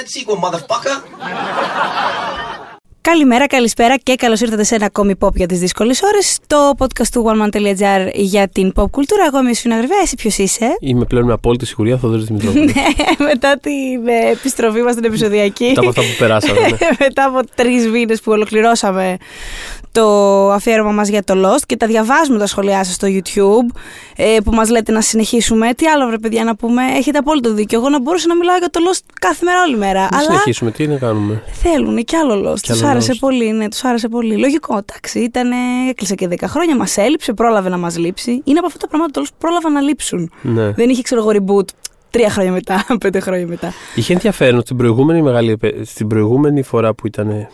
that sequel, motherfucker. Καλημέρα, καλησπέρα και καλώς ήρθατε σε ένα ακόμη pop για τις δύσκολες ώρες. Το podcast του oneman.gr για την pop κουλτούρα. Εγώ είμαι η Σφίνα Γρυβαία, εσύ ποιος είσαι; Είμαι πλέον με απόλυτη σιγουριά Θοδωρής Δημητρόπουλος. Ναι, μετά την ε, επιστροφή μας στην επεισοδιακή. Μετά από αυτά που περάσαμε. ναι. μετά από τρεις μήνες που ολοκληρώσαμε το αφιέρωμα μας για το Lost και τα διαβάζουμε τα σχόλιά σας στο YouTube ε, που μας λέτε να συνεχίσουμε. Τι άλλο βρε παιδιά να πούμε, έχετε απόλυτο δίκιο. Εγώ να μπορούσα να μιλάω για το Lost κάθε μέρα όλη μέρα. Να αλλά συνεχίσουμε, τι να κάνουμε; θέλουν κι άλλο Lost. Κι Τους άλλο άρεσε Lost. πολύ, ναι, τους άρεσε πολύ. Λογικό, εντάξει, ήταν, έκλεισε και 10 χρόνια, μας έλειψε, πρόλαβε να μας λείψει. Είναι από αυτά τα πράγματα το Lost που πρόλαβαν να λείψουν. Ναι. Δεν είχε ξέρω εγώ reboot τρία χρόνια μετά, πέντε χρόνια μετά. Είχε ενδιαφέρον στην προηγούμενη, μεγάλη, επε- στην προηγούμενη φορά που ήταν.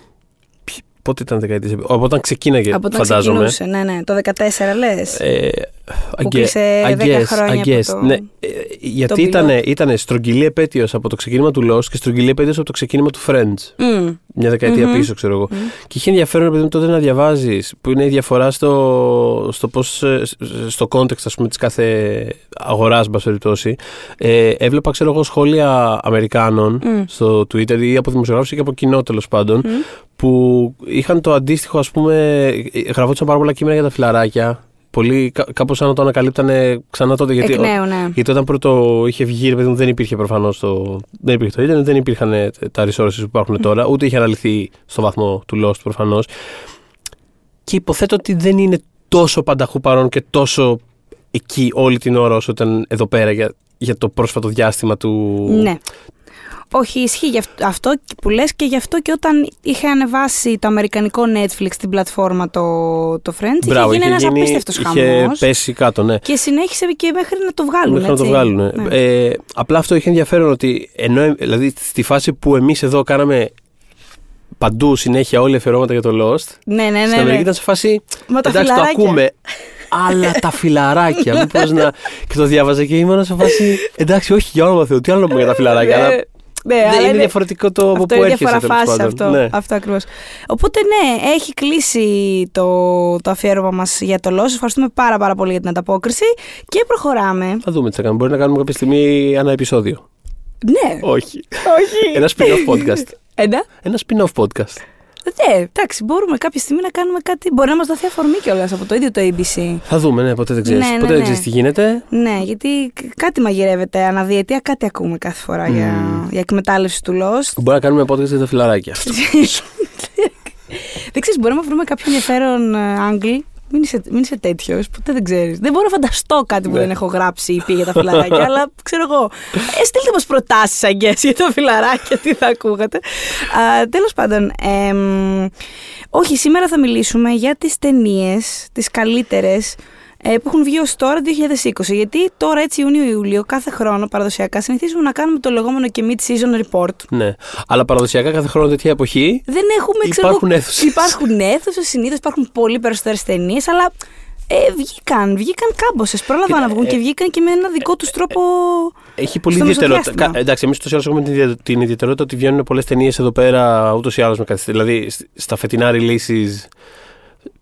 Πότε ήταν δεκαετίες, από όταν ξεκίναγε, από όταν φαντάζομαι. ξεκινούσε, ναι, ναι, το 14 λες. Ε, I Που guess- κλείσε I 10 guess- χρόνια I από guess, το- ναι. Ε, γιατί τον ήταν, πιλότο. ήταν στρογγυλή επέτειος από το ξεκίνημα του Lost και στρογγυλή επέτειος από το ξεκίνημα του Friends. Μμ. Μια δεκαετία Μμμ. πίσω, ξέρω εγώ. Και είχε ενδιαφέρον επειδή τότε να διαβάζεις, που είναι η διαφορά στο, στο πώς, ε, στο context ας πούμε, της κάθε αγοράς, εν πάση περιπτώσει. Ε, έβλεπα, ξέρω εγώ, σχόλια Αμερικάνων Μμ. στο Twitter ή από δημοσιογράφους ή και από κοινό τέλος πάντων, που είχαν το αντίστοιχο, ας πούμε, ε, γραφόντουσαν πάρα πολλά κείμενα για τα φιλαράκια. Πολύ, κά- κάπως σαν να το ανακαλύπτανε ξανά τότε. Γιατί, Εκ νέου, ναι. γιατί όταν πρώτο είχε βγει, ρε παιδί μου, δεν υπήρχε προφανώς το. Δεν υπήρχε το Ιντερνετ, δεν υπήρχαν ε, τα resources που υπάρχουν τώρα, ούτε είχε αναλυθεί στο βαθμό του Lost προφανώς. Και υποθέτω ότι δεν είναι τόσο πανταχού παρόν και τόσο εκεί όλη την ώρα όσο ήταν εδώ πέρα για, για το πρόσφατο διάστημα του. Ναι. Όχι, ισχύει γι' αυτό- αυτό που λες και γι' αυτό και όταν είχε ανεβάσει το αμερικανικό Netflix στην πλατφόρμα το, το Friends, Μπράβο, είχε γίνει ένας απίστευτος είχε χαμός πέσει κάτω, ναι. και συνέχισε και μέχρι να το βγάλουν, Μέχρι να το έτσι. βγάλουν. Ναι. Ε, απλά αυτό είχε ενδιαφέρον ότι ενώ, ε, δηλαδή, στη φάση που εμείς εδώ κάναμε παντού συνέχεια όλοι αφιερώματα για το Lost, ναι, ναι, στην ναι, Αμερική ναι. ήταν σε φάση. Μα τα εντάξει, το φιλαράκια. ακούμε. Αλλά τα φιλαράκια. Μήπως να. Και το διάβαζα και ήμουν σε φάση. Εντάξει, όχι για όνομα Θεού, τι άλλο να πούμε για τα φιλαράκια. Ναι, αλλά ναι, δεν αλλά είναι διαφορετικό το από αυτό πού είναι έρχεσαι. διαφορά τέλος φάση πάντων. αυτό, Ναι. αυτό ακριβώς. Οπότε ναι, έχει κλείσει το, το αφιέρωμα μας για το Lost. Ευχαριστούμε πάρα πάρα πολύ για την ανταπόκριση και προχωράμε. Θα δούμε τι θα κάνουμε. Μπορεί να κάνουμε κάποια στιγμή ένα επεισόδιο. Ναι, Όχι. όχι. Ένα spin-off podcast. Ένα; Ένα spin-off podcast. Ναι, εντάξει, μπορούμε κάποια στιγμή να κάνουμε κάτι. Μπορεί να μας δοθεί αφορμή κιόλας από το ίδιο το ABC. Θα δούμε, ναι, ποτέ δεν ξέρεις. Ναι, ναι, ποτέ ναι. δεν ξέρεις τι γίνεται. Ναι, γιατί κ- κάτι μαγειρεύεται αναδιαιτία, κάτι ακούμε κάθε φορά για, για εκμετάλλευση του Lost. Μπορεί να κάνουμε podcast για τα φιλαράκια. δεν ξέρεις, μπορούμε να βρούμε κάποιο ενδιαφέρον Άγγλι. Μην είσαι, μην είσαι τέτοιος, ποτέ δεν ξέρεις. Δεν μπορώ να φανταστώ κάτι που Ναι. δεν έχω γράψει ή πει για τα φιλαράκια, αλλά ξέρω εγώ. Ε, στείλτε μας προτάσεις, Αγγέ, για τα φιλαράκια, τι θα ακούγατε. Τέλος πάντων, εμ, όχι, σήμερα θα μιλήσουμε για τις ταινίες, τις καλύτερες που έχουν βγει ως τώρα 2020. Γιατί τώρα έτσι Ιούνιο-Ιούλιο, κάθε χρόνο παραδοσιακά συνηθίζουμε να κάνουμε το λεγόμενο και mid-season report. ναι. Αλλά παραδοσιακά κάθε χρόνο τέτοια εποχή. Δεν έχουμε ξέρω, Υπάρχουν εγώ, αίθουσες. Υπάρχουν αίθουσες, συνήθως υπάρχουν πολύ περισσότερες ταινίες, αλλά ε, βγήκαν, βγήκαν κάμποσε. Πρόλαβαν Κοίτα, να βγουν ε, και βγήκαν και με ένα δικό τους τρόπο. Έχει πολύ στο ιδιαιτερότητα. μεσοδιάστημα. Κα- Εντάξει, εμείς ούτω ή άλλω έχουμε την, ιδια- την ιδιαιτερότητα ότι βγαίνουν πολλές ταινίες εδώ πέρα ούτως ή άλλως με καθυστέρηση. Δηλαδή σ- στα φετινά releases,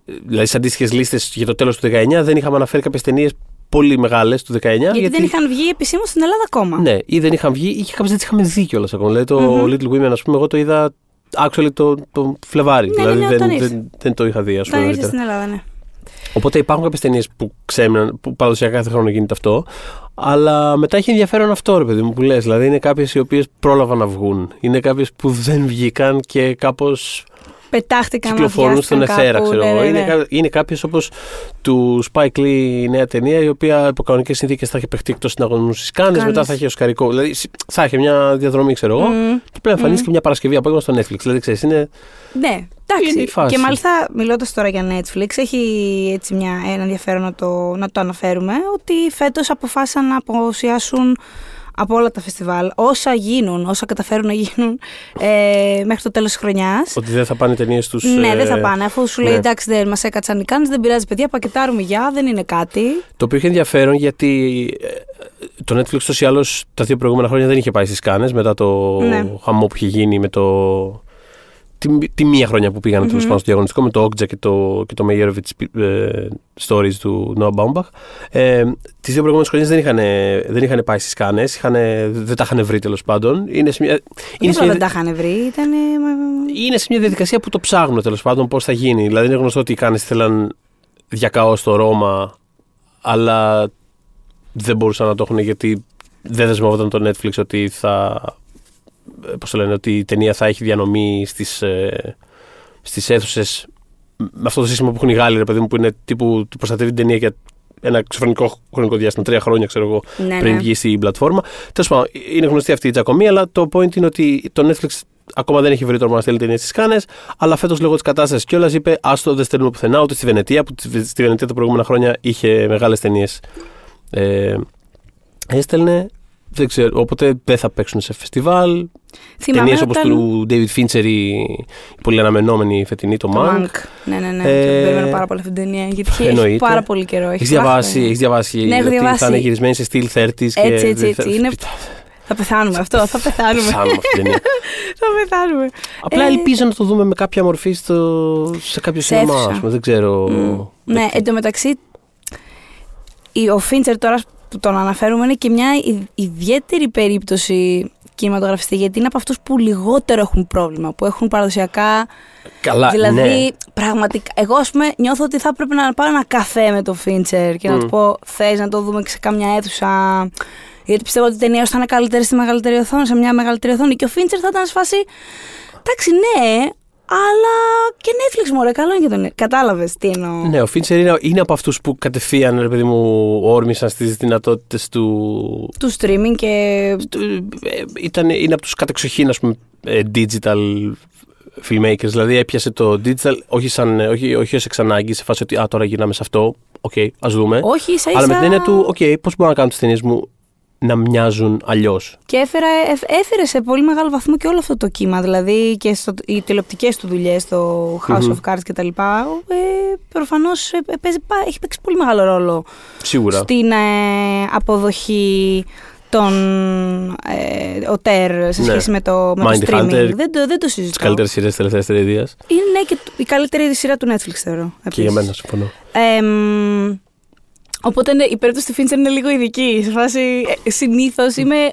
δηλαδή στι αντίστοιχε λίστες για το τέλος του 19, δεν είχαμε αναφέρει κάποιες ταινίες πολύ μεγάλες του 19. γιατί, δεν είχαν βγει επισήμως στην Ελλάδα ακόμα. Ναι, ή δεν είχαν βγει ή και κάποιες δεν τις είχαμε δει κιόλας ακόμα. Δηλαδή το Little Women, ας πούμε, εγώ το είδα actually το, το Φλεβάρι. Ναι, ναι, δηλαδή ναι, δεν, όταν ήρθε. δεν, δεν το είχα δει, ας πούμε. Όταν ήρθε νωρίτερα. στην Ελλάδα, ναι. Οπότε υπάρχουν κάποιες ταινίες που ξέμειναν, που παραδοσιακά κάθε χρόνο γίνεται αυτό. Αλλά μετά έχει ενδιαφέρον αυτό, ρε παιδί μου, που λες. Δηλαδή είναι κάποιες οι οποίες πρόλαβαν να βγουν. Είναι κάποιες που δεν βγήκαν και κάπως Πετάχτηκαν κυκλοφορούν στον αδειάστηκαν εθέρα, κάπου, ξέρω ναι, εγώ. ναι, Είναι, ναι. κα- είναι κάποιε όπως του Spike Lee η νέα ταινία, η οποία υπό κανονικές συνθήκες θα είχε παιχτεί εκτός συναγωνισμού στι Κάνε, Κάνες. μετά θα είχε οσκαρικό. Δηλαδή σ- θα είχε μια διαδρομή, ξέρω εγώ. Μμμ. Και πρέπει να εμφανίστηκε μια Παρασκευή απόγευμα στο Netflix. Δηλαδή ξέρεις, είναι. Ναι, Είναι εντάξει. η φάση. Και μάλιστα μιλώντας τώρα για Netflix, έχει έτσι μια, ένα ενδιαφέρον να το, να το αναφέρουμε ότι φέτος αποφάσισαν να αποσιάσουν από όλα τα φεστιβάλ, όσα γίνουν, όσα καταφέρουν να γίνουν ε, μέχρι το τέλος της χρονιάς. Ότι δεν θα πάνε ταινίες τους. Ναι, δεν θα πάνε. Αφού σου λέει ναι. εντάξει, δεν μας έκατσαν οι κάνεις, δεν πειράζει, παιδιά, πακετάρουμε για, δεν είναι κάτι. Το οποίο είχε ενδιαφέρον γιατί ε, το Netflix τόσο ή άλλως τα δύο προηγούμενα χρόνια δεν είχε πάει στις Κάνες μετά το Ναι. χαμό που είχε γίνει με το τη, τη μία χρονιά που πήγαν τέλος πάντων στο διαγωνιστικό με το Όκτζα και το, και το Meyerowitz ε, stories του Noah Baumbach. Ε, τις δύο προηγούμενες χρονιές δεν, είχαν, δεν είχαν πάει στις κάνες, δεν τα είχαν βρει τέλος πάντων. Είναι σε μια, είναι σε μια, δεν τα είχαν βρει, ήταν. Είναι σε μια διαδικασία που το ψάχνουν τέλος πάντων πώς θα γίνει. Δηλαδή είναι γνωστό ότι οι κάνες θέλαν διακαώ στο Ρώμα, αλλά δεν μπορούσαν να το έχουν γιατί δεν δεσμεύονταν το Netflix ότι θα πώς το λένε, ότι η ταινία θα έχει διανομή στις, ε, στις αίθουσες με αυτό το σύστημα που έχουν οι Γάλλοι, ρε παιδί μου, που είναι τύπου του προστατεύει την ταινία για ένα ξεφρονικό χρονικό διάστημα, τρία χρόνια, ξέρω εγώ, ναι, πριν ναι. βγει στην πλατφόρμα. Τέλος πάντων, είναι γνωστή αυτή η τζακομία, αλλά το point είναι ότι το Netflix ακόμα δεν έχει βρει το να στέλνει ταινίε στις κάνες, αλλά φέτος λόγω της κατάστασης κιόλας είπε: Άστο, δεν στέλνουμε πουθενά, ούτε στη Βενετία, που στη Βενετία τα προηγούμενα χρόνια είχε μεγάλες ταινίες. Ε, έστελνε δεν ξέρω, οπότε δεν θα παίξουν σε φεστιβάλ. Ταινίες όπως του David Fincher, η πολύ αναμενόμενη φετινή, το, το Mank. Ναι, ναι, ναι. Ε, περιμένω πάρα πολύ αυτή την ταινία. Γιατί έχει πάρα πολύ καιρό. Έχεις διαβάσει, έχεις διαβάσει ναι, ότι διαβάσει. θα είναι γυρισμένη σε στυλ 30 Έτσι, και... έτσι, έτσι. Είναι... Θα πεθάνουμε αυτό, θα πεθάνουμε. Θα πεθάνουμε αυτή την ταινία. θα πεθάνουμε. Απλά ε... ελπίζω να το δούμε με κάποια μορφή στο... σε κάποιο σινεμά, Δεν ξέρω. Mm. Ναι, εντωμεταξύ ο Φίντσερ τώρα που τον αναφέρουμε είναι και μια ιδιαίτερη περίπτωση κινηματογραφιστή γιατί είναι από αυτούς που λιγότερο έχουν πρόβλημα, που έχουν παραδοσιακά... Καλά, δηλαδή, ναι. πραγματικά, εγώ ας πούμε νιώθω ότι θα έπρεπε να πάρω ένα καφέ με το Φίντσερ και να του πω θες να το δούμε και σε κάμια αίθουσα γιατί πιστεύω ότι η ταινία θα είναι καλύτερη στη μεγαλύτερη οθόνη, σε μια μεγαλύτερη οθόνη και ο Φίντσερ θα ήταν σφάση εντάξει ναι, αλλά και Netflix μωρέ, καλό είναι και τον Κατάλαβες τι εννοώ. Ναι, ο Fincher είναι, είναι από αυτούς που κατευθείαν, ρε παιδί μου, όρμησαν στις δυνατότητες του. του streaming και. Ε, ήταν, είναι από τους κατεξοχήν, ας πούμε, ε, digital filmmakers. Δηλαδή έπιασε το digital όχι, σαν, όχι, όχι ως εξ ανάγκη, σε φάση ότι α, τώρα γυρνάμε σε αυτό. OK, okay, ας δούμε. Όχι, ίσα, ίσα... Αλλά με την έννοια του, OK, okay, πώς μπορώ να κάνω τις ταινίες μου να μοιάζουν αλλιώς. Και έφερε, έφερε σε πολύ μεγάλο βαθμό και όλο αυτό το κύμα. Δηλαδή και στο, οι τηλεοπτικές του δουλειές, το House of Cards κτλ. Ε, Προφανώς ε, έχει παίξει πολύ μεγάλο ρόλο Σίγουρα. στην ε, αποδοχή των ε, ΟΤΕΡ σε ναι. σχέση με το, με το streaming. Hunter, δεν, το, δεν το συζητώ. Τι καλύτερες σειρές τη τελευταία τριετία. Είναι ναι, και η καλύτερη σειρά του Netflix, θεωρώ. Και για μένα, συμφωνώ. Ε, Οπότε ναι, η περίπτωση του Φίντσερ είναι λίγο ειδική. Σε φάση ε, συνήθως είμαι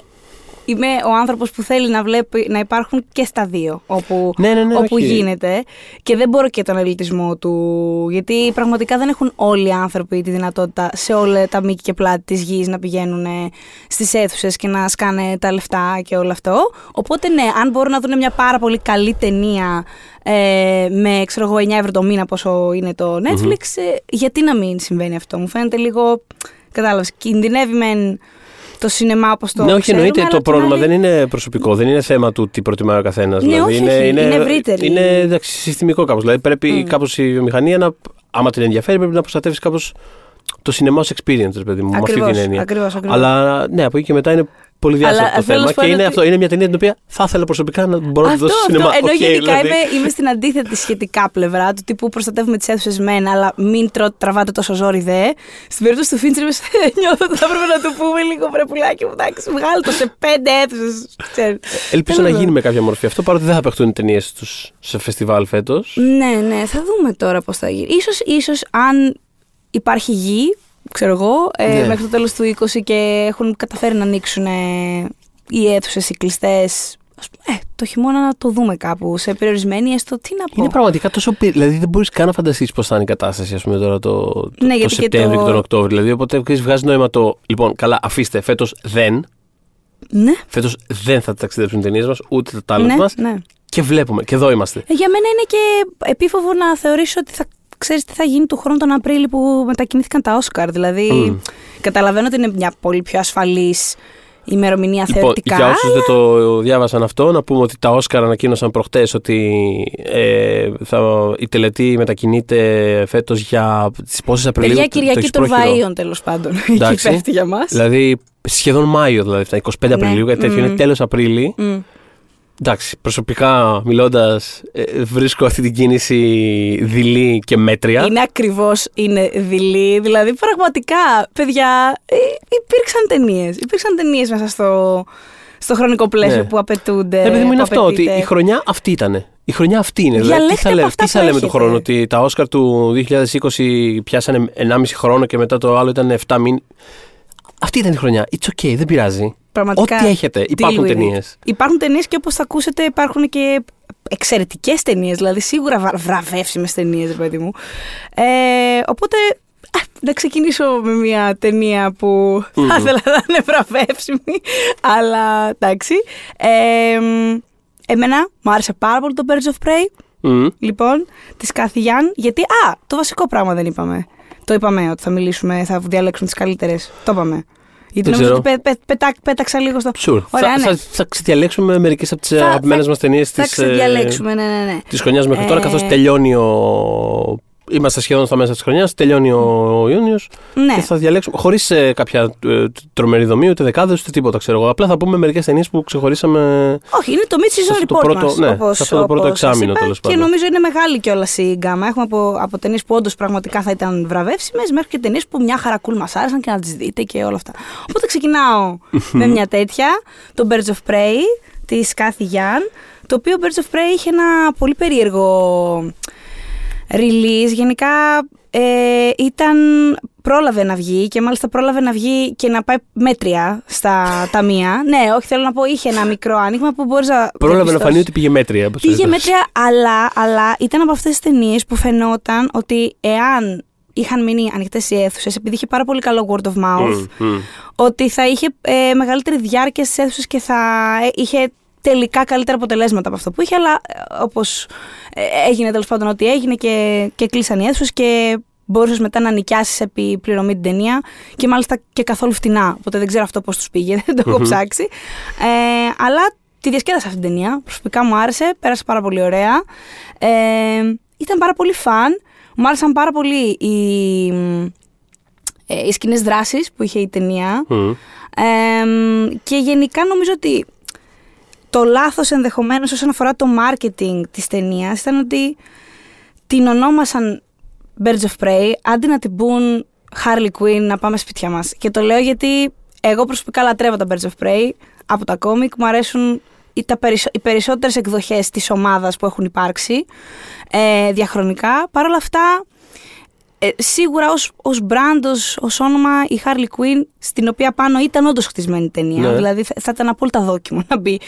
είμαι ο άνθρωπος που θέλει να βλέπει να υπάρχουν και στα δύο όπου, ναι, ναι, ναι, όπου γίνεται. Και δεν μπορώ και τον ελιτισμό του. Γιατί πραγματικά δεν έχουν όλοι οι άνθρωποι τη δυνατότητα σε όλα τα μήκη και πλάτη της γης να πηγαίνουν στις αίθουσες και να σκάνε τα λεφτά και όλο αυτό. Οπότε ναι, αν μπορούν να δουν μια πάρα πολύ καλή ταινία ε, με ξέρω εγώ 9 ευρώ το μήνα πόσο είναι το Netflix, ε, γιατί να μην συμβαίνει αυτό. Μου φαίνεται λίγο. Κατάλαβες. Κινδυνεύει μεν το σινεμά όπως το Ναι, όχι, εννοείται. Το πρόβλημα δεν είναι προσωπικό, δεν είναι θέμα του τι προτιμάει ο καθένας. Ναι, δηλαδή, είναι, είναι, είναι ευρύτερη. Είναι εντάξει, συστημικό κάπως. Δηλαδή πρέπει mm. κάπως η βιομηχανία να. Άμα την ενδιαφέρει, πρέπει να προστατεύσει κάπως το cinema experience, παιδί μου, ακριβώς, με αυτή την έννοια. Ακριβώς, ακριβώς. Αλλά ναι, από εκεί και μετά είναι πολύ διάσημο το θέμα. Και είναι, αυτό, είναι μια ταινία την οποία θα ήθελα προσωπικά να μπορώ να τη δώσω στο σινεμά. Ενώ okay, γενικά δηλαδή. είμαι, είμαι στην αντίθετη σχετικά πλευρά του τύπου προστατεύουμε τις αίθουσες μεν, αλλά μην τρώ, τραβάτε τόσο ζόρι δε. Στην περίπτωση του Φίντσερ, νιώθω ότι θα έπρεπε να του πούμε λίγο πρεπουλάκι μου. Εντάξει, βγάλω το σε πέντε αίθουσες. Ελπίζω να γίνει με κάποια μορφή αυτό, παρότι δεν θα παιχτούν οι ταινίες τους σε φεστιβάλ φέτος. Ναι, ναι, θα δούμε τώρα πώς θα γίνει. σω αν υπάρχει γη, ξέρω εγώ, ε, ναι. μέχρι το τέλος του 20 και έχουν καταφέρει να ανοίξουν ε, οι αίθουσες οι κλειστές. Ε, το χειμώνα να το δούμε κάπου, σε περιορισμένη έστω, τι να πω. Είναι πραγματικά τόσο. Δηλαδή δεν μπορείς καν να φανταστείς πώς θα είναι η κατάσταση, ας πούμε, τώρα το, το, ναι, το Σεπτέμβριο και, το... τον Οκτώβριο. Δηλαδή, οπότε βγάζει νόημα το. Λοιπόν, καλά, αφήστε, φέτος δεν. Ναι. Φέτος δεν θα ταξιδέψουν οι ταινίες μας, ούτε τα τάλent ναι, μας. Ναι. Και βλέπουμε, και εδώ είμαστε. Ε, για μένα είναι και επίφοβο να θεωρήσω ότι θα ξέρεις τι θα γίνει του χρόνου τον Απρίλιο που μετακινήθηκαν τα Όσκαρ. Δηλαδή, καταλαβαίνω ότι είναι μια πολύ πιο ασφαλής ημερομηνία λοιπόν, θεωρητικά. Για όσους δεν το διάβασαν αυτό, να πούμε ότι τα Όσκαρ ανακοίνωσαν προχτές ότι ε, θα, η τελετή μετακινείται φέτος για τις πόσες Απριλίου. Για Κυριακή των Βαΐων τέλος πάντων. Εκεί πέφτει για μας. Δηλαδή σχεδόν Μάιο, δηλαδή 25 ναι. Απριλίου, γιατί τέτοιο είναι τέλος Απρίλη. Εντάξει, προσωπικά μιλώντας, ε, βρίσκω αυτή την κίνηση δειλή και μέτρια. Είναι ακριβώς είναι δειλή. Δηλαδή, πραγματικά, παιδιά, ε, υπήρξαν ταινίες. Υπήρξαν ταινίες μέσα στο, στο χρονικό πλαίσιο Ναι. που απαιτούνται. Ε, παιδί μου είναι που αυτό, ότι απαιτείται. η χρονιά αυτή ήταν. Η χρονιά αυτή είναι. Δηλαδή, τι Διαλέξτε θα, από λέμε, αυτά τι θα που λέμε του έχετε. χρόνου, ότι τα Όσκαρ του 2020 πιάσανε 1,5 χρόνο και μετά το άλλο ήταν 7 μήνες. Αυτή ήταν η χρονιά. It's okay, δεν πειράζει. Πραγματικά, Ό,τι έχετε. Υπάρχουν deal with it. ταινίες. Υπάρχουν ταινίες και όπως θα ακούσετε, υπάρχουν και εξαιρετικές ταινίες. Δηλαδή, σίγουρα βρα, βραβεύσιμες ταινίες, ρε παιδί μου. Ε, οπότε, α, να ξεκινήσω με μια ταινία που θα Μμμ. ήθελα να είναι βραβεύσιμη. Αλλά εντάξει. Ε, μ, εμένα μου άρεσε πάρα πολύ το Birds of Prey. Λοιπόν, της Κάθη Γιάν. Γιατί, α, το βασικό πράγμα δεν είπαμε. Το είπαμε ότι θα μιλήσουμε, θα διαλέξουμε τις καλύτερες. Το είπαμε. Γιατί Δεν νομίζω ξέρω. ότι πε- πε- πετά- πέταξα λίγο στο. Sure. Ωραία, θα, ναι. θα, θα ξεδιαλέξουμε μερικές από τις Θα- αγαπημένες θα- μας ταινίες Θα της ξεδιαλέξουμε, ναι, ναι, ναι. της χρονιάς μέχρι τώρα, Ε, καθώς τελειώνει ο. Είμαστε σχεδόν στα μέσα της χρονιάς, τελειώνει ο Ιούνιος Ναι. και θα διαλέξουμε. Χωρίς κάποια ε, τρομερή δομή, ούτε δεκάδες, ούτε τίποτα, ξέρω εγώ. Απλά θα πούμε μερικές ταινίες που ξεχωρίσαμε. Όχι, είναι το Σε mid-season αυτό το report πρώτο- μας, ναι, όπως, σε αυτό το πρώτο όπως σας εξάμηνο, είπα, τέλος Και πάντων. νομίζω είναι μεγάλη κιόλας η γκάμα. Έχουμε από, από ταινίες που όντως πραγματικά θα ήταν βραβεύσιμες μέχρι και ταινίες που μια χαρά cool μας άρεσαν και να τις δείτε και όλα αυτά. Οπότε ξεκινάω με μια τέτοια, το Birds of Prey της Κάθη Γιάν. Το οποίο Birds of Prey είχε ένα πολύ περίεργο release. Γενικά ε, ήταν. Πρόλαβε να βγει και μάλιστα πρόλαβε να βγει και να πάει μέτρια στα ταμεία. ναι, όχι, θέλω να πω, είχε ένα μικρό άνοιγμα που μπορείς να. Πρόλαβε να διαπιστώσεις. φανεί ότι πήγε μέτρια. όπως Πήγε έλεγες. μέτρια, αλλά, αλλά ήταν από αυτές τις ταινίες που φαινόταν ότι εάν είχαν μείνει ανοιχτές οι αίθουσες, επειδή είχε πάρα πολύ καλό word of mouth, Μμ, μμ. ότι θα είχε ε, μεγαλύτερη διάρκεια στις αίθουσες και θα ε, είχε τελικά καλύτερα αποτελέσματα από αυτό που είχε, αλλά όπως έγινε τέλος πάντων ότι έγινε και, και κλείσαν οι αίθουσες και μπορούσες μετά να νοικιάσεις επί πληρωμή την ταινία και μάλιστα και καθόλου φτηνά. Οπότε δεν ξέρω αυτό πώς τους πήγε, δεν το έχω Μμμ. ψάξει. Ε, αλλά τη διασκέδασα αυτή την ταινία. Προσωπικά μου άρεσε, πέρασε πάρα πολύ ωραία. Ε, ήταν πάρα πολύ φαν. Μου άρεσαν πάρα πολύ οι, ε, οι σκηνές δράσης που είχε η ταινία. Μμ. Ε, και γενικά νομίζω ότι το λάθος ενδεχομένως όσον αφορά το marketing της ταινίας ήταν ότι την ονόμασαν Birds of Prey αντί να την πούν Harley Quinn να πάμε σπίτια μας. Και το λέω γιατί εγώ προσωπικά λατρεύω τα Birds of Prey από τα κόμικ. Μου αρέσουν οι, τα περισσο- οι περισσότερες εκδοχές της ομάδας που έχουν υπάρξει ε, διαχρονικά. Παρ' όλα αυτά ε, σίγουρα ως, ως brand, ως, ως όνομα η Harley Quinn στην οποία πάνω ήταν όντως χτισμένη η ταινία. Ναι. Δηλαδή θα, θα ήταν απόλυτα δόκιμο να μπει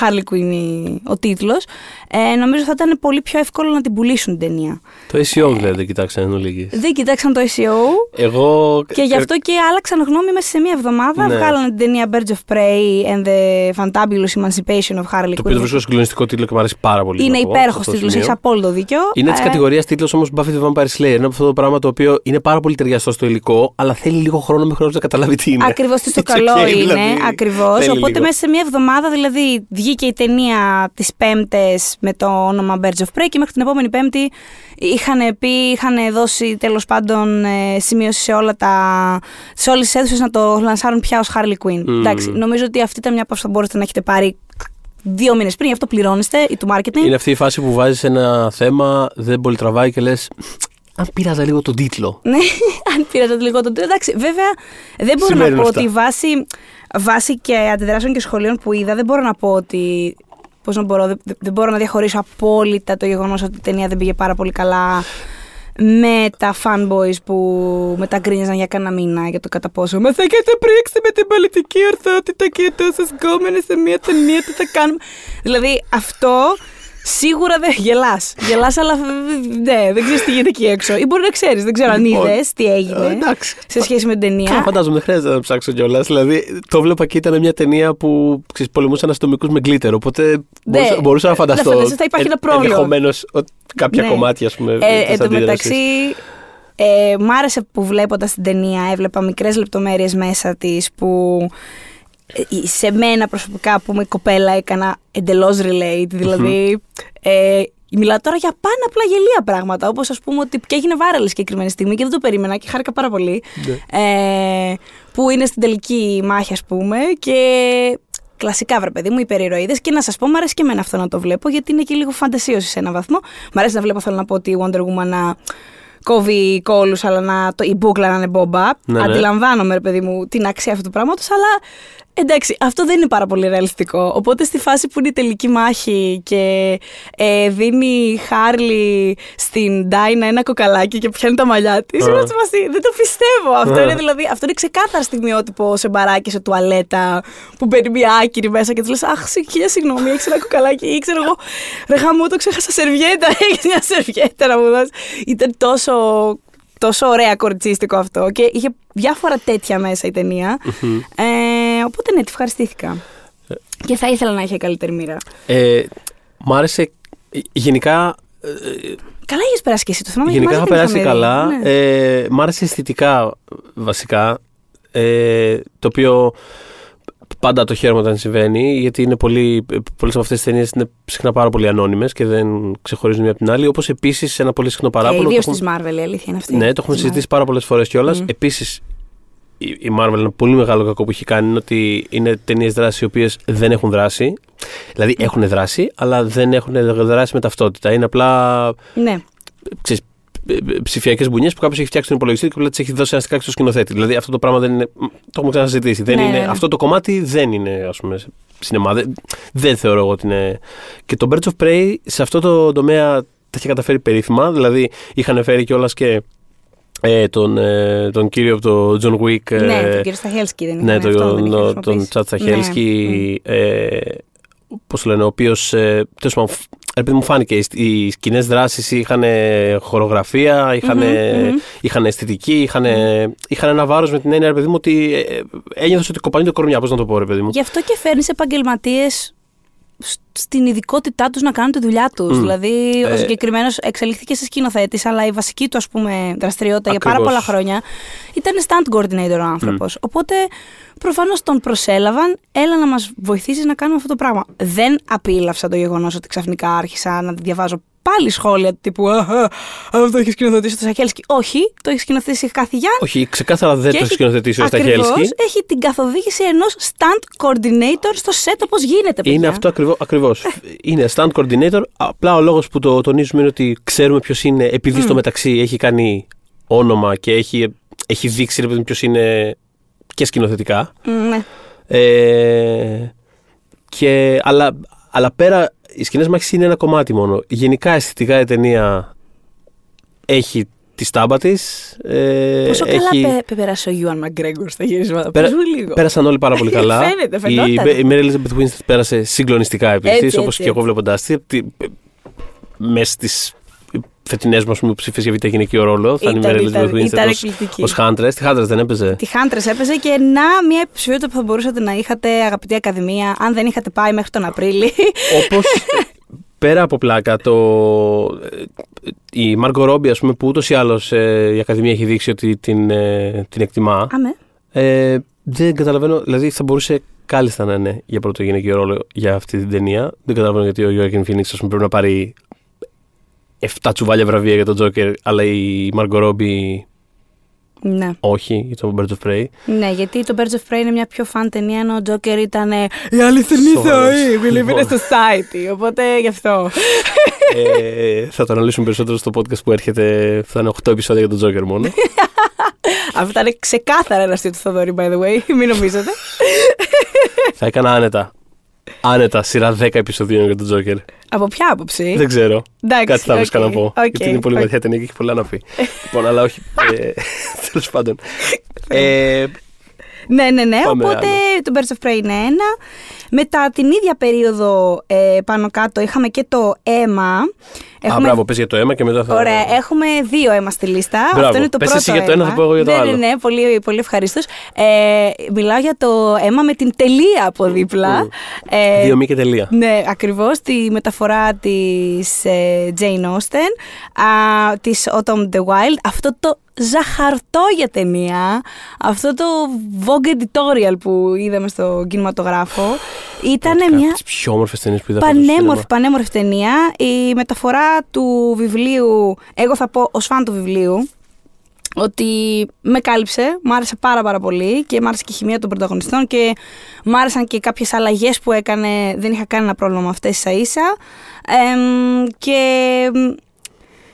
Harley Quinn η- ο τίτλος. Ε, νομίζω θα ήταν πολύ πιο εύκολο να την πουλήσουν την ταινία. Το SEO δηλαδή δεν κοιτάξανε εν ολίγης. Δεν κοιτάξαν το SEO Εγώ. και γι' αυτό και άλλαξαν γνώμη μέσα σε μία εβδομάδα. Ναι. Βγάλανε την ταινία Birds of Prey and the Fantabulous Emancipation of Harley Το οποίο το Quinn. βρίσκω συγκλονιστικό τίτλο και μου αρέσει πάρα πολύ. Είναι να πω, υπέροχος σε αυτό το τίτλος, σημείο. έχεις απόλυτο δίκιο. Είναι της Ε, κατηγορίας τίτλος όμως Buffy the Vampire Slayer. Είναι από αυτό το πράγμα το οποίο είναι πάρα πολύ ταιριαστό στο υλικό, αλλά θέλει λίγο χρόνο μέχρι να καταλάβει τι είναι. Ακριβώς τι στο It's καλό okay, είναι. δηλαδή. Ακριβώς. Θέλει Οπότε λίγο. μέσα σε μία εβδομάδα, δηλαδή, βγήκε η ταινία τις Πέμπτες με το όνομα Birds of Prey και μέχρι την επόμενη Πέμπτη είχαν πει, είχαν δώσει τέλος πάντων ε, σημείωση σε, όλα τα, σε όλες τις αίθουσες να το λανσάρουν πια ως Harley Quinn. Μμμ. Εντάξει, νομίζω ότι αυτή ήταν μια απόφαση που μπορείτε να έχετε πάρει δύο μήνες πριν, γι' αυτό πληρώνεστε ή του marketing. Είναι αυτή η φάση που βάζεις ένα θέμα, δεν πολύ τραβάει και λες. Αν πείραζα λίγο τον τίτλο. Ναι, αν πήρατε λίγο τον τρίτο. Εντάξει, βέβαια δεν μπορώ Συμβαίνουν να πω αυτά. ότι βάσει, βάσει και αντιδράσεων και σχολείων που είδα, δεν μπορώ να πω ότι. Πώς να μπορώ, δεν, δεν μπορώ να διαχωρίσω απόλυτα το γεγονός ότι η ταινία δεν πήγε πάρα πολύ καλά με τα fanboys που μεταγκρίνιαζαν για κανένα μήνα για το κατά πόσο Μα θα έχετε πρίξει με την πολιτική ορθότητα και τόσες γκόμενες σε μια ταινία, τι θα κάνουμε. Δηλαδή αυτό σίγουρα δεν γελάς. Γελάς, αλλά ναι, δεν ξέρεις τι γίνεται εκεί έξω. Ή μπορεί να ξέρεις, δεν ξέρω αν Λοιπόν, είδες τι Ε, έγινε εντάξει. σε σχέση με την Καλά, ταινία. φαντάζομαι δεν χρειάζεται να ψάξω κιόλας. Δηλαδή, το βλέπα και ήταν μια ταινία που ξέρεις, πολεμούσαν αστυνομικού με γκλίτερ. Οπότε μπορούσα, μπορούσα να φανταστώ. Ναι, φανταστείς, θα υπάρχει ένα πρόβλημα. Ενδεχομένως κάποια Ναι. κομμάτια, ας πούμε. Ε, της εν τω αντίδρασης. μεταξύ, ε, μ' άρεσε που βλέποντα την ταινία, έβλεπα μικρές λεπτομέρειες μέσα της που ε, σε μένα προσωπικά που είμαι κοπέλα έκανα εντελώς relate, δηλαδή ε, μιλάω τώρα για πάνω απλά γελία πράγματα, όπως ας πούμε ότι και έγινε viral συγκεκριμένη στιγμή και δεν το περίμενα και χάρηκα πάρα πολύ, Ναι. ε, που είναι στην τελική μάχη ας πούμε και κλασικά βρε παιδί μου, υπερηρωίδες και να σας πω μου αρέσει και εμένα αυτό να το βλέπω γιατί είναι και λίγο φαντασίωση σε έναν βαθμό. Μ' αρέσει να βλέπω θέλω να πω ότι η Wonder Woman να κόβει κόλους αλλά να, το, η μπούκλα να είναι bomb up. Ναι, ναι. Αντιλαμβάνομαι ρε παιδί μου την αξία αυτού του πράγματος αλλά Εντάξει, αυτό δεν είναι πάρα πολύ ρεαλιστικό. Οπότε στη φάση που είναι η τελική μάχη και ε, δίνει η Χάρλι στην Ντάινα ένα κοκαλάκι και πιάνει τα μαλλιά της. Α. δεν το πιστεύω. Αυτό Α. είναι δηλαδή, αυτό είναι ξεκάθαρα στιγμιότυπο σε μπαράκι, σε τουαλέτα, που μπαίνει μια άκυρη μέσα και της λες: Αχ, συ- χίλια συγγνώμη, έχεις ένα κοκαλάκι. Ή ξέρω εγώ, ρε χαμό, το ξέχασα σερβιέτα. Έχεις μια σερβιέτα να μου δώσεις. Ήταν τόσο, τόσο ωραία κοριτσίστικο αυτό και είχε διάφορα τέτοια μέσα η ταινία. Ε, οπότε ναι, τη ευχαριστήθηκα. Και θα ήθελα να είχε καλύτερη μοίρα. Ε, μ' άρεσε ε, γενικά. ε, Καλά είχες περάσει και εσύ το θυμάμαι. Γενικά μαζί είχα την περάσει είχαμε δει. καλά. Ναι. Ε, μ' άρεσε αισθητικά βασικά. Ε, το οποίο πάντα το χαίρομαι όταν συμβαίνει, γιατί είναι πολύ, πολλές από αυτές τις ταινίες είναι συχνά πάρα πολύ ανώνυμες και δεν ξεχωρίζουν μία από την άλλη. Όπως επίσης ένα πολύ συχνό Και παράπονο. ιδίω το τη έχουμε- Marvel, η αλήθεια είναι αυτή. Ναι, το έχουμε Της συζητήσει Marvel. πάρα πολλές φορές κιόλας. Μμ. Επίσης, η η Marvel ένα πολύ μεγάλο κακό που έχει κάνει είναι ότι είναι ταινίες δράσης οι οποίες δεν έχουν δράση. Δηλαδή έχουν δράση, αλλά δεν έχουν δράση με ταυτότητα. Είναι απλά Ναι. ξέρεις, ψηφιακές μπουνιές που κάποιος έχει φτιάξει τον υπολογιστή και απλά τις έχει δώσει αστικά στο σκηνοθέτη. Δηλαδή αυτό το πράγμα δεν είναι. Το έχουμε ξανασυζητήσει. Δεν Ναι, είναι, ναι, ναι. Αυτό το κομμάτι δεν είναι, ας πούμε, σινεμά. Δεν, δεν θεωρώ εγώ ότι είναι. Και το Birds of Prey σε αυτό το τομέα τα είχε καταφέρει περίφημα. Δηλαδή είχαν φέρει κιόλας και ε, τον, ε, τον κύριο από το John Wick. ε, ναι, τον κύριο Σταχέλσκι δεν ναι, είχαμε αυτό, δεν είχε τον, τον χρησιμοποιήσει. Τσάτ Σταχέλσκι, Ναι. ε, πώς το λένε, ο οποίος. Ε, τέλος πάντων, φ- επειδή μου φάνηκε, οι, οι σκηνές δράσει είχαν χορογραφία, είχαν, Μμμ, μμμ. είχαν αισθητική, είχαν, είχαν ένα βάρος με την έννοια, ρε παιδί μου, ότι ε, ένιωθες ότι κοπανεί το κορμιά. Πώς να το πω, ρε παιδί μου. Γι' αυτό και φέρνεις επαγγελματίες στην ειδικότητά τους να κάνουν τη δουλειά τους. Μμ. Δηλαδή, ο Ε, συγκεκριμένος εξελίχθηκε σε σκηνοθέτης, αλλά η βασική του ας πούμε, δραστηριότητα για πάρα Ακριβώς. πολλά χρόνια ήταν stunt coordinator ο άνθρωπος. Οπότε, προφανώς τον προσέλαβαν, έλα να μας βοηθήσεις να κάνουμε αυτό το πράγμα. Δεν απίλαυσα το γεγονός ότι ξαφνικά άρχισα να διαβάζω πάλι σχόλια τύπου «Αχα, Αυτό έχει σκηνοθετήσει το Σαχέλσκι. Όχι, το έχει σκηνοθετήσει η Καθηγιάν. Όχι, ξεκάθαρα δεν Και το έχει σκηνοθετήσει ο ακριβώς, Σταχέλσκι. έχει την καθοδήγηση ενός stunt coordinator στο set όπως γίνεται, παιδιά. Είναι αυτό ακριβώς. Ακριβώς. είναι stunt coordinator. Απλά ο λόγος που το τονίζουμε είναι ότι ξέρουμε ποιος είναι, επειδή στο μεταξύ έχει κάνει όνομα και έχει, έχει δείξει ποιος είναι και σκηνοθετικά. Μ, Ναι. Ε, και, αλλά, αλλά πέρα, οι σκηνές μάχης είναι ένα κομμάτι μόνο. Γενικά αισθητικά η ταινία έχει τη στάμπα της. Ε, Πόσο έχει... καλά πέ, πέ, πέρασε ο Γιούαν Μαγκρέγκορ στα γυρίσματα; Πέρα- Πες μου λίγο. Πέρασαν όλοι πάρα πολύ καλά. Φαίνεται, η, φαινόταν. η Mary Elizabeth Winstead πέρασε συγκλονιστικά Έτσι, επίση, όπως έτσι, και εγώ έτσι. βλέποντά τη. Μέσα στις φετινές μου ψήφιε για β' γυναικείο ρόλο. Θα είναι η Ήταν- Mary ήταν- Elizabeth Winstead ήταν ως- εκπληκτική. ως Huntress. Τη Huntress δεν έπαιζε; Τη Χάντρε έπαιζε και να μια υποψηφιότητα που θα μπορούσατε να είχατε, αγαπητή Ακαδημία, αν δεν είχατε πάει μέχρι τον Απρίλη. Όπως πέρα από πλάκα, το, ε, η Μάργκο Ρόμπι, ας πούμε, που ούτως ή άλλως η Ακαδημία έχει δείξει ότι την, ε, την εκτιμά. Αμέ. Ε, δεν καταλαβαίνω, δηλαδή θα μπορούσε κάλλιστα να είναι για πρώτο γυναικείο ρόλο για αυτή την ταινία. Δεν καταλαβαίνω γιατί ο Γιώργιν Φίνιξ πρέπει να πάρει 7 τσουβάλια βραβεία για τον Τζόκερ, αλλά η Μάργκο Ρόμπι Ναι. όχι για τον Birds of Prey. ναι, γιατί το Birds of Prey είναι μια πιο φαν ταινία, ενώ ο Τζόκερ ήταν ε, η αληθινή Σοβαρός. ζωή. We live in a Λοιπόν. society. Οπότε γι' αυτό. ε, θα το αναλύσουμε περισσότερο στο podcast που έρχεται. Θα είναι 8 επεισόδια για τον Τζόκερ μόνο. Αυτό ήταν ξεκάθαρα ένα αστείο του Θοδωρή, by the way. Μην νομίζετε. θα έκανα άνετα. Άνετα, σειρά 10 επεισοδίων για τον Τζόκερ. Από ποια άποψη; Δεν ξέρω. Εντάξει, Κάτι θα βρίσκα οκ, να πω. οκ, γιατί είναι πολύ οκ. βαθιά ταινία και έχει πολλά να πει. λοιπόν, αλλά όχι. Ε, Τέλος πάντων. Ε, Ναι, ναι, ναι. Πάμε Οπότε άλλο. το Birds of Prey είναι ένα. Μετά την ίδια περίοδο ε, πάνω κάτω είχαμε και το αίμα. Α, μπράβο, πες για το αίμα και μετά θα. Ωραία, έχουμε δύο αίμα στη λίστα. Μπράβο. Αυτό είναι το Πες πρώτο. εσύ για το ένα, αίμα. θα πω εγώ για το ναι, άλλο. Ναι, ναι, πολύ, πολύ ευχαρίστω. Ε, μιλάω για το αίμα με την τελεία από δίπλα. Ε, Δύο μη και τελεία. ναι, ακριβώς, τη μεταφορά της ε, Jane Austen, α, της Autumn the Wild. Αυτό το ζαχαρτό για ταινία, αυτό το Vogue editorial που είδαμε στο κινηματογράφο, ήταν μια Τις πιο όμορφες ταινίες που είδα. φέτος στο πανέμορφη, σινεμά. πανέμορφη ταινία. Η μεταφορά του βιβλίου, εγώ θα πω ως φαν του βιβλίου, ότι με κάλυψε, μου άρεσε πάρα πάρα πολύ και μου άρεσε και η χημεία των πρωταγωνιστών και μου άρεσαν και κάποιες αλλαγές που έκανε, δεν είχα κανένα πρόβλημα με αυτές ίσα ίσα. Εμ, και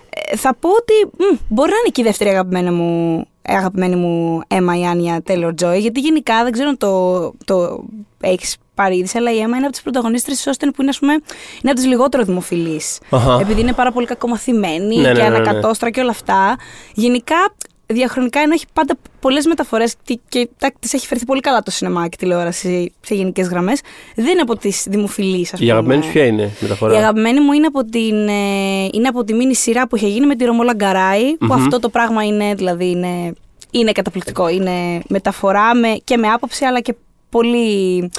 ε, θα πω ότι μ, μπορεί να είναι και η δεύτερη αγαπημένα μου αγαπημένη μου Έμα η Άνια Taylor Joy, γιατί γενικά δεν ξέρω αν το, το έχεις πάρει είδηση, αλλά η Έμα είναι από τις πρωταγωνίστρες της Όστεν που είναι, ας πούμε, είναι από τις λιγότερο δημοφιλείς. Αχα. Επειδή είναι πάρα πολύ κακομαθημένη Ναι, ναι, και ναι, ναι. ανακατόστρα και όλα αυτά. Γενικά, διαχρονικά ενώ έχει πάντα πολλές μεταφορές και, και τις έχει φερθεί πολύ καλά το σινεμά και η τηλεόραση σε γενικές γραμμές, δεν είναι από τις δημοφιλείς, ας πούμε. Η αγαπημένη σου ποια είναι η μεταφορά; Η αγαπημένη μου είναι από, την, ε, είναι από τη μίνι σειρά που είχε γίνει με τη Ρωμόλα Γκαράη, που Μμμ. αυτό το πράγμα είναι, δηλαδή, είναι, είναι καταπληκτικό. Είναι μεταφορά με, και με άποψη, αλλά και πολύ...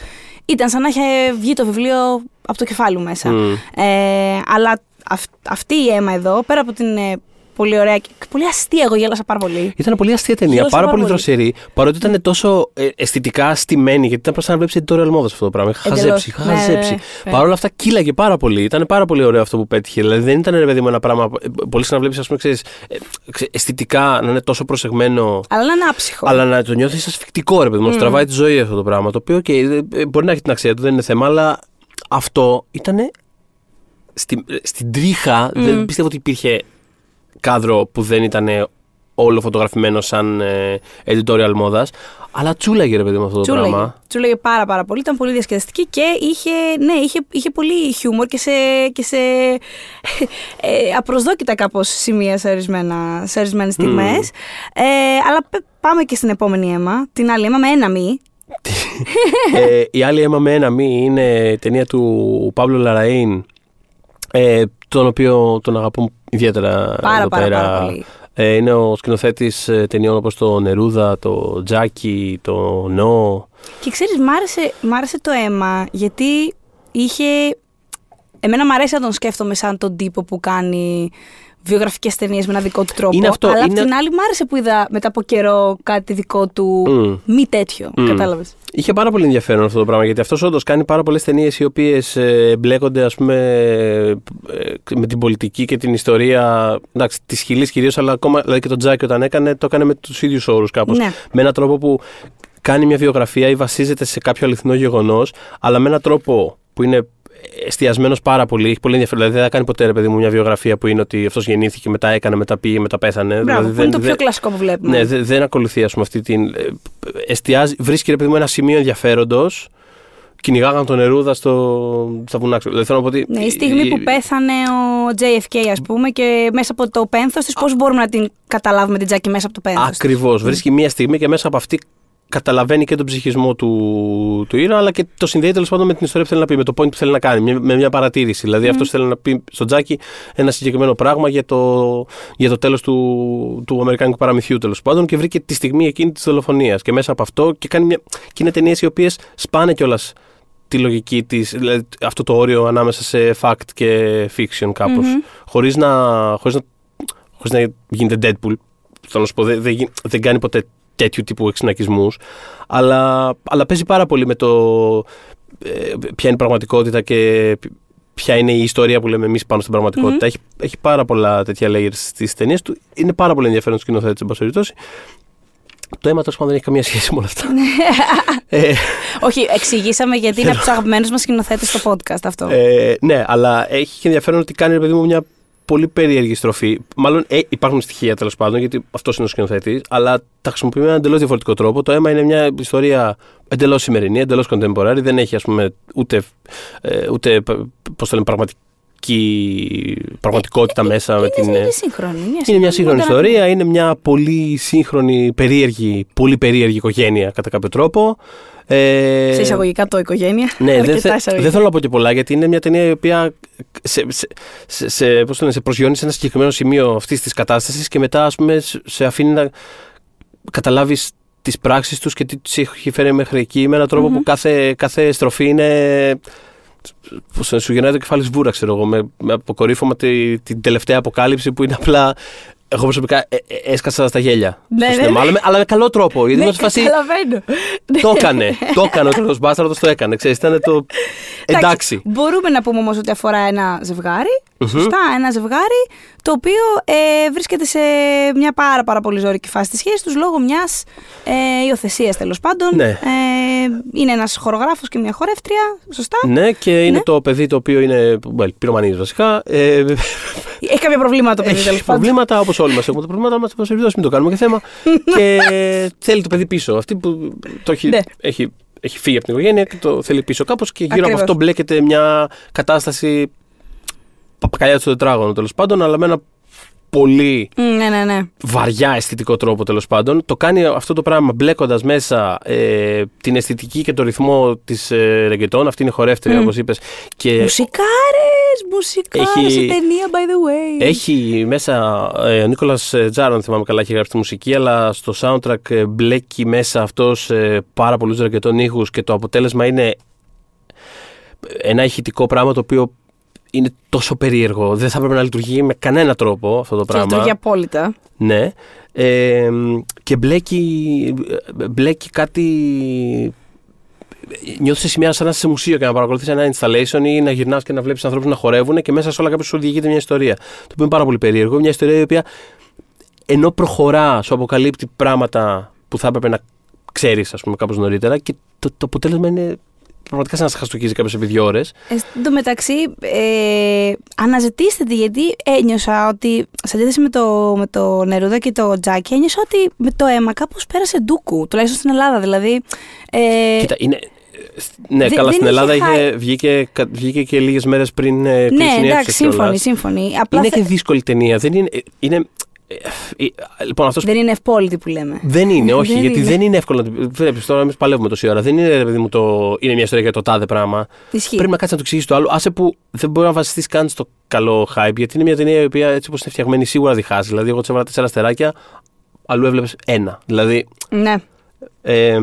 Ήταν σαν να είχε βγει το βιβλίο από το κεφάλι μου μέσα. Μμ. Ε, αλλά αυ- αυτή η αίμα εδώ, πέρα από την ε, πολύ ωραία και πολύ αστεία, εγώ γέλασα πάρα πολύ. Ήταν πολύ αστεία ταινία, Γέλασα πάρα, πάρα πολύ πολύ. δροσερή. Παρότι ήταν τόσο ε, αισθητικά στημένη, γιατί ήταν σαν να βλέπει editorial mode αυτό το πράγμα. Είχα Εντελώς. χαζέψει, είχα Ναι, ναι, χαζέψει. ναι, ναι. Παρ' όλα αυτά κύλαγε πάρα πολύ. Ήταν πάρα πολύ ωραίο αυτό που πέτυχε. Δηλαδή δεν ήταν ρε παιδί μου ένα πράγμα. ε, Πολύ συχνά βλέπεις, ας πούμε, ξέρεις, ε, ξε- αισθητικά να είναι τόσο προσεγμένο. Αλλά να είναι άψυχο. Αλλά να το νιώθεις ασφικτικό, ρε παιδί μου. να Σου τραβάει τη ζωή αυτό το πράγμα. Το οποίο, okay, ε, μπορεί να έχει την αξία του, δεν είναι θέμα, αλλά αυτό ήταν. Στην, στην τρίχα, δεν πιστεύω ότι υπήρχε κάδρο που δεν ήταν όλο φωτογραφημένο σαν ε, editorial μόδας. Αλλά τσούλαγε, ρε παιδί μου, αυτό το Τσούλαγε. πράγμα. Τσούλαγε πάρα πάρα πολύ, ήταν πολύ διασκεδαστική και είχε, ναι, είχε, είχε πολύ χιούμορ και σε, και σε ε, απροσδόκητα κάπως σημεία σε, ορισμένα, σε ορισμένες στιγμές. Ε, αλλά πε- πάμε και στην επόμενη αίμα, την άλλη αίμα με ένα μη. ε, η άλλη αίμα με ένα μη είναι η ταινία του Παύλου Λαραΐν, ε, τον οποίο τον αγαπούμε ιδιαίτερα Πάρα, εδώ πάρα, πέρα. πάρα πολύ. Ε, είναι ο σκηνοθέτης ταινιών όπως το Νερούδα, το Τζάκι, το Νό. Και ξέρεις, μ' άρεσε, μ' άρεσε το αίμα γιατί είχε... Εμένα μ' αρέσει να τον σκέφτομαι σαν τον τύπο που κάνει βιογραφικές ταινίες με ένα δικό του τρόπο. Είναι αυτό, αλλά απ' είναι- την άλλη μ' άρεσε που είδα μετά από καιρό κάτι δικό του Μμ. μη τέτοιο. Μμ. Κατάλαβες; Είχε πάρα πολύ ενδιαφέρον αυτό το πράγμα γιατί αυτός όντως κάνει πάρα πολλές ταινίες οι οποίες μπλέκονται ας πούμε, ε, με την πολιτική και την ιστορία εντάξει, της χιλής κυρίως, αλλά ακόμα δηλαδή και τον Τζάκι όταν έκανε, το έκανε με τους ίδιους όρους κάπως. Ναι. Με έναν τρόπο που κάνει μια βιογραφία ή βασίζεται σε κάποιο αληθινό γεγονός, αλλά με έναν τρόπο που είναι εστιασμένος πάρα πολύ. Έχει πολύ ενδιαφέρον. Δηλαδή δεν θα κάνει ποτέ ρε παιδί μου μια βιογραφία που είναι ότι αυτός γεννήθηκε, μετά έκανε, μετά πήγε, μετά πέθανε. Μπράβο, δηλαδή, που δεν- είναι το πιο δεν- κλασικό που βλέπουμε. ναι, δε- δεν ακολουθεί ας πούμε, αυτή την. ε, Εστιάζει, βρίσκει ρε παιδί μου ένα σημείο ενδιαφέροντος. Κυνηγάγαν τον Νερούδα στο, στα βουνά. ξέρω. Δηλαδή, θέλω να πω ότι. Ναι, η στιγμή που πέθανε ο JFK, ας πούμε, και μέσα από το πένθος της, πώς μπορούμε να την καταλάβουμε την Τζάκη μέσα από το πένθος. της; Ακριβώς. Βρίσκει μία στιγμή και μέσα από αυτή καταλαβαίνει και τον ψυχισμό του, του ήρωα, αλλά και το συνδέει τέλος πάντων με την ιστορία που θέλει να πει, με το point που θέλει να κάνει, με- με μια παρατήρηση. Δηλαδή, αυτός θέλει να πει στον Τζάκι ένα συγκεκριμένο πράγμα για το, για το τέλος του, του Αμερικάνικου παραμυθιού τέλος πάντων και βρήκε τη στιγμή εκείνη της δολοφονίας. Και μέσα από αυτό και, κάνει μια, και είναι ταινίες οι οποίες σπάνε κιόλας τη λογική της, δηλαδή αυτό το όριο ανάμεσα σε fact και fiction καπως Χωρίς να, χωρίς να, χωρίς να γίνεται Deadpool. Θέλω να σου πω, δεν, δεν, γι- δεν κάνει ποτέ τέτοιου τύπου εξυνακισμούς, αλλά, αλλά παίζει πάρα πολύ με το ε, ποια είναι η πραγματικότητα και ποια είναι η ιστορία που λέμε εμείς πάνω στην πραγματικοτητα Έχει, έχει πάρα πολλά τέτοια layers στις ταινίες του. Είναι πάρα πολύ ενδιαφέρον σκηνοθέτης, εν πάση περιπτώσει. Το αίμα τέλος πάντων δεν έχει καμία σχέση με όλα αυτά. ε, Όχι, εξηγήσαμε γιατί είναι από τους αγαπημένους μας σκηνοθέτες στο podcast αυτό. Ε, ναι, αλλά έχει και ενδιαφέρον ότι κάνει ρε παιδί μου μια πολύ περίεργη στροφή. Μάλλον ε, υπάρχουν στοιχεία τέλος πάντων, γιατί αυτός είναι ο σκηνοθέτης, αλλά τα χρησιμοποιεί με έναν εντελώς διαφορετικό τρόπο. Το αίμα είναι μια ιστορία εντελώς σημερινή, εντελώς contemporary. Δεν έχει, ας πούμε, ούτε, ε, ούτε πώς το λένε, πραγματική πραγματικότητα μέσα. με την, είναι, ε, είναι σύγχρονη. Μια είναι μια σύγχρονη μοντέρνα- ιστορία, είναι μια πολύ σύγχρονη, περίεργη, πολύ περίεργη οικογένεια κατά κάποιο τρόπο. Ε, Σε εισαγωγικά το οικογένεια. ναι, δεν, Αρκετά θε- εισαγωγικά. δεν θέλω να πω και πολλά γιατί είναι μια ταινία η οποία σε, σε, σε, σε, πώς το λένε, σε προσγειώνει σε ένα συγκεκριμένο σημείο αυτής της κατάστασης και μετά ας πούμε, σε- σε αφήνει να καταλάβεις τις πράξεις τους και τι τους έχει φέρει μέχρι εκεί με έναν τρόπο που κάθε, κάθε στροφή είναι. Πώς σου γυρνάει το κεφάλι σβούρα, ξέρω εγώ, με, με αποκορύφωμα τη, την τελευταία αποκάλυψη που είναι απλά. Εγώ προσωπικά ε, ε, έσκασα στα γέλια. Ναι, στο ναι, σινεμά, ναι. αλλά, με, αλλά με καλό τρόπο. Γιατί Ναι, ήμουν σε φάση. καταλαβαίνω. Το έκανε. το έκανε ο τρελό μπάσταρδο, το έκανε. Ξέρεις, ήταν το. Εντάξει. Μπορούμε να πούμε όμως ότι αφορά ένα ζευγάρι. Σωστά, ένα ζευγάρι το οποίο ε, βρίσκεται σε μια πάρα, πάρα πολύ ζώρικη φάση της σχέσης τους λόγω μιας ε, υιοθεσίας τέλος πάντων. Ναι. Ε, είναι ένας χορογράφος και μια χορεύτρια. Σωστά. Ναι, και είναι Ναι. το παιδί το οποίο είναι. Well, πυρομανής βασικά. Ε, Έχει κάποια προβλήματα το παιδί, τέλος Έχει πάντων. προβλήματα όπως όλοι μας έχουμε τα προβλήματα μας. Σε μην το κάνουμε και θέμα. και θέλει το παιδί πίσω. Αυτή που το έχει, Ναι. έχει, έχει φύγει από την οικογένεια και το θέλει πίσω κάπως και γύρω Ακριβώς. από αυτό μπλέκεται μια κατάσταση παπακαλιά του τετράγωνο τέλος πάντων, αλλά με ένα πολύ Μ, Ναι, ναι, ναι. βαριά αισθητικό τρόπο τέλος πάντων. Το κάνει αυτό το πράγμα μπλέκοντας μέσα ε, την αισθητική και το ρυθμό της ε, ρεγκετών. Αυτή είναι χορεύτρια, Μμ. όπως είπες. Και Μουσικάρες! Μουσικάρες Ε, Έχει- η ταινία, by the way. Έχει μέσα. Ε, ο Νίκολας Τζάρον, αν θυμάμαι καλά, έχει γράψει τη μουσική, αλλά στο soundtrack ε, μπλέκει μέσα αυτός ε, πάρα πολλούς ρακετών ήχους και το αποτέλεσμα είναι ένα ηχητικό πράγμα το οποίο είναι τόσο περίεργο. Δεν θα έπρεπε να λειτουργεί με κανένα τρόπο αυτό το Και πράγμα. λειτουργεί απόλυτα. Ναι. Ε, και μπλέκει, μπλέκει κάτι. Νιώθεις σε σημεία σαν να είσαι σε μουσείο και να παρακολουθείς ένα installation ή να γυρνάς και να βλέπεις ανθρώπους να χορεύουν και μέσα σε όλα κάποιος σου διηγείται μια ιστορία. Το οποίο είναι πάρα πολύ περίεργο. Μια ιστορία η οποία ενώ προχωρά, σου αποκαλύπτει πράγματα που θα έπρεπε να ξέρεις, ας πούμε, κάπως νωρίτερα και το, το αποτέλεσμα είναι πραγματικά σαν να σε χαστοκίζει κάποιος επί δύο ώρες. Ε, Εν τω μεταξύ, ε, αναζητήστε τη γιατί ένιωσα ότι σε αντίθεση με το, με το Νερούδα και το Τζάκι, ένιωσα ότι με το αίμα κάπως πέρασε ντούκου, τουλάχιστον στην Ελλάδα. Δηλαδή, ε, Κοίτα, είναι. Ναι, Δε- καλά, δεν στην είχε Ελλάδα χάει- είχε, βγήκε, κα- βγήκε και λίγες μέρες πριν ε, κλείσουν ναι, οι εντάξει, αίθουσες κιόλας. σύμφωνοι, σύμφωνοι. Απλά Είναι θε- και δύσκολη ταινία. Δεν είναι. είναι ε, ε, λοιπόν, αυτός δεν είναι ευπόλυτη που λέμε. δεν είναι, όχι, Δεν γιατί είναι. δεν είναι εύκολο. να το- Βλέπεις τώρα, εμείς παλεύουμε τόση ώρα. Δεν είναι, ρε παιδί μου, το, είναι μια ιστορία για το τάδε πράγμα. Ισχύει. Πρέπει να κάτσεις να το εξηγήσεις το άλλο. Άσε που δεν μπορεί να βασιστείς καν στο καλό hype, γιατί είναι μια ταινία η οποία έτσι όπως είναι φτιαγμένη σίγουρα διχάζει. Δηλαδή, εγώ της έβαλα τέσσερα αστεράκια, αλλού έβλεπες ένα. Δηλαδή, Ναι. ε,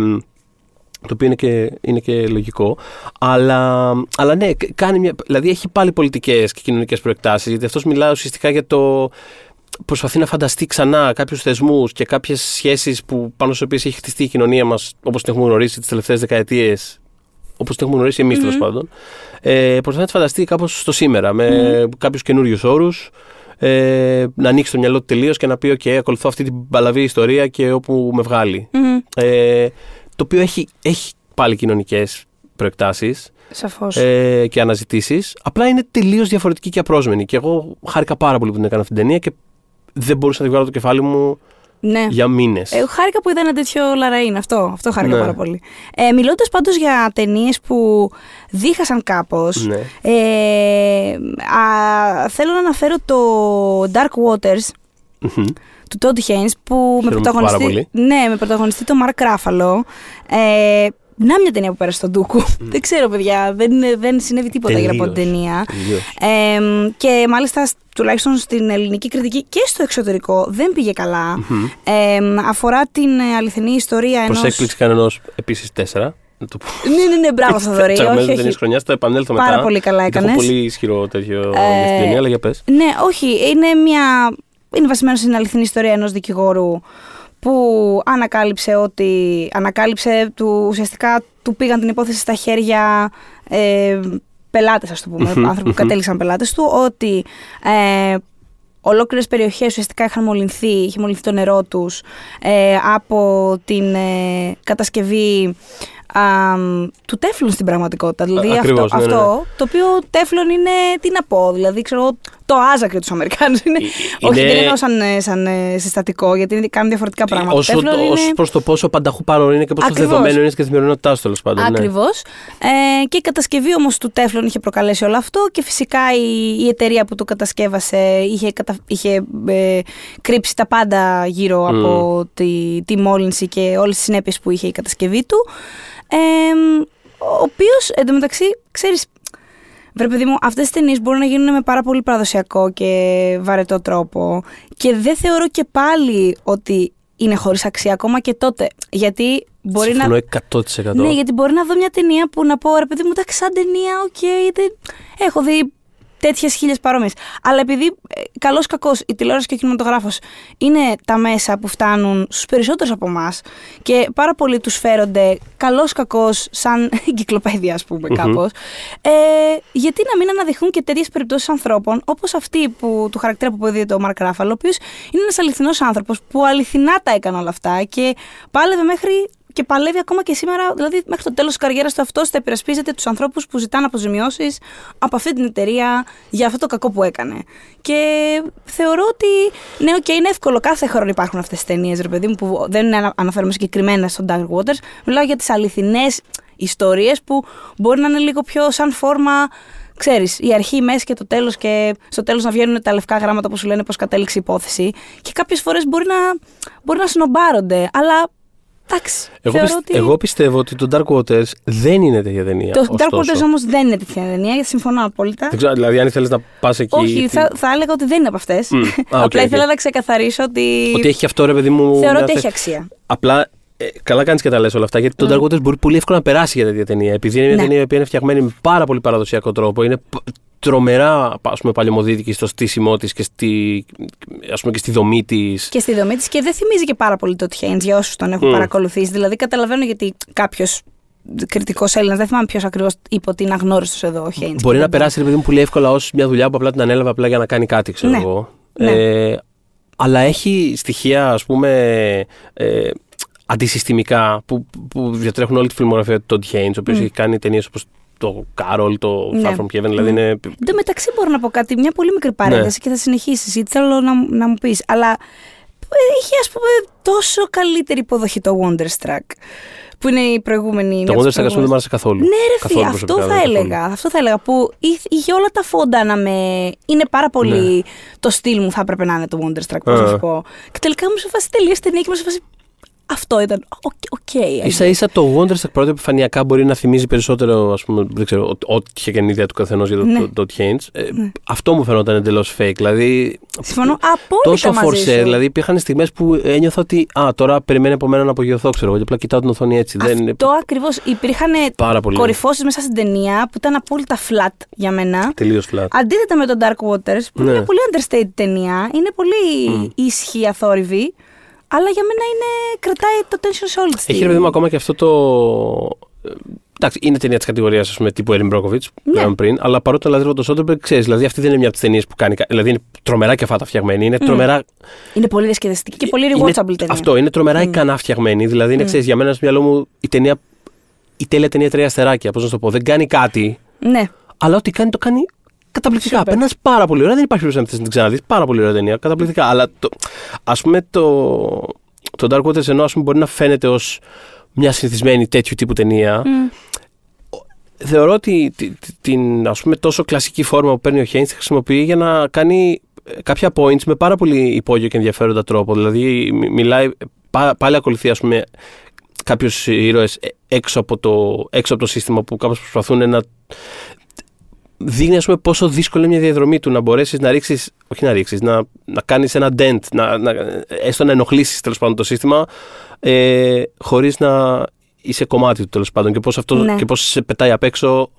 το οποίο είναι και, είναι και λογικό. Αλλά, αλλά ναι, κα- κάνει μια, δηλαδή έχει πάλι πολιτικές και κοινωνικές προεκτάσεις. Γιατί αυτός μιλάει ουσιαστικά για το. Προσπαθεί να φανταστεί ξανά κάποιους θεσμούς και κάποιες σχέσεις που πάνω στις οποίες έχει χτιστεί η κοινωνία μας όπως την έχουμε γνωρίσει τις τελευταίες δεκαετίες. Όπως την έχουμε γνωρίσει εμείς, τέλος πάντων. Ε, προσπαθεί να τη φανταστεί κάπως στο σήμερα, με mm κάποιους καινούριους όρους. Ε, να ανοίξει το μυαλό του τελείως και να πει: OK, ακολουθώ αυτή την παλαβή ιστορία και όπου με βγάλει. Μμμ. Ε, το οποίο έχει, έχει πάλι κοινωνικές προεκτάσεις Σαφώς. ε, και αναζητήσεις. Απλά είναι τελείως διαφορετική και απρόσμενη. Και εγώ χάρηκα πάρα πολύ που την έκανα αυτή την ταινία και δεν μπορούσα να τη βγάλω από το κεφάλι μου ναι. για μήνες. Ε, χάρηκα που είδα ένα τέτοιο λαραΐν. Αυτό, αυτό χάρηκα Ναι. πάρα πολύ. Ε, Μιλώντας πάντως για ταινίες που δίχασαν κάπως. Ναι. Ε, α, θέλω να αναφέρω το Dark Waters Μμμ. του Todd Haynes που με Χαίρομαι πρωταγωνιστή, πάρα πολύ. ναι, με πρωταγωνιστή το Mark Ruffalo. Ε, να μια ταινία που πέρασε στον Ντούκου. δεν ξέρω, παιδιά. Δεν, είναι- δεν συνέβη τίποτα γύρω από την Τελείως. ταινία. Τελείως. Ε, και μάλιστα σ- τουλάχιστον στην ελληνική κριτική και στο εξωτερικό δεν πήγε καλά. Μμμ. Ε, αφορά την ε, αληθινή ιστορία ενός... Προ έκπληξη κανενό επίσης τέσσερα. Να το πω. Ναι, ναι, ναι, μπράβο Θοδωρή. όχι, Τσαγμένες όχι. ταινίες χρονιάς, θα επανέλθω Πάρα μετά. πολύ καλά γιατί έκανες. Έχω πολύ ισχυρό τέτοιο για Ε, αυτή την ταινία, αλλά για πες. Ναι, όχι. Είναι μια. Είναι βασισμένο στην αληθινή ιστορία ενός δικηγόρου που ανακάλυψε ότι. Ανακάλυψε του, ουσιαστικά του πήγαν την υπόθεση στα χέρια ε, πελάτες, ας το πούμε, Μμμ, άνθρωποι που μμμ. κατέληξαν πελάτες του, ότι ε, ολόκληρες περιοχές ουσιαστικά είχαν μολυνθεί, είχε μολυνθεί το νερό τους ε, από την ε, κατασκευή α, του τέφλων στην πραγματικότητα. Δηλαδή αυτό, ακριβώς, ναι, ναι, ναι. αυτό το οποίο τέφλον είναι, τι να πω, δηλαδή ξέρω εγώ, το άζακρι τους Αμερικάνους. Είναι, Ε, όχι, είναι- δεν εννοώ σαν, ε, σαν ε, συστατικό, γιατί είναι- κάνουν διαφορετικά πράγματα. Όσο, Τέφλον είναι... ως προς το πόσο πανταχού παρόν είναι και πόσο Ακριβώς. δεδομένο είναι και της καθημερινότητά σου τέλος πάντων. ναι. Ακριβώς. Ε, και η κατασκευή όμως του τέφλων είχε προκαλέσει όλο αυτό και φυσικά η, η εταιρεία που το κατασκεύασε είχε, κατα, είχε ε, κρύψει τα πάντα γύρω από τη, τη μόλυνση και όλες τις συνέπειες που είχε η κατασκευή του. Ε, ο οποίος εντωμεταξύ, ξέρεις, Βρε παιδί μου, αυτές τις ταινίες μπορούν να γίνουν με πάρα πολύ παραδοσιακό και βαρετό τρόπο και δεν θεωρώ και πάλι ότι είναι χωρίς αξία ακόμα και τότε. Γιατί μπορεί να... Συμφωνώ 100%. Ναι, γιατί μπορεί να δω μια ταινία που να πω ρε παιδί μου, εντάξει, σαν ταινία, οκ, δεν... έχω δει τέτοιες χίλιες παρόμοιες. Αλλά επειδή ε, καλός κακός η τηλεόραση και ο κινηματογράφος είναι τα μέσα που φτάνουν στους περισσότερους από εμάς και πάρα πολλοί τους φέρονται καλός κακός σαν εγκυκλοπαίδια, ας πούμε, Μμμ. κάπως. Ε, γιατί να μην αναδειχθούν και τέτοιες περιπτώσεις ανθρώπων όπως αυτή που, του χαρακτήρα που αποδίδεται ο Μαρκ Ράφαλο, ο οποίος είναι ένας αληθινός άνθρωπος που αληθινά τα έκανε όλα αυτά και πάλευε μέχρι και παλεύει ακόμα και σήμερα. Δηλαδή, μέχρι το τέλος της καριέρας του αυτό θα υπερασπίζεται τους ανθρώπους που ζητάνε αποζημιώσεις από αυτή την εταιρεία για αυτό το κακό που έκανε. Και θεωρώ ότι. Ναι, οκ, είναι εύκολο. Κάθε χρόνο υπάρχουν αυτές τις ταινίες, ρε παιδί μου, που δεν αναφέρομαι συγκεκριμένα στο Dark Waters. Μιλάω για τις αληθινές ιστορίες που μπορεί να είναι λίγο πιο σαν φόρμα ξέρεις, η αρχή, η μέση και το τέλος και στο τέλος να βγαίνουν τα λευκά γράμματα που σου λένε πώς κατέληξε η υπόθεση. Και κάποιες φορές μπορεί να, μπορεί να σνομπάρονται. Αλλά εντάξει. Εγώ, θεωρώ πιστε- εγώ πιστεύω ότι το Dark Waters δεν είναι τέτοια ταινία. Το Dark ωστόσο. Waters όμως δεν είναι τέτοια ταινία, συμφωνώ απόλυτα. Δεν ξέρω, δηλαδή, αν ήθελες να πας εκεί. Όχι, τι- θα, θα έλεγα ότι δεν είναι από αυτές. Μμ. Α, οκ, Απλά οκ. ήθελα να ξεκαθαρίσω ότι. Ότι έχει και αυτό, ρε παιδί μου. Θεωρώ μια ότι θε- έχει αξία. Απλά ε, καλά κάνεις και τα λες όλα αυτά, γιατί το Dark Waters μπορεί πολύ εύκολα να περάσει για τέτοια ταινία. Επειδή είναι μια Ναι. ταινία η οποία είναι φτιαγμένη με πάρα πολύ παραδοσιακό τρόπο. Είναι π- τρομερά ας πούμε, παλαιομοδίτικη στο στήσιμό της και, στη, ας πούμε, και στη δομή της. Και στη δομή της και δεν θυμίζει και πάρα πολύ το Haynes για όσους τον έχουν Μμ. παρακολουθήσει. Δηλαδή, καταλαβαίνω γιατί κάποιος κριτικός Έλληνας, δεν θυμάμαι ποιος ακριβώς είπε ότι είναι αγνώριστος εδώ ο Haynes. Μπορεί να περάσει ρε παιδί μου πολύ εύκολα ως μια δουλειά που απλά την ανέλαβε απλά για να κάνει κάτι, ξέρω Ναι. εγώ. Ναι. Ε, αλλά έχει στοιχεία, ας πούμε, ε, αντισυστημικά που, που διατρέχουν όλη τη φιλμογραφία του Todd Haynes, ο οποίος Μμ. έχει κάνει ταινίες όπως το Carol, το Ναι. Far From Heaven, δηλαδή Μμ. είναι... Εν τω μεταξύ μπορώ να πω κάτι, μια πολύ μικρή Ναι. παρένθεση και θα συνεχίσεις γιατί θέλω να, να μου πεις. Αλλά ε, είχε ας πούμε τόσο καλύτερη υποδοχή το Wonderstruck. Που είναι η προηγούμενη. μια Το από τις Wonderstruck, ας πούμε, δεν μου προηγούμενες. άρεσε καθόλου. Ναι, ρε Καθόλου φίλε, αυτό προσωπικά, θα δεν έλεγα. Αυτό θα έλεγα. Που είχε- είχε όλα τα φόντα να με. Είναι πάρα πολύ. Ναι. Το στυλ μου θα έπρεπε να είναι το Wonderstruck, πώς να Α. σου πω. Και τελικά ήμουν σε φάση τελείωσε η ταινία και ήμουν σε φάση. Αυτό ήταν. OK, OK. Ίσα ίσα το Wonderstruck πρώτα επιφανειακά μπορεί να θυμίζει περισσότερο, ας πούμε, δεν ξέρω, ό- ό,τι είχε και η ιδέα του καθενός για το Ναι. το Todd Haynes. Ε, Αυτό μου φαινόταν εντελώς fake. Δηλαδή, Συμφωνώ απόλυτα τόσο μαζί φορσέ. σου. Δηλαδή, υπήρχαν στιγμές που ένιωθα ότι Α, τώρα περιμένει από μένα να απογειωθώ, ξέρω εγώ. Και απλά κοιτάω την οθόνη έτσι. Δεν είναι Αυτό ακριβώς. Υπήρχαν πάρα πολύ. κορυφώσεις μέσα στην ταινία που ήταν απόλυτα flat για μένα. Τελείως flat. Αντίθετα με τον Dark Waters, που είναι Ναι. μια πολύ understated ταινία, είναι πολύ ήσυχη, αθόρυβη, αλλά για μένα είναι, κρατάει το tension σε όλη τη Έχει ρε παιδί μου ακόμα και αυτό το. ε, Εντάξει, είναι ταινία της κατηγορίας τύπου Erin Brockovich που Ναι. είπαμε πριν, αλλά παρότι το λατρεύω το Soderbergh, ξέρεις, δηλαδή αυτή δεν είναι μια από τις ταινίες που κάνει. κα- Δηλαδή είναι τρομερά και φάτα φτιαγμένη. Είναι τρομερά. Είναι πολύ διασκεδαστική και πολύ είναι- rewatchable ταινία. Αυτό, είναι τρομερά ικανά φτιαγμένη. Δηλαδή είναι, ξέρεις, για μένα στο μυαλό μου η ταινία. Η τέλεια ταινία τρία αστεράκια, πώς να σου το πω. Δεν κάνει κάτι, Ναι. αλλά ό,τι κάνει το κάνει καταπληκτικά. Σούπερ. Περνάς πάρα πολύ ωραία. Δεν υπάρχει περίπτωση να θες να την ξαναδείς. Πάρα πολύ ωραία ταινία. Καταπληκτικά. Αλλά το, ας πούμε το, το Dark Waters ενώ ας πούμε, μπορεί να φαίνεται ως μια συνηθισμένη τέτοιου τύπου ταινία. Μμ. Θεωρώ ότι τη- τη- την ας πούμε, τόσο κλασική φόρμα που παίρνει ο Haynes τη χρησιμοποιεί για να κάνει ε, κάποια points με πάρα πολύ υπόγειο και ενδιαφέροντα τρόπο. Δηλαδή, μι- μιλάει, πά- πάλι ακολουθεί ας πούμε, κάποιους ήρωες έξω, από το- έξω από το σύστημα που κάπως προσπαθούν να. Δείχνει ας πούμε, πόσο δύσκολη είναι μια διαδρομή του να μπορέσεις να ρίξεις, όχι να ρίξεις, να, να κάνεις ένα dent, να, να, έστω να ενοχλήσεις τέλος πάντων το σύστημα, ε, χωρίς να είσαι κομμάτι του τέλος πάντων. Και πώς αυτό Ναι. και πώς σε πετάει απ' έξω.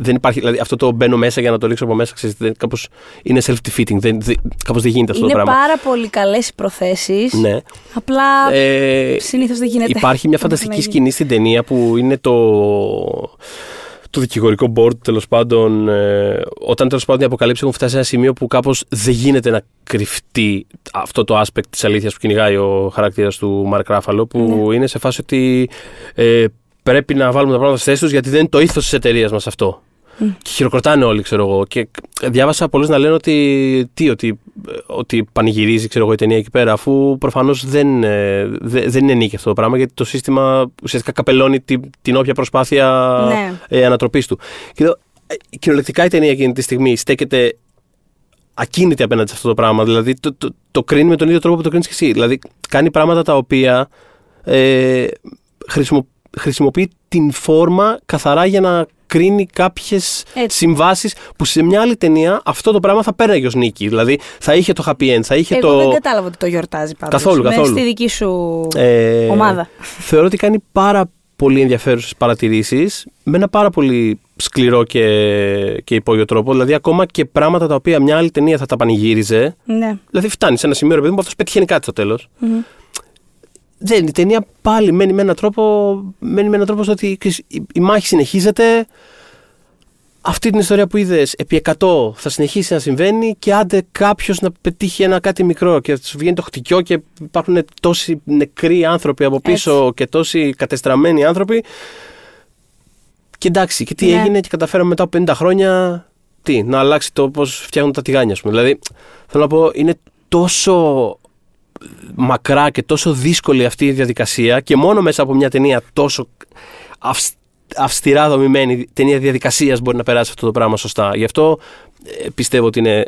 Δεν υπάρχει, δηλαδή αυτό το μπαίνω μέσα για να το ρίξω από μέσα, ξέρεις, δεν, κάπως είναι self-defeating, δεν, δεν, κάπως δεν γίνεται αυτό Είναι το πράγμα. πάρα πολύ καλές οι προθέσεις. Ναι. Απλά Ε, συνήθως δεν γίνεται. Υπάρχει μια Δεν φανταστική μπορεί να σκηνή στην ταινία που είναι το, το δικηγορικό board τέλος πάντων. ε, όταν τέλος πάντων οι αποκαλύψεις έχουν φτάσει σε ένα σημείο που κάπως δεν γίνεται να κρυφτεί αυτό το aspect της αλήθειας που κυνηγάει ο χαρακτήρας του Μαρκ Ράφαλο, που Ναι. είναι σε φάση ότι ε, πρέπει να βάλουμε τα πράγματα στις θέσεις τους γιατί δεν είναι το ήθος της εταιρείας μας αυτό. Και χειροκροτάνε όλοι, ξέρω εγώ. Και διάβασα πολλούς να λένε ότι, τι, ότι, ότι πανηγυρίζει ξέρω εγώ, η ταινία εκεί πέρα, αφού προφανώς δεν, ε, δε- δεν είναι νίκη αυτό το πράγμα, γιατί το σύστημα ουσιαστικά καπελώνει την, την όποια προσπάθεια Ναι. ε, ανατροπής του. Και εδώ, ε, κυριολεκτικά η ταινία εκείνη τη στιγμή στέκεται ακίνητη απέναντι σε αυτό το πράγμα. Δηλαδή το, το, το κρίνει με τον ίδιο τρόπο που το κρίνεις και εσύ. Δηλαδή κάνει πράγματα τα οποία ε, χρησιμο, χρησιμοποιεί την φόρμα καθαρά για να κρίνει κάποιες Έτσι. συμβάσεις που σε μια άλλη ταινία αυτό το πράγμα θα πέραγε ως νίκη. Δηλαδή θα είχε το happy end, θα είχε Εγώ το. δεν κατάλαβα ότι το γιορτάζει πάντως. Καθόλου, Μέσα καθόλου. στη δική σου ε, ομάδα. Θεωρώ ότι κάνει πάρα πολύ ενδιαφέρουσες παρατηρήσεις με ένα πάρα πολύ σκληρό και, και υπόγειο τρόπο. Δηλαδή, ακόμα και πράγματα τα οποία μια άλλη ταινία θα τα πανηγύριζε. Ναι. Δηλαδή, φτάνει σε ένα σημείο, ρε παιδί μου, που αυτός πετυχαίνει κάτι στο τέλος. Δεν, η ταινία πάλι μένει με έναν τρόπο, μένει με έναν τρόπο στο ότι ξέρεις, η, η μάχη συνεχίζεται, αυτή την ιστορία που είδες επί 100 θα συνεχίσει να συμβαίνει και άντε κάποιος να πετύχει ένα κάτι μικρό και σου βγαίνει το χτυκιό και υπάρχουν τόσοι νεκροί άνθρωποι από πίσω και τόσοι κατεστραμμένοι άνθρωποι. Και εντάξει, και τι Ναι. έγινε και καταφέραμε μετά από 50 χρόνια τι, να αλλάξει το πώς φτιάχνουν τα τηγάνια, ας πούμε. Δηλαδή, θέλω να πω, είναι τόσο μακρά και τόσο δύσκολη αυτή η διαδικασία και μόνο μέσα από μια ταινία τόσο αυσ- αυστηρά δομημένη ταινία διαδικασίας μπορεί να περάσει αυτό το πράγμα σωστά. Γι' αυτό ε, πιστεύω ότι είναι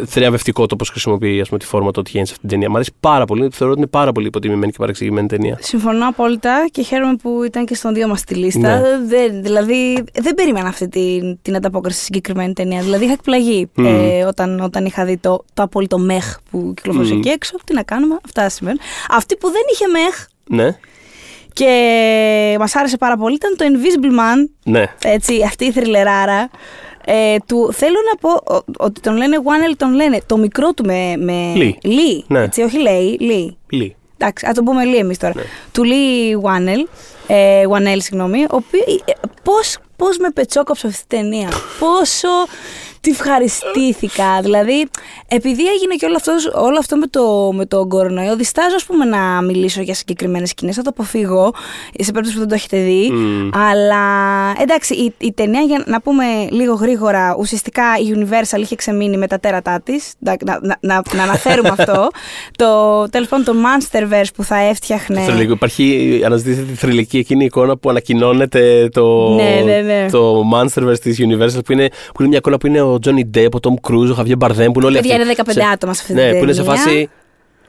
ε, θριαμβευτικό το πώς χρησιμοποιεί ας πούμε, τη φόρμα το ότι γίνει σε αυτή την ταινία. Μ' αρέσει πάρα πολύ. Θεωρώ ότι είναι πάρα πολύ υποτιμημένη και παρεξηγημένη ταινία. Συμφωνώ απόλυτα και χαίρομαι που ήταν και στον δύο μας τη λίστα. Ναι. Δεν, δηλαδή, δεν περίμενα αυτή την, την ανταπόκριση στη συγκεκριμένη ταινία. Δηλαδή, είχα εκπλαγεί Μμμ. ε, όταν, όταν είχα δει το, το απόλυτο μεχ που κυκλοφορούσε Μμμ. εκεί έξω. Τι να κάνουμε, αυτά σημαίνουν. Αυτή που δεν είχε μεχ Ναι, και μας άρεσε πάρα πολύ ήταν το Invisible Man. ναι. Έτσι, αυτή η θρυλεράρα. Ε, του, θέλω να πω ο- ότι τον λένε One L, τον λένε το μικρό του με. με Lee. Lee, Ναι. Έτσι, όχι λέει, Lee. Λί. Εντάξει, ας το πούμε Λί εμείς τώρα. Ναι. Του Λί Βάνελ, ε, Βανέλ, συγγνώμη, ο οποίο. Πώς, πώς με πετσόκοψε αυτή τη ταινία. Πόσο τη ευχαριστήθηκα. δηλαδή, επειδή έγινε και όλο, αυτός, όλο αυτό με το, με το κορονοϊό, διστάζω ας πούμε, να μιλήσω για συγκεκριμένες σκηνές. Θα το αποφύγω, σε περίπτωση που δεν το έχετε δει. Μμ. Αλλά εντάξει, η, η ταινία, για να πούμε λίγο γρήγορα, ουσιαστικά η Universal είχε ξεμείνει με τα τέρατά της. Να, να, να, να αναφέρουμε αυτό. Το τέλος πάντων το Monsterverse που θα έφτιαχνε. Θρηλυκό. Υπάρχει, αναζητήσετε τη θρηλυκή εκείνη η εικόνα που ανακοινώνεται το, Ναι, ναι, ναι. το Monsterverse της Universal που είναι, που είναι μια εικόνα που είναι ο Johnny Depp, ο Tom Cruise, ο Javier Bardem που είναι όλοι Παιδιά, αυτοί. είναι 15 σε- άτομα σε αυτή Ναι, την που είναι σε ταινία. φάση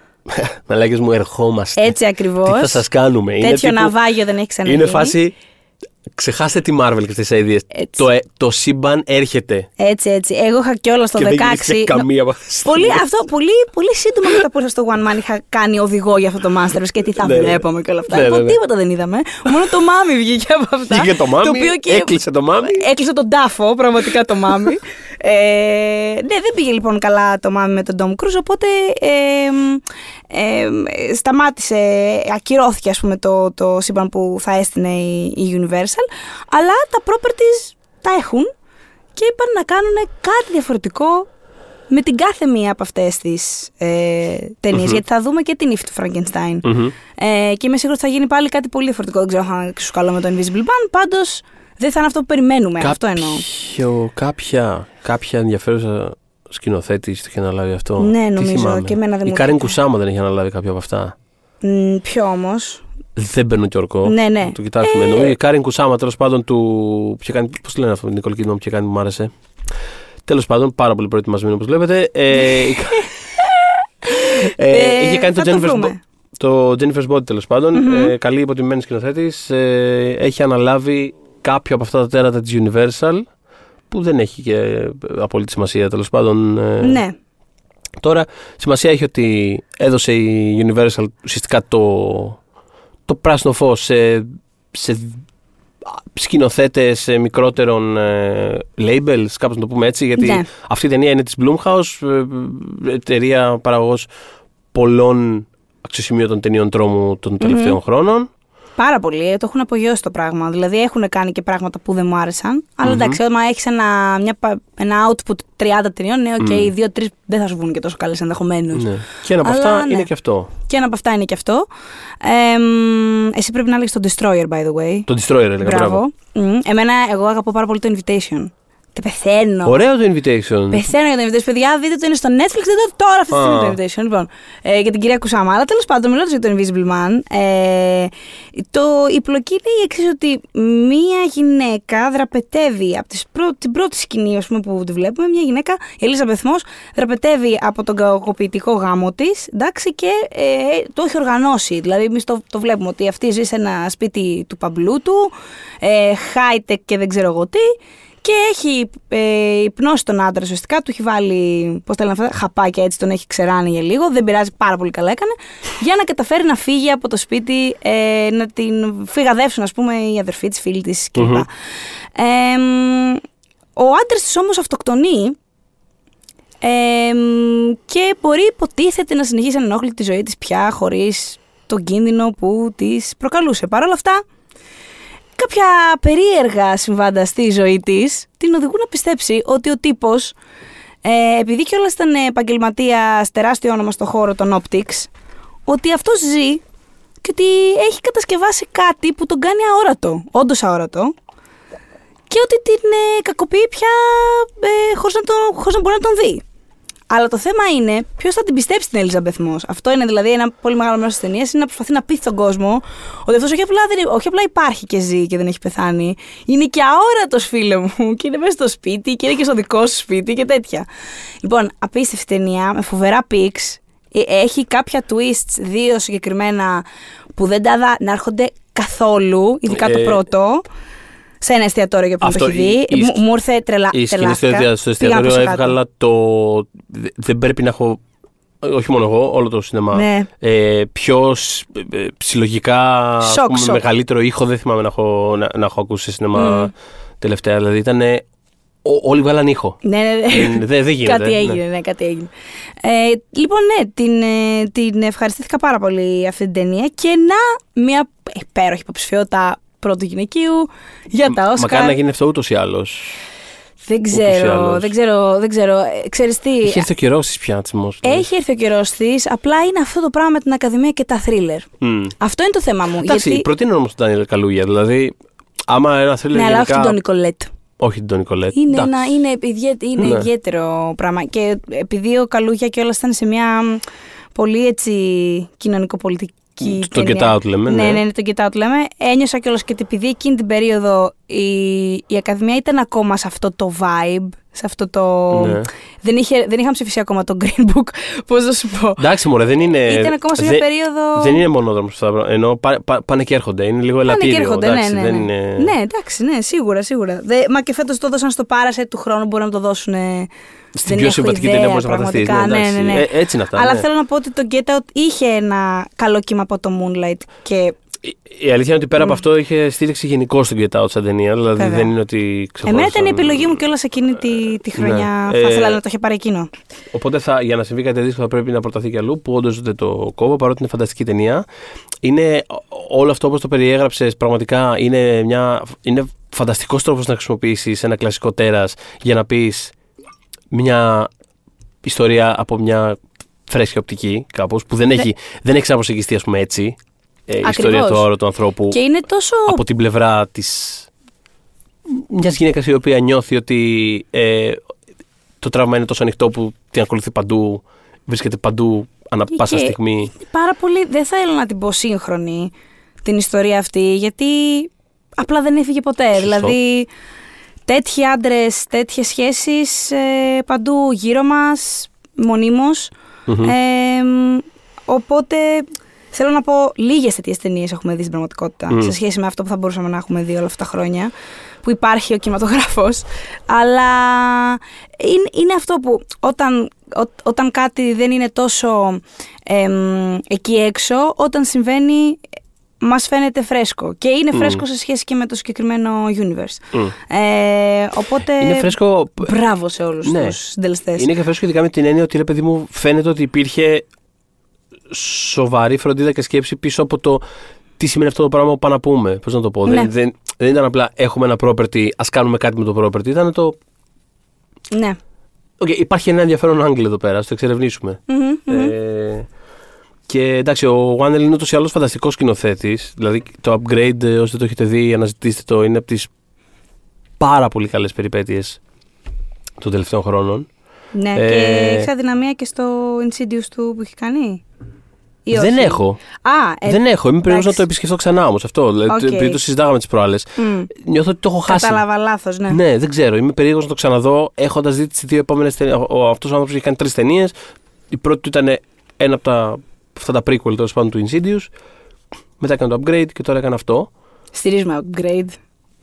Μαλάκες μου ερχόμαστε. Έτσι ακριβώς. Τι θα σας κάνουμε; Είναι Τέτοιο τύπου- ναυάγιο δεν έχει ξαναγίνει. Είναι φάση Ξεχάστε τη Marvel και τις ideas. Έτσι. Το, ε- το σύμπαν έρχεται. Έτσι, έτσι. Εγώ είχα κιόλας το και 16. δεν γύρισε καμία από αυτές τις Πολύ, ταινίες. αυτό, πολύ, πολύ σύντομα μετά που ήρθα στο One Man είχα κάνει οδηγό για αυτό το Masters και τι θα Ναι, ναι. βλέπαμε και όλα αυτά. Ναι, ναι, Λοιπόν, ναι. τίποτα δεν είδαμε. Μόνο το μάμι βγήκε από αυτά. Βγήκε το μάμι, οποίο και- έκλεισε το μάμι. Έκλεισε τον τάφο, πραγματικά το μάμι. ε, ναι, δεν πήγε λοιπόν καλά το μάμι με τον Tom Cruise, οπότε ε, ε, ε, σταμάτησε, ακυρώθηκε ας πούμε το, το σύμπαν που θα έστεινε η, η Universal, αλλά τα properties τα έχουν και είπαν να κάνουν κάτι διαφορετικό με την κάθε μία από αυτές τις ε, ταινιες γιατί θα δούμε και την ύφη του Frankenstein. Μμμ. Ε, και είμαι σίγουρη ότι θα γίνει πάλι κάτι πολύ διαφορετικό. Δεν ξέρω αν θα είναι εξίσου καλό με το Invisible Man. Πάντως δεν θα είναι αυτό που περιμένουμε. Αυτό εννοώ. Κάποιο, κάποια, κάποια ενδιαφέρουσα σκηνοθέτης το είχε αναλάβει αυτό. Ναι, Τι νομίζω, θυμάμαι. και εμένα δεν Η μου Κάριν έρχεται. Κουσάμα δεν έχει αναλάβει κάποιο από αυτά. Μ, ποιο όμως; Δεν παίρνω και όρκο. Ναι, ναι. Το κοιτάξουμε. Ε, Νομίζω η Κάριν Κουσάμα τέλος πάντων του. Ποιο κάνει. Πώς λένε αυτό, την Νικόλ Κίτμαν που είχε κάνει που μου άρεσε. Τέλος πάντων, πάρα πολύ προετοιμασμένο όπως βλέπετε. Ε, η Κα- ε, Ε, είχε κάνει το θα το Jennifer's, βρούμε. Bo- το Jennifer's Body τέλος πάντων. Ε, καλή υποτιμημένη σκηνοθέτης. Ε, έχει αναλάβει κάποιο από αυτά τα τέρατα της Universal που δεν έχει και απόλυτη σημασία τέλος πάντων. ε, Ναι. Τώρα, σημασία έχει ότι έδωσε η Universal ουσιαστικά το, το πράσινο φως σε, σε σκηνοθέτες ε, μικρότερων ε, labels, κάπως να το πούμε έτσι, γιατί Ναι. αυτή η ταινία είναι της Blumhouse, ε, εταιρεία παραγωγός πολλών αξιοσημείωτων ταινιών τρόμου των τελευταίων χρόνων. Πάρα πολύ. ε, Το έχουν απογειώσει το πράγμα. Δηλαδή έχουν κάνει και πράγματα που δεν μου άρεσαν. Αλλά εντάξει, όταν έχεις ένα, μια πα- ένα output 30 ταινιών, ναι, οκ, οι δύο-τρεις δεν θα σου βγουν και τόσο καλές ενδεχομένως. Ναι. Και ένα από Αλλά, αυτά ναι. είναι και αυτό. Και ένα από αυτά είναι και αυτό. Ε, μ, εσύ πρέπει να λέγεις το Destroyer, by the way. Το Destroyer έλεγα, μπράβο. Μπράβο. Μμ. Εμένα, εγώ αγαπώ πάρα πολύ το Invitation. Και πεθαίνω. Ωραίο το invitation. Πεθαίνω για το Invitation. Παιδιά, δείτε το είναι στο Netflix, δείτε το τώρα αυτή τη στιγμή Α. το Invitation. Λοιπόν, ε, για την κυρία Κουσάμα. Αλλά τέλος πάντων, μιλώντας για το Invisible Man, ε, το, η πλοκή είναι η εξής: ότι μία γυναίκα δραπετεύει από τις πρω, την πρώτη σκηνή ας πούμε, που τη βλέπουμε. Μια γυναίκα, η Ελίζα Μπεθμό, δραπετεύει από τον κακοποιητικό γάμο της και ε, το έχει οργανώσει. Δηλαδή, εμείς το, το βλέπουμε ότι αυτή ζει σε ένα σπίτι του παμπλού του, ε, high-tech και δεν ξέρω εγώ τι. Και έχει ε, υπνώσει τον άντρα ουσιαστικά, του έχει βάλει, πώς τα λένε αυτά, χαπάκια έτσι, τον έχει ξεράνει για λίγο. Δεν πειράζει, πάρα πολύ καλά έκανε. Για να καταφέρει να φύγει από το σπίτι, ε, να την φυγαδεύσουν, ας πούμε, οι αδερφοί της, φίλοι της κλπ. Μμμ. Ε, μ, ο άντρας της όμως αυτοκτονεί. Ε, μ, και μπορεί υποτίθεται να συνεχίσει να ενόχλει τη ζωή της πια χωρίς τον κίνδυνο που της προκαλούσε. Παρ' όλα αυτά, κάποια περίεργα συμβάντα στη ζωή της την οδηγούν να πιστέψει ότι ο τύπος, ε, επειδή κιόλας ήταν επαγγελματία τεράστιο όνομα στο χώρο των optics, ότι αυτός ζει και ότι έχει κατασκευάσει κάτι που τον κάνει αόρατο, όντως αόρατο, και ότι την ε, κακοποιεί πια ε, χωρίς, να τον, χωρίς να μπορεί να τον δει. Αλλά το θέμα είναι ποιος θα την πιστέψει την Ελίζαμπεθ Μος. Αυτό είναι δηλαδή ένα πολύ μεγάλο μέρος της ταινίας. Είναι να προσπαθεί να πει στον κόσμο ότι αυτός όχι απλά, δεν, όχι απλά υπάρχει και ζει και δεν έχει πεθάνει. Είναι και αόρατος φίλε μου. Και είναι μέσα στο σπίτι και είναι και στο δικό σου σπίτι και τέτοια. Λοιπόν, απίστευτη ταινία με φοβερά πίξ. Ε, Έχει κάποια twists, δύο συγκεκριμένα, που δεν τα δα να έρχονται καθόλου, ειδικά το Ε, πρώτο. Σε ένα εστιατόριο για που Αυτό, το έχει η- δει. η Μου, σκ- μου ήρθε τρελά. Η σκηνή στο, τρελάθηκα. εστια- στο Πήγα να εστιατόριο ακούσω κάτω. έβγαλα το. δε- Δεν πρέπει να έχω. Όχι μόνο εγώ, όλο το σινεμά. Ναι. Ε, πιο σ- ε, ε, συλλογικά ας Σοκ, πούμε, σοκ. μεγαλύτερο ήχο δεν θυμάμαι να έχω, να, να έχω ακούσει σε σινεμά Μμ. τελευταία. Δηλαδή ήταν. Όλοι βγάλαν ήχο. Ναι, ναι, ναι. Ε, δεν- δεν γίνεται, κάτι ναι. έγινε, ναι, κάτι έγινε. Ε, λοιπόν, ναι, την, ε, την ευχαριστήθηκα πάρα πολύ αυτή την ταινία και να μια υπέροχη υποψηφιότητα πρώτου γυναικείου για τα Όσκαρ. Μακάρι να γίνει αυτό ούτως ή άλλως. Δεν ούτως ή ξέρω, άλλως. δεν ξέρω, δεν ξέρω. Ε, ξέρεις τι, Έχει έρθει ο καιρός της πια της έχει έρθει ο καιρός της, απλά είναι αυτό το πράγμα με την Ακαδημία και τα θρίλερ. Αυτό είναι το θέμα μου. Εντάξει, γιατί... προτείνω όμως τον Ντάνιελ Καλούγια. Δηλαδή, άμα ένα θέλει. Ναι, αλλά όχι γενικά... τον Νικολέτ. Όχι τον Νικολέτ. Είναι, Εντάξει. ένα, είναι, ιδιαί- είναι Ναι. ιδιαίτερο πράγμα. Και επειδή ο Καλούγια και όλα ήταν σε μια μ, πολύ έτσι κοινωνικοπολιτική. Το ταινία. Get Out λέμε, Ναι, ναι. ναι, ναι, το Get Out λέμε. Ένιωσα κιόλας και ότι επειδή εκείνη την περίοδο η, η Ακαδημία ήταν ακόμα σε αυτό το vibe, σε αυτό το. Ναι. Δεν, είχε, δεν είχαν ψηφίσει ακόμα το Green Book, πώς να σου πω. Εντάξει, μωρέ, δεν είναι. Ήταν ακόμα σε μια δεν- περίοδο. Δεν είναι μονόδρομος αυτά τα πράγματα. Ενώ πά- πά- πάνε και έρχονται. Είναι λίγο Πάνε ελαττήριο. και έρχονται, εντάξει, ναι, ναι, δεν ναι. είναι... ναι, εντάξει, ναι, σίγουρα, σίγουρα. Δε, μα και φέτος το δώσαν στο Πάρασε του χρόνου, μπορεί να το δώσουν. Στην δεν πιο έχω συμβατική ιδέα, ταινία μπορείς να φανταστείς. πραγματικά, ναι, ναι, ναι. έτσι είναι αυτά. Αλλά ναι. θέλω να πω ότι το Get Out είχε ένα καλό κύμα από το Moonlight και Η- Η αλήθεια είναι ότι πέρα από αυτό είχε στήριξη γενικώ στον Get Out σαν ταινία. Δηλαδή Βέβαια. δεν είναι ότι ξεχώρισαν. εμένα ήταν η επιλογή μου κιόλας εκείνη τη, τη χρονιά. Ναι. Θα Ε, ήθελα να το είχε πάρει εκείνο. Οπότε θα, για να συμβεί κάτι αντίστοιχο θα πρέπει να προταθεί κι αλλού που όντως δεν το κόβω παρότι είναι φανταστική ταινία. Είναι όλο αυτό όπως το περιέγραψες πραγματικά είναι, μια, είναι φανταστικός τρόπος να χρησιμοποιήσεις ένα κλασικό τέρας για να πεις μια ιστορία από μια φρέσκια οπτική κάπως που δεν έχει, δεν έχει ξαναπροσεγγιστεί ας πούμε έτσι ε, η ιστορία του άωρο του ανθρώπου Και είναι τόσο. από την πλευρά της μιας γυναίκας η οποία νιώθει ότι ε, το τραύμα είναι τόσο ανοιχτό που την ακολουθεί παντού, βρίσκεται παντού ανά Και- πάσα και- στιγμή. Πάρα πολύ. Δεν θέλω να την πω σύγχρονη την ιστορία αυτή, γιατί απλά δεν έφυγε ποτέ. Σωστό. Δηλαδή, τέτοιοι άντρες, τέτοιες σχέσεις παντού γύρω μας, μονίμως. Μμμ. Ε, μ, οπότε θέλω να πω λίγες τέτοιες ταινίες έχουμε δει στην πραγματικότητα Μμ. σε σχέση με αυτό που θα μπορούσαμε να έχουμε δει όλα αυτά τα χρόνια που υπάρχει ο κινηματογράφος αλλά είναι, είναι αυτό που όταν, ό- όταν κάτι δεν είναι τόσο εμ, εκεί έξω όταν συμβαίνει μας φαίνεται φρέσκο και είναι Μμ. φρέσκο σε σχέση και με το συγκεκριμένο universe Μμ. ε, οπότε Είναι φρέσκο. μπράβο σε όλους Ναι. τους συντελεστές Είναι και φρέσκο ειδικά με την έννοια ότι ρε παιδί μου φαίνεται ότι υπήρχε σοβαρή φροντίδα και σκέψη πίσω από το τι σημαίνει αυτό το πράγμα που πάμε να πούμε. Πώς να το πω. Ναι. Δεν, δεν, δεν ήταν απλά έχουμε ένα property, ας κάνουμε κάτι με το property. Ήταν το. ναι Οκ, υπάρχει ένα ενδιαφέρον angle εδώ πέρα, ας το εξερευνήσουμε. Μμμ, μμμ. Ε, και εντάξει, ο Whannell είναι ούτως ή άλλως φανταστικός σκηνοθέτης. Δηλαδή, το Upgrade, ε, όσοι δεν το έχετε δει, αναζητήστε το, είναι από τις πάρα πολύ καλές περιπέτειες των τελευταίων χρόνων. Ναι, Ε, και έχει αδυναμία και στο Insidious του που έχει κάνει; Ή δεν όχι; έχω. Α, ε, δεν έχω. Είμαι περίεργος να εντάξει. το επισκεφτώ ξανά όμως αυτό. Δηλαδή, Οκ. Επειδή το συζητάγαμε τις προάλλες. μ, Νιώθω ότι το έχω χάσει. Κατάλαβα λάθος, ναι. Ναι, δεν ξέρω. Είμαι περίεργος να το ξαναδώ έχοντας δει τις δύο επόμενες ταινίες. Αυτός ο άνθρωπος έχει κάνει τρεις ταινίες. Η πρώτη του ήταν ένα από τα, αυτά τα prequel τέλος πάντων του Insidious. Μετά έκανε το upgrade και τώρα έκανε αυτό. Στηρίζουμε upgrade.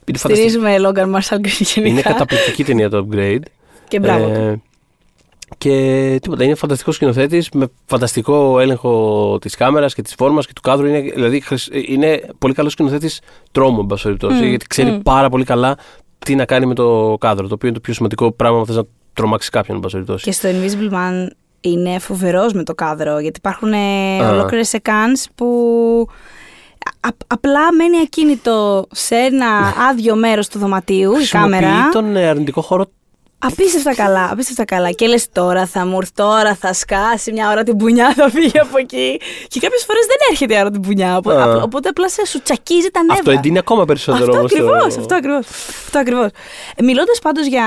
Είναι, φανταστική. Στηρίζουμε Logan Marshall Green γενικά. είναι καταπληκτική ταινία το upgrade. Και μπράβο. του. Ε, και τίποτα, είναι φανταστικός σκηνοθέτης με φανταστικό έλεγχο της κάμερας και της φόρμας και του κάδρου. Είναι, δηλαδή, χρησ- είναι πολύ καλός σκηνοθέτης τρόμου, εν πάση περιπτώσει, Μμ, γιατί ξέρει μμ. πάρα πολύ καλά τι να κάνει με το κάδρο. Το οποίο είναι το πιο σημαντικό πράγμα αν θες να τρομάξεις κάποιον, εν πάση περιπτώσει. Και στο Invisible Man είναι φοβερός με το κάδρο. Γιατί υπάρχουν Α. ολόκληρες σεκάνς που α- απλά μένει ακίνητο σε ένα άδειο μέρος του δωματίου η κάμερα. Χρησιμοποιεί τον ε, αρνητικό χώρο. Απίστευτα καλά, απίστευτα καλά. Και λες τώρα θα μου έρθει, τώρα θα σκάσει μια ώρα την πουνιά, θα φύγει από εκεί. Και κάποιες φορές δεν έρχεται η ώρα την πουνιά. Οπό- Α. Οπότε απλά σε σου τσακίζει τα νεύρα. Αυτό εντείνει ακόμα περισσότερο Αυτό όμως το- ακριβώς, αυτό ακριβώς. Αυτό ακριβώς. Μιλώντας πάντως για.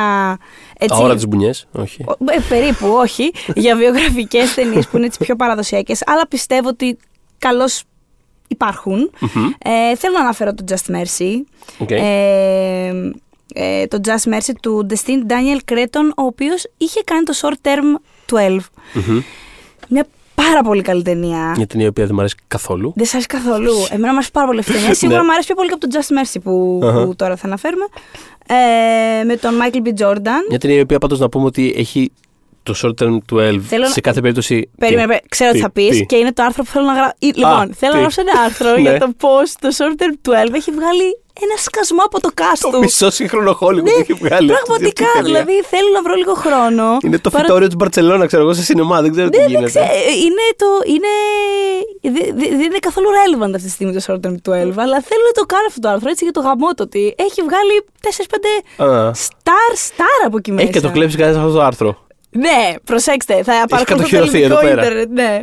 Έτσι, Αόρα τι μπουνιές, όχι. ο- ε, περίπου, όχι. για βιογραφικές ταινίες που είναι έτσι πιο παραδοσιακές, αλλά πιστεύω ότι καλώς υπάρχουν. Ε, θέλω να αναφέρω το Just Mercy. Οκ. Ε, ε, το Just Mercy του Destin Daniel Cretton, ο οποίος είχε κάνει το Short Term 12. Μμμ. Μια πάρα πολύ καλή ταινία. Μια ταινία η οποία δεν μου αρέσει καθόλου. Δεν σα αρέσει καθόλου. Εμένα μου αρέσει πάρα πολύ αυτή η ταινία. Σίγουρα Ναι. μου αρέσει πιο πολύ και από το Just Mercy που, Αχα. που τώρα θα αναφέρουμε. Ε, με τον Michael B. Jordan. Μια ταινία η οποία πάντως να πούμε ότι έχει το short term 12 Θέλω να- σε κάθε περίπτωση. Περίμενε, Τι; περίμενε. ξέρω τι Τι; θα πεις Τι; και είναι το άρθρο που θέλω να γράψω. Λοιπόν, θέλω τι; να γράψω ένα άρθρο Ναι. για το πώς το Short Term 12 έχει βγάλει ένα σκασμό από το cast Το του. μισό σύγχρονο Hollywood Ναι, έχει βγάλει. αυτή πραγματικά. η ταινία. Δηλαδή θέλω να βρω λίγο χρόνο. Είναι το Παρα- φυτόριο της Μπαρσελόνα, ξέρω εγώ, σε σινεμά. Δεν ξέρω τι Δεν, δεν γίνεται. ξέρω. Είναι το. Είναι. δε- δε- Δεν είναι καθόλου relevant αυτή τη στιγμή το Short Term 12, αλλά θέλω να το κάνω αυτό το άρθρο έτσι για το γαμό το ότι έχει βγάλει 4-5 Α. star, star από εκεί μέσα. Έχει και το κλέψει κανένας αυτό το άρθρο. Ναι, προσέξτε, θα παρακολουθώ το κατοχυρωθεί ελληνικό εδώ πέρα. ίντερνετ, ναι.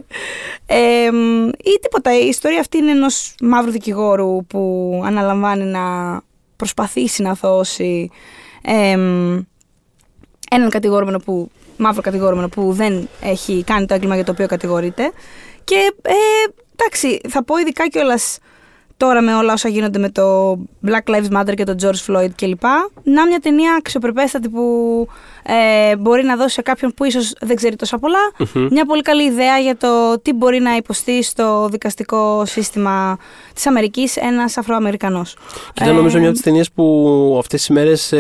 Ε, μ, ή τίποτα, η ιστορία αυτή είναι ενός μαύρου δικηγόρου που αναλαμβάνει να προσπαθήσει να δώσει ε, μ, έναν κατηγορούμενο που, μαύρο κατηγορούμενο που δεν έχει κάνει το έγκλημα για το οποίο κατηγορείται. Και ε, εντάξει, θα πω ειδικά κιόλας τώρα με όλα όσα γίνονται με το Black Lives Matter και το George Floyd κλπ. Να μια ταινία αξιοπρεπέστατη που ε, μπορεί να δώσει σε κάποιον που ίσως δεν ξέρει τόσα πολλά, μια πολύ καλή ιδέα για το τι μπορεί να υποστεί στο δικαστικό σύστημα της Αμερικής ένας Αφροαμερικανός. Και ήταν Ε, νομίζω μια από τις ταινίες που αυτές τις μέρες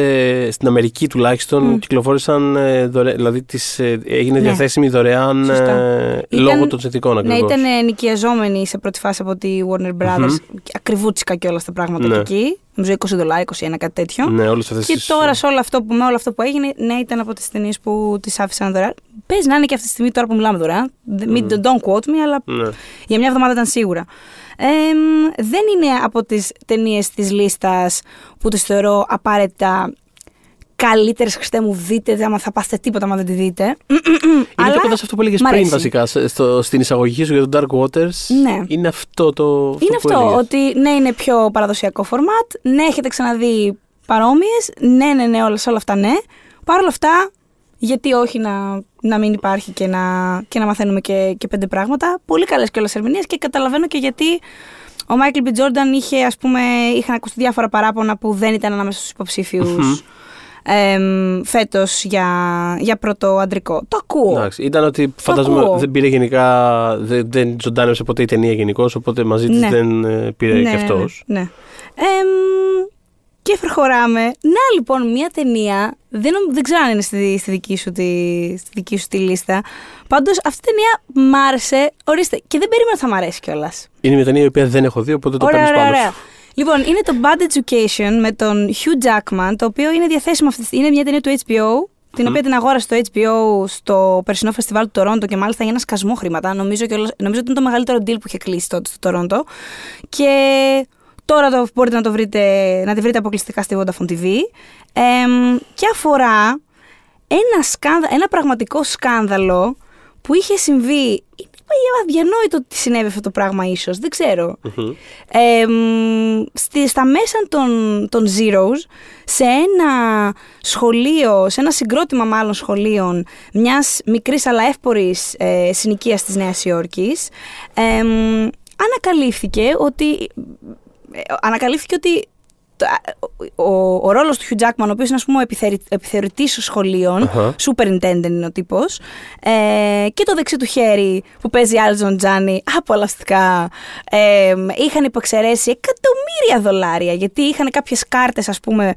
στην Αμερική τουλάχιστον κυκλοφόρησαν ε, δωρε... δηλαδή τις, ε, έγινε Ναι. διαθέσιμη δωρεάν Σωστά. ε, Ήταν- λόγω των συνθηκών Ναι, ακριβώς. ήταν ε, νοικιαζόμενοι σε πρώτη φάση από τη Warner Brothers. Ακριβούτσικα και όλα τα πράγματα Ναι. εκεί. Νομίζω 20 δολάρια, 21, κάτι τέτοιο. Ναι, όλες αυτές Και τις- τώρα σε όλο αυτό που, με όλο αυτό που έγινε, ναι, ήταν από τις ταινίες που τις άφησαν δωρεάν. Παίζει να είναι και αυτή τη στιγμή τώρα που μιλάμε δωρεάν. Μην Don't quote me, αλλά Ναι. για μια εβδομάδα ήταν σίγουρα. Ε, μ, δεν είναι από τις ταινίες της λίστας που τις θεωρώ απαραίτητα καλύτερες. Χριστέ μου, δείτε, άμα θα πάθετε τίποτα, άμα δεν τη δείτε. Είναι Αλλά πιο κοντά σε αυτό που έλεγες μ' πριν αρέσει. βασικά. σε- Στο, στην εισαγωγή σου για τον Dark Waters. Ναι. Είναι αυτό το. Είναι που αυτό, έλεγες. ότι ναι, είναι πιο παραδοσιακό φορμάτ, ναι, έχετε ξαναδεί παρόμοιες, ναι, ναι, ναι, όλα, σε όλα αυτά ναι. Παρ' όλα αυτά, γιατί όχι να, να μην υπάρχει και να, και να μαθαίνουμε και, και πέντε πράγματα. Πολύ καλές και όλες ερμηνείες και καταλαβαίνω και γιατί ο Μάικλ Μπι Τζόρνταν είχε, ας πούμε, είχαν ακουστεί διάφορα παράπονα που δεν ήταν ανάμεσα στους υποψήφιου φέτος για, για πρώτο αντρικό. Το ακούω. Εντάξει, ήταν ότι φαντάζομαι ακούω. δεν πήρε γενικά. Δεν, δεν ζωντάνευσε ποτέ η ταινία γενικώς, οπότε μαζί της Ναι. δεν ε, πήρε και αυτός. Ναι, ναι. Εμ, και προχωράμε. Να λοιπόν, μια ταινία. Δεν, νομ- δεν ξέρω αν είναι στη, στη, δική σου τη, στη δική σου τη λίστα. Πάντως αυτή η ταινία μ' άρεσε. Ορίστε. Και δεν περίμενα ότι θα μ' αρέσει κιόλας. Είναι μια ταινία η οποία δεν έχω δει, οπότε το Ωραία, παίρνεις ωραία, πάνω. ωραία. Λοιπόν, είναι το Bad Education με τον Hugh Jackman, το οποίο είναι διαθέσιμο αυτή τη στιγμή. Είναι μια ταινία του HBO, την οποία την αγόρασε το HBO στο περσινό φεστιβάλ του Τορόντο και μάλιστα για ένα σκασμό χρήματα. Νομίζω, και όλος- νομίζω ότι είναι το μεγαλύτερο deal που είχε κλείσει τότε στο Τορόντο. Και τώρα το, μπορείτε να, το βρείτε, να τη βρείτε αποκλειστικά στη Vodafone TV. Εμ, και αφορά ένα, σκάνδα, ένα πραγματικό σκάνδαλο που είχε συμβεί. Είναι αδιανόητο ότι συνέβη αυτό το πράγμα, ίσως. Δεν ξέρω. Ε, μ, στη, στα μέσα των, των Zeros, σε ένα σχολείο, σε ένα συγκρότημα μάλλον σχολείων μιας μικρής αλλά εύπορης ε, συνοικίας της Νέας Υόρκης, ε, μ, ανακαλύφθηκε ότι, ε, ανακαλύφθηκε ότι το- ο, ο, ο ρόλος του Hugh Jackman, ο οποίος είναι ας πούμε ο επιθερι, επιθεωρητής σχολείων, Αχα. superintendent είναι ο τύπος, ε, και το δεξί του χέρι που παίζει Άλζον Τζάνι, απολαστικά, ε, είχαν υποξαιρέσει εκατομμύρια δολάρια, γιατί είχαν κάποιες κάρτες ας πούμε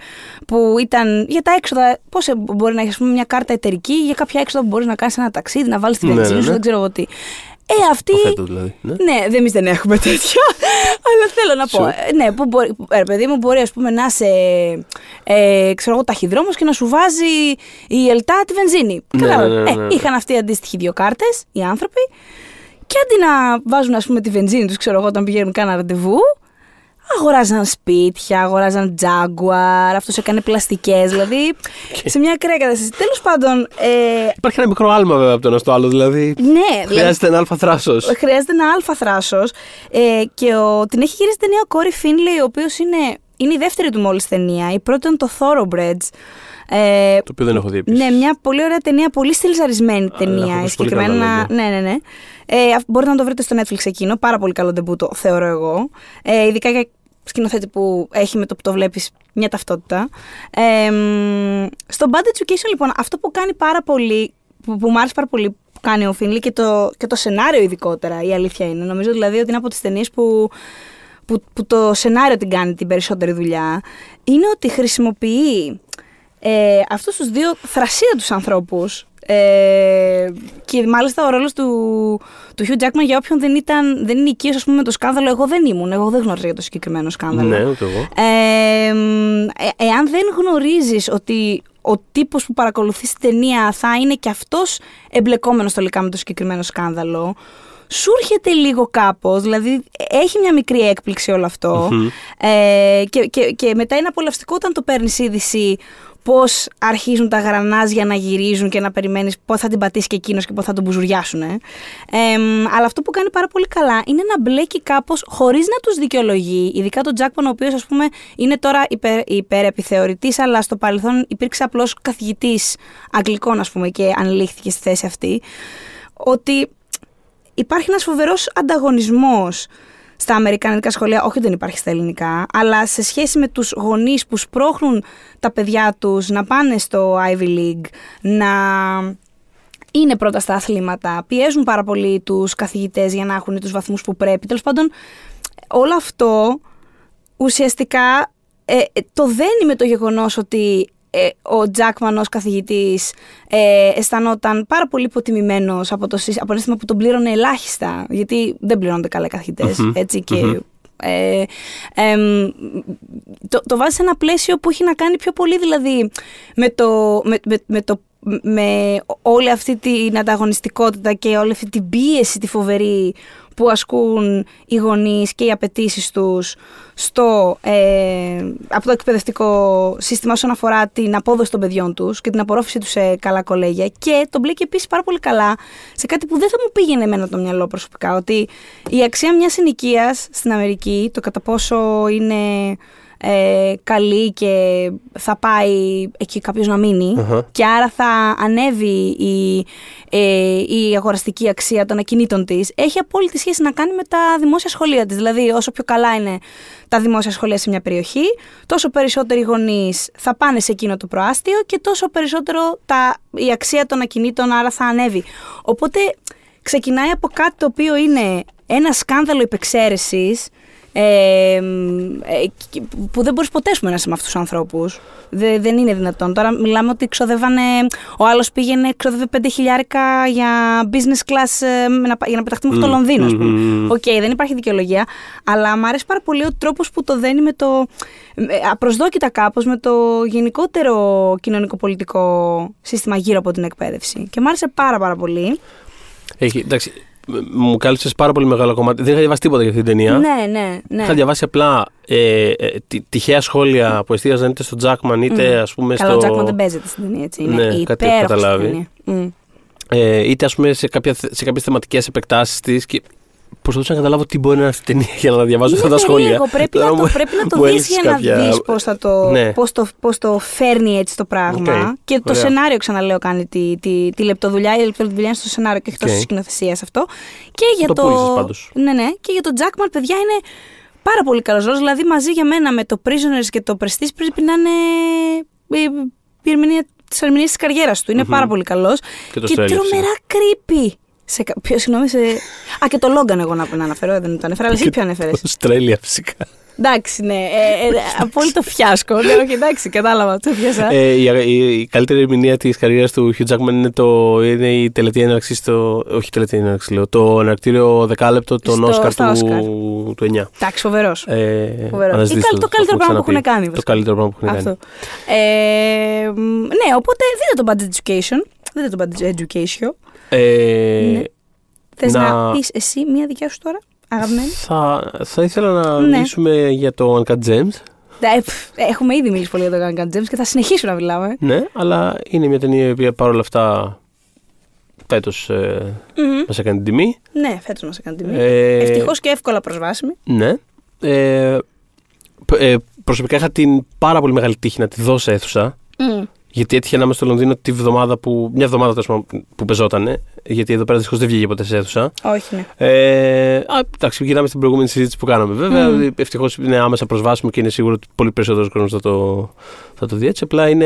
που ήταν για τα έξοδα, πώς ε, μπορεί να έχεις ας πούμε, μια κάρτα εταιρική για κάποια έξοδα που μπορείς να κάνεις ένα ταξίδι, να βάλεις τη Ναι, βενζίνη ναι, σου, ναι. δεν ξέρω εγώ τι. Ε, αυτή. Υποθέτω δηλαδή. Ναι. Ναι, δεν εμείς δεν έχουμε τέτοια. αλλά θέλω να πω. Sure. ε, Ναι, που μπορεί, που- ε, ρε παιδί μου, μπορεί ας πούμε, να είσαι ε, ξέρω εγώ, ταχυδρόμος και να σου βάζει η ΕΛΤΑ τη βενζίνη. Ναι, Κατάλαβε. ναι, ναι, Ε, ναι. είχαν αυτοί αντίστοιχοι δύο κάρτες οι άνθρωποι. Και αντί να βάζουν ας πούμε, τη βενζίνη τους, ξέρω εγώ, όταν πηγαίνουν κάνα ραντεβού, αγοράζαν σπίτια, αγοράζαν Jaguar, αυτός έκανε πλαστικές, δηλαδή σε μια ακραία κατάσταση. Τέλος πάντων. Ε, Υπάρχει ένα μικρό άλμα βέβαια από το ένα στο άλλο, δηλαδή. ναι, δηλαδή, Χρειάζεται ένα αλφα θράσος. χρειάζεται ένα αλφα θράσος. Ε, και ο, την έχει γυρίσει ταινία ο Κόρι Φίνλεϊ, ο οποίος είναι, είναι η δεύτερη του μόλις ταινία. Η πρώτη ήταν το Thoroughbreds. Ε, Το οποίο δεν έχω δει επίσης. ναι, μια πολύ ωραία ταινία, πολύ στυλιζαρισμένη έχω ταινία. ακούσει πολύ συγκεκριμένα. καλά ναι, ναι, ναι. Ε, αυ- μπορείτε να το βρείτε στο Netflix εκείνο. Πάρα πολύ καλό ντεμπούτο, θεωρώ εγώ. Ε, ειδικά για σκηνοθέτη που έχει με το που το βλέπεις μια ταυτότητα. Ε, μ, στο Bad Education, λοιπόν, αυτό που κάνει πάρα πολύ, που, που μου άρεσε πάρα πολύ που κάνει ο Φίνλι και το, και το σενάριο ειδικότερα, η αλήθεια είναι. Νομίζω δηλαδή ότι είναι από τις ταινίες που, που, που το σενάριο την κάνει την περισσότερη δουλειά, είναι ότι χρησιμοποιεί ε, αυτούς τους δύο θρασίατους ανθρώπους ε, και μάλιστα ο ρόλος του, του Hugh Jackman για όποιον δεν, ήταν, δεν είναι οικείος ας πούμε με το σκάνδαλο εγώ δεν ήμουν, εγώ δεν γνώριζα για το συγκεκριμένο σκάνδαλο Ναι, ούτε εγώ. ε, μ, ε, εάν δεν γνωρίζεις ότι ο τύπος που παρακολουθείς την ταινία θα είναι και αυτός εμπλεκόμενος τελικά με το συγκεκριμένο σκάνδαλο, σου έρχεται λίγο κάπως, δηλαδή έχει μια μικρή έκπληξη όλο αυτό. Ε, και, και, και μετά είναι απολαυστικό όταν το παίρνεις είδηση πώς αρχίζουν τα γρανάζια να γυρίζουν και να περιμένεις πότε θα την πατήσει και εκείνος και πότε θα τον μπουζουριάσουν. Ε. Εμ, αλλά αυτό που κάνει πάρα πολύ καλά είναι να μπλέκει κάπως χωρίς να τους δικαιολογεί, ειδικά τον Τζάκπον ο οποίος ας πούμε είναι τώρα υπερ, υπερεπιθεωρητής αλλά στο παρελθόν υπήρξε απλώς καθηγητής αγγλικών ας πούμε και ανελήχθηκε στη θέση αυτή, ότι υπάρχει ένας φοβερός ανταγωνισμός στα αμερικανικά σχολεία, όχι δεν υπάρχει στα ελληνικά, αλλά σε σχέση με τους γονείς που σπρώχνουν τα παιδιά τους να πάνε στο Ivy League, να είναι πρώτα στα αθλήματα, πιέζουν πάρα πολύ τους καθηγητές για να έχουν τους βαθμούς που πρέπει. Τέλος πάντων, όλο αυτό ουσιαστικά ε, ε, το δένει με το γεγονός ότι ε, ο Τζάκμαν ως καθηγητής ε, αισθανόταν πάρα πολύ υποτιμημένος από το, σύσ- από ένα σύστημα που τον πλήρωνε ελάχιστα, γιατί δεν πληρώνονται καλά οι καθηγητές, Μμμ, έτσι, και... μμμ. Ε, εμ, το, το βάζει σε ένα πλαίσιο που έχει να κάνει πιο πολύ δηλαδή με το, με, με, με το με όλη αυτή την ανταγωνιστικότητα και όλη αυτή την πίεση τη φοβερή που ασκούν οι γονείς και οι απαιτήσεις τους στο, ε, από το εκπαιδευτικό σύστημα όσον αφορά την απόδοση των παιδιών τους και την απορρόφηση τους σε καλά κολέγια και τον μπλέκει επίσης πάρα πολύ καλά σε κάτι που δεν θα μου πήγαινε εμένα το μυαλό προσωπικά ότι η αξία μιας συνοικίας στην Αμερική, το κατά πόσο είναι ε, καλή και θα πάει εκεί κάποιος να μείνει Αχα. και άρα θα ανέβει η, ε, η αγοραστική αξία των ακινήτων της έχει απόλυτη σχέση να κάνει με τα δημόσια σχολεία της. Δηλαδή όσο πιο καλά είναι τα δημόσια σχολεία σε μια περιοχή τόσο περισσότεροι γονείς θα πάνε σε εκείνο το προάστιο και τόσο περισσότερο τα, η αξία των ακινήτων άρα θα ανέβει. Οπότε ξεκινάει από κάτι το οποίο είναι ένα σκάνδαλο υπεξαίρεσης ε, ε, και- που δεν μπορείς ποτέ πούμε, να είσαι με αυτούς τους ανθρώπους. δεν είναι δυνατόν. Τώρα μιλάμε ότι ξοδεύανε. Ο άλλος πήγαινε, ξοδεύε 5 χιλιάρικα για business class ε, με να πα- για να πεταχτεί μέχρι το Μμμ, Λονδίνο, ας πούμε. μμμ. Οκ, δεν υπάρχει δικαιολογία. Αλλά μου αρέσει πάρα πολύ ο τρόπος που το δένει με το. ε, απροσδόκητα κάπως με το γενικότερο κοινωνικό-πολιτικό σύστημα γύρω από την εκπαίδευση. Και μου άρεσε πάρα πάρα πολύ. Έχει, εντάξει, μ- μου κάλυψες πάρα πολύ μεγάλο κομμάτι. Δεν είχα διαβάσει τίποτα για αυτή την ταινία. Ναι, ναι, ναι. Είχα διαβάσει απλά ε, ε, τι- τυχαία σχόλια που εστίαζαν είτε στο Τζάκμαν είτε ας πούμε Καλά, στο. ο Τζάκμαν δεν παίζεται στην ταινία, έτσι. Είναι Ναι, ναι, κάτι έχω υπέροχο στην καταλάβει. ταινία. Μμ. ε, είτε ας πούμε σε, κάποια, σε κάποιες θεματικές επεκτάσεις της και προσπαθούσα να καταλάβω τι μπορεί να είναι αυτή η ταινία για να διαβάζω αυτά τα Είναι σχόλια. περίεργο, Πρέπει, Τώρα να το, μου- πρέπει να το μου δεις έλυσες για κάποια- να δεις πώς, θα το, Ναι. πώς, το, πώς το φέρνει έτσι το πράγμα. Οκ, Και το ωραία. σενάριο, ξαναλέω, κάνει τη, τη, τη λεπτοδουλειά. Η λεπτοδουλειά είναι στο σενάριο και όχι τόσο Οκ. στη σκηνοθεσία σε αυτό. Και για Το το, πούλησες πάντως. Ναι, ναι. Και για τον Jackman, παιδιά, είναι πάρα πολύ καλός ρόλος. Δηλαδή, μαζί για μένα με το Prisoners και το Prestige πρέπει να είναι η, η ερμηνεία της ερμηνείας της καριέρας του. ειναι πάρα πολύ καλός. Και το και στρέλιαξε. τρομερά creepy. Σε, κα- ποιο, συγγνώμη, σε... Α, και το Logan εγώ να, να αναφέρω, δεν το ανέφερα, αλλά εσύ ποιο ανέφερες; Αυστραλία φυσικά. Εντάξει, ναι. Ε, ε, απόλυτο φιάσκο. Ναι, όχι, εντάξει, κατάλαβα. Το πιάσα. ε, η, η, η καλύτερη ερμηνεία της καριέρας του Hugh Jackman είναι, το, είναι η τελετή έναρξη στο. Όχι τελετή έναρξη, λέω. Το ανακτήριο δεκάλεπτο των Στο- Όσκαρ στα του, Όσκαρ. του 9. Εντάξει, φοβερός. Ε, Φοβερός. αναζητήστε Ή καλ- το καλύτερο έχουμε πράγμα που ξαναπεί. έχουν κάνει, Το βασικά. καλύτερο πράγμα που έχουν κάνει. Αυτό. Ε, μ, ναι, οπότε δείτε το Bad Education. Δείτε το Bad Education. Ε, Ναι. Θες να, να- πεις εσύ μία δικιά σου τώρα. αγαπημένη; Θα, θα ήθελα να Ναι. μιλήσουμε για το Uncut Gems. Ε, πφ, Έχουμε ήδη μιλήσει πολύ για το Gun James και θα συνεχίσουμε να μιλάμε. Ναι, αλλά είναι μια ταινία η οποία παρόλα αυτά φέτος ε, Μμμ. μας έκανε την τιμή. Ναι, φέτος μας έκανε τιμή. Ε, Ευτυχώς και εύκολα προσβάσιμη. Ναι. Ε, π- ε, προσωπικά είχα την πάρα πολύ μεγάλη τύχη να τη δω σε αίθουσα. Μμ. Γιατί έτυχε να είμαι στο Λονδίνο τη βδομάδα που, μια εβδομάδα τέλος πάντων, που πεζότανε. Γιατί εδώ πέρα δυστυχώς δεν βγήκε ποτέ σε αίθουσα. Όχι, ναι. Ε, α, εντάξει, γυρνάμε στην προηγούμενη συζήτηση που κάναμε. Βέβαια, Μμμ. ευτυχώς είναι άμεσα προσβάσιμο και είναι σίγουρο ότι πολύ περισσότερος κόσμο θα το, θα το δει έτσι. Απλά είναι.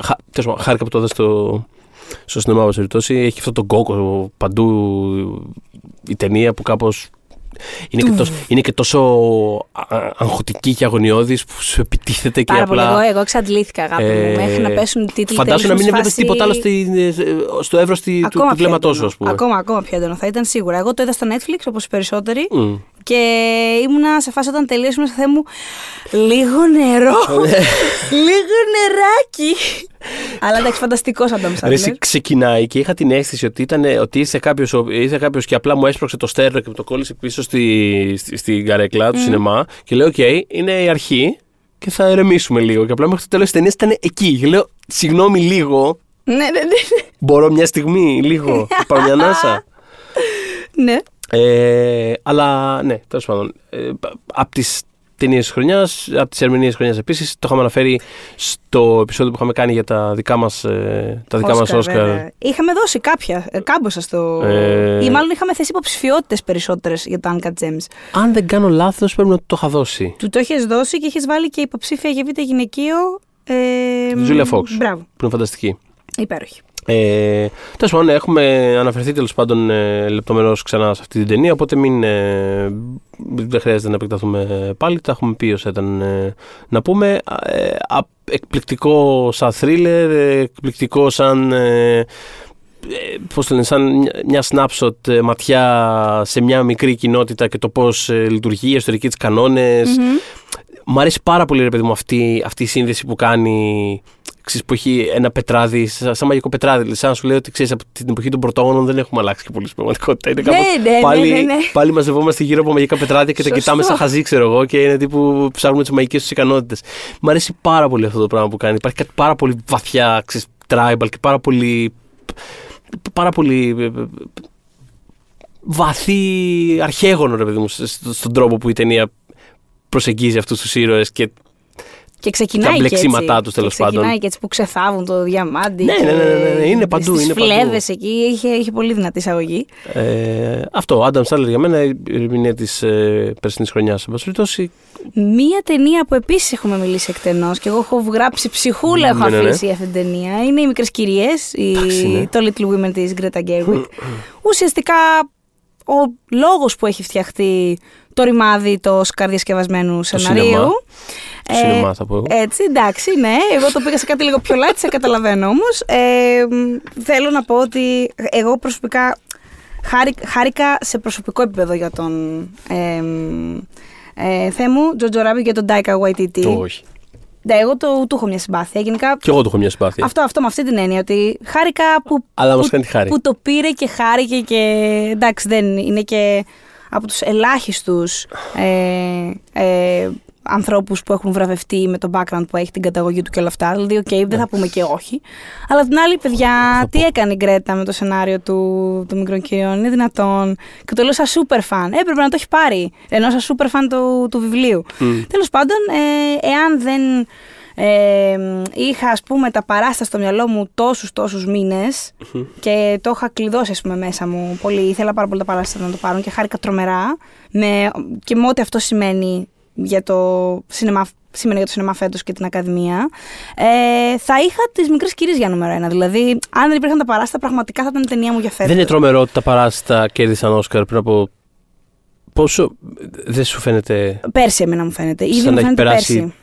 Χα, τέλος πάντων, χάρηκα που το είδα στο, στο σινεμά, όπως περιπτώσει. Έχει αυτό τον κόκο παντού η ταινία που κάπως. Είναι και, τόσο, είναι και τόσο α- α- αγχωτική και αγωνιώδης που σου επιτίθεται και Πάρα πολύ. απλά. Εγώ, εγώ εξαντλήθηκα, αγάπη μου. Ε, Μέχρι να πέσουν οι τίτλοι. Φαντάσου να τέλος μην μου έβλεπε σε τίποτα άλλο φάση- στη- στο εύρος του, του Ακόμα πιο βλέμματό σου, έντονο. ας πούμε. Ακόμα, ακόμα πιο έντονο θα ήταν σίγουρα. Εγώ το είδα στο Netflix όπως οι περισσότεροι Μμ. Και ήμουνα σε φάση όταν τελείωσε ήμουν σε θέμα μου λίγο νερό. Ναι. λίγο νεράκι. Αλλά εντάξει, φανταστικός Adam Ρε, εσύ Sandler. ξεκινάει και είχα την αίσθηση ότι, ήταν, ότι ήρθε κάποιος ήρθε κάποιος και απλά μου έσπρωξε το στέρνο και μου το κόλλησε πίσω στη, στη, στην καρέκλα του σινεμά και λέω: Οκ, είναι η αρχή και θα ηρεμήσουμε λίγο. Και απλά μέχρι το τέλος της ταινίας ήταν εκεί. Και λέω: Συγγνώμη, λίγο. Ναι, ναι, ναι. Μπορώ μια στιγμή, λίγο. Πάρω μια ανάσα. ναι. Ε, αλλά ναι, τέλος πάντων. Ε, από τις ταινίες της χρονιάς, από τις ερμηνείες της χρονιάς επίσης, το είχαμε αναφέρει στο επεισόδιο που είχαμε κάνει για τα δικά μας τα δικά μας Όσκαρ, Oscar. βέβαια. Είχαμε δώσει κάποια, ε, κάμποσα στο. Ε, ή μάλλον είχαμε θέσει υποψηφιότητες περισσότερες για το Uncut Gems. Αν δεν κάνω λάθος, πρέπει να το είχα δώσει. Του το είχες δώσει και είχες βάλει και υποψήφια για β' γυναικείο. Ε, Τη Julia Fox. Μπράβο. Που είναι φανταστική. Υπέροχη. Ε, Τέλος πάντων, έχουμε αναφερθεί τέλος πάντων ε, λεπτομερώς ξανά σε αυτή την ταινία. Οπότε μην, ε, δεν χρειάζεται να επεκταθούμε πάλι. Τα έχουμε πει όσο ήταν ε, να πούμε. Ε, α, εκπληκτικό σαν θρίλερ, ε, εκπληκτικό σαν. Ε, ε, πώς το λένε, σαν μια- μια snapshot ε, ματιά σε μια μικρή κοινότητα και το πώς ε, λειτουργεί η ιστορική της κανόνες. Μμμ. Μ' αρέσει πάρα πολύ, ρε παιδί μου, αυτή, αυτή η σύνδεση που κάνει. Ξέρεις, που έχει ένα πετράδι, σαν, σαν μαγικό πετράδι. Δηλαδή, σαν να σου λέει ότι ξέρεις από την εποχή των πρωτόγονων δεν έχουμε αλλάξει και πολύ στην πραγματικότητα. Είναι Ναι, κάπως ναι, ναι, πάλι, ναι, ναι. πάλι μαζευόμαστε γύρω από μαγικά πετράδια και τα Σωστό. κοιτάμε σαν χαζί, ξέρω εγώ, και είναι τύπου ψάχνουμε τις μαγικές τους ικανότητες. Μ' αρέσει πάρα πολύ αυτό το πράγμα που κάνει. Υπάρχει κάτι πάρα πολύ βαθιά, ξέρεις, tribal και πάρα πολύ. πάρα πολύ. ε, ε, βαθύ αρχαίγωνο, ρε παιδί μου, σ- στον τρόπο που η ταινία προσεγγίζει αυτούς τους ήρωες και Και ξεκινάει Τα και έτσι. μπλεξίματά τους, τέλος Και Ξεκινάει πάντων. και έτσι που ξεθάβουν το διαμάντι. Ναι, και ναι, ναι, ναι, ναι, είναι παντού, στις είναι παντού. φλέβες εκεί. Είχε, είχε πολύ δυνατή εισαγωγή. Ε, αυτό, ο Άνταμ Σάλερ για μένα η ερμηνεία της ε, περσινής χρονιάς. Εν πάση περιπτώσει, Μία ταινία που επίσης έχουμε μιλήσει εκτενώς και εγώ έχω γράψει ψυχούλα, έχω Ναι, ναι, ναι. αφήσει αυτή την ταινία. Είναι οι μικρές κυρίες, Εντάξει, ναι. το Little Women της Greta Gerwig. Ουσιαστικά ο λόγος που έχει φτιαχτεί το ρημάδι το Όσκαρ διασκευασμένου σεναρίου. σινεμά. Ε, σινεμά θα πω εγώ. Έτσι, εντάξει, ναι. Εγώ το πήγα σε κάτι λίγο πιο light, σε καταλαβαίνω όμως. Ε, μ, θέλω να πω ότι εγώ προσωπικά χάρη- χάρηκα σε προσωπικό επίπεδο για τον ε, μ, ε, Θεέ μου, Τζοτζο Rabbit και τον Taika Waititi. Το όχι. Ναι, εγώ το, του έχω μια συμπάθεια. Γενικά, Κι εγώ το έχω μια συμπάθεια. αυτό, αυτό με αυτή την έννοια, ότι χάρηκα που, Αλλά μας που, κάνει τη χάρη. που το πήρε και χάρηκε και εντάξει δεν είναι και από τους ελάχιστους ε, ε, ανθρώπους που έχουν βραβευτεί με το background που έχει την καταγωγή του και όλα αυτά. Δηλαδή, οκ, δεν θα πούμε και όχι. Αλλά απ' την άλλη, παιδιά, τι έκανε η Greta με το σενάριο του, του μικρών κυριών, είναι δυνατόν. Και το λέω σαν super fan. Έπρεπε να το έχει πάρει, ενώ σαν super fan του, του βιβλίου. Μμ. Τέλος πάντων, ε, εάν δεν ε, είχα ας πούμε τα παράστα στο μυαλό μου τόσους τόσους μήνες και το είχα κλειδώσει ας πούμε μέσα μου. Πολύ, ήθελα πάρα πολύ τα παράστα να το πάρουν και χάρηκα τρομερά με, και με ό,τι αυτό σημαίνει για το σινεμά, σημαίνει για το σινεμά φέτος και την Ακαδημία. Ε, θα είχα τις μικρές κυρίες για νούμερο ένα. Δηλαδή αν δεν υπήρχαν τα παράστα πραγματικά θα ήταν η ταινία μου για φέτος. Δεν είναι τρομερό ότι τα παράστα κέρδισαν Όσκαρ πριν από. Πόσο. Δεν σου φαίνεται Πέρσι εμένα μου φαίνεται, ήδη Σαν μου να έχει φαίνεται περάσει πέρσι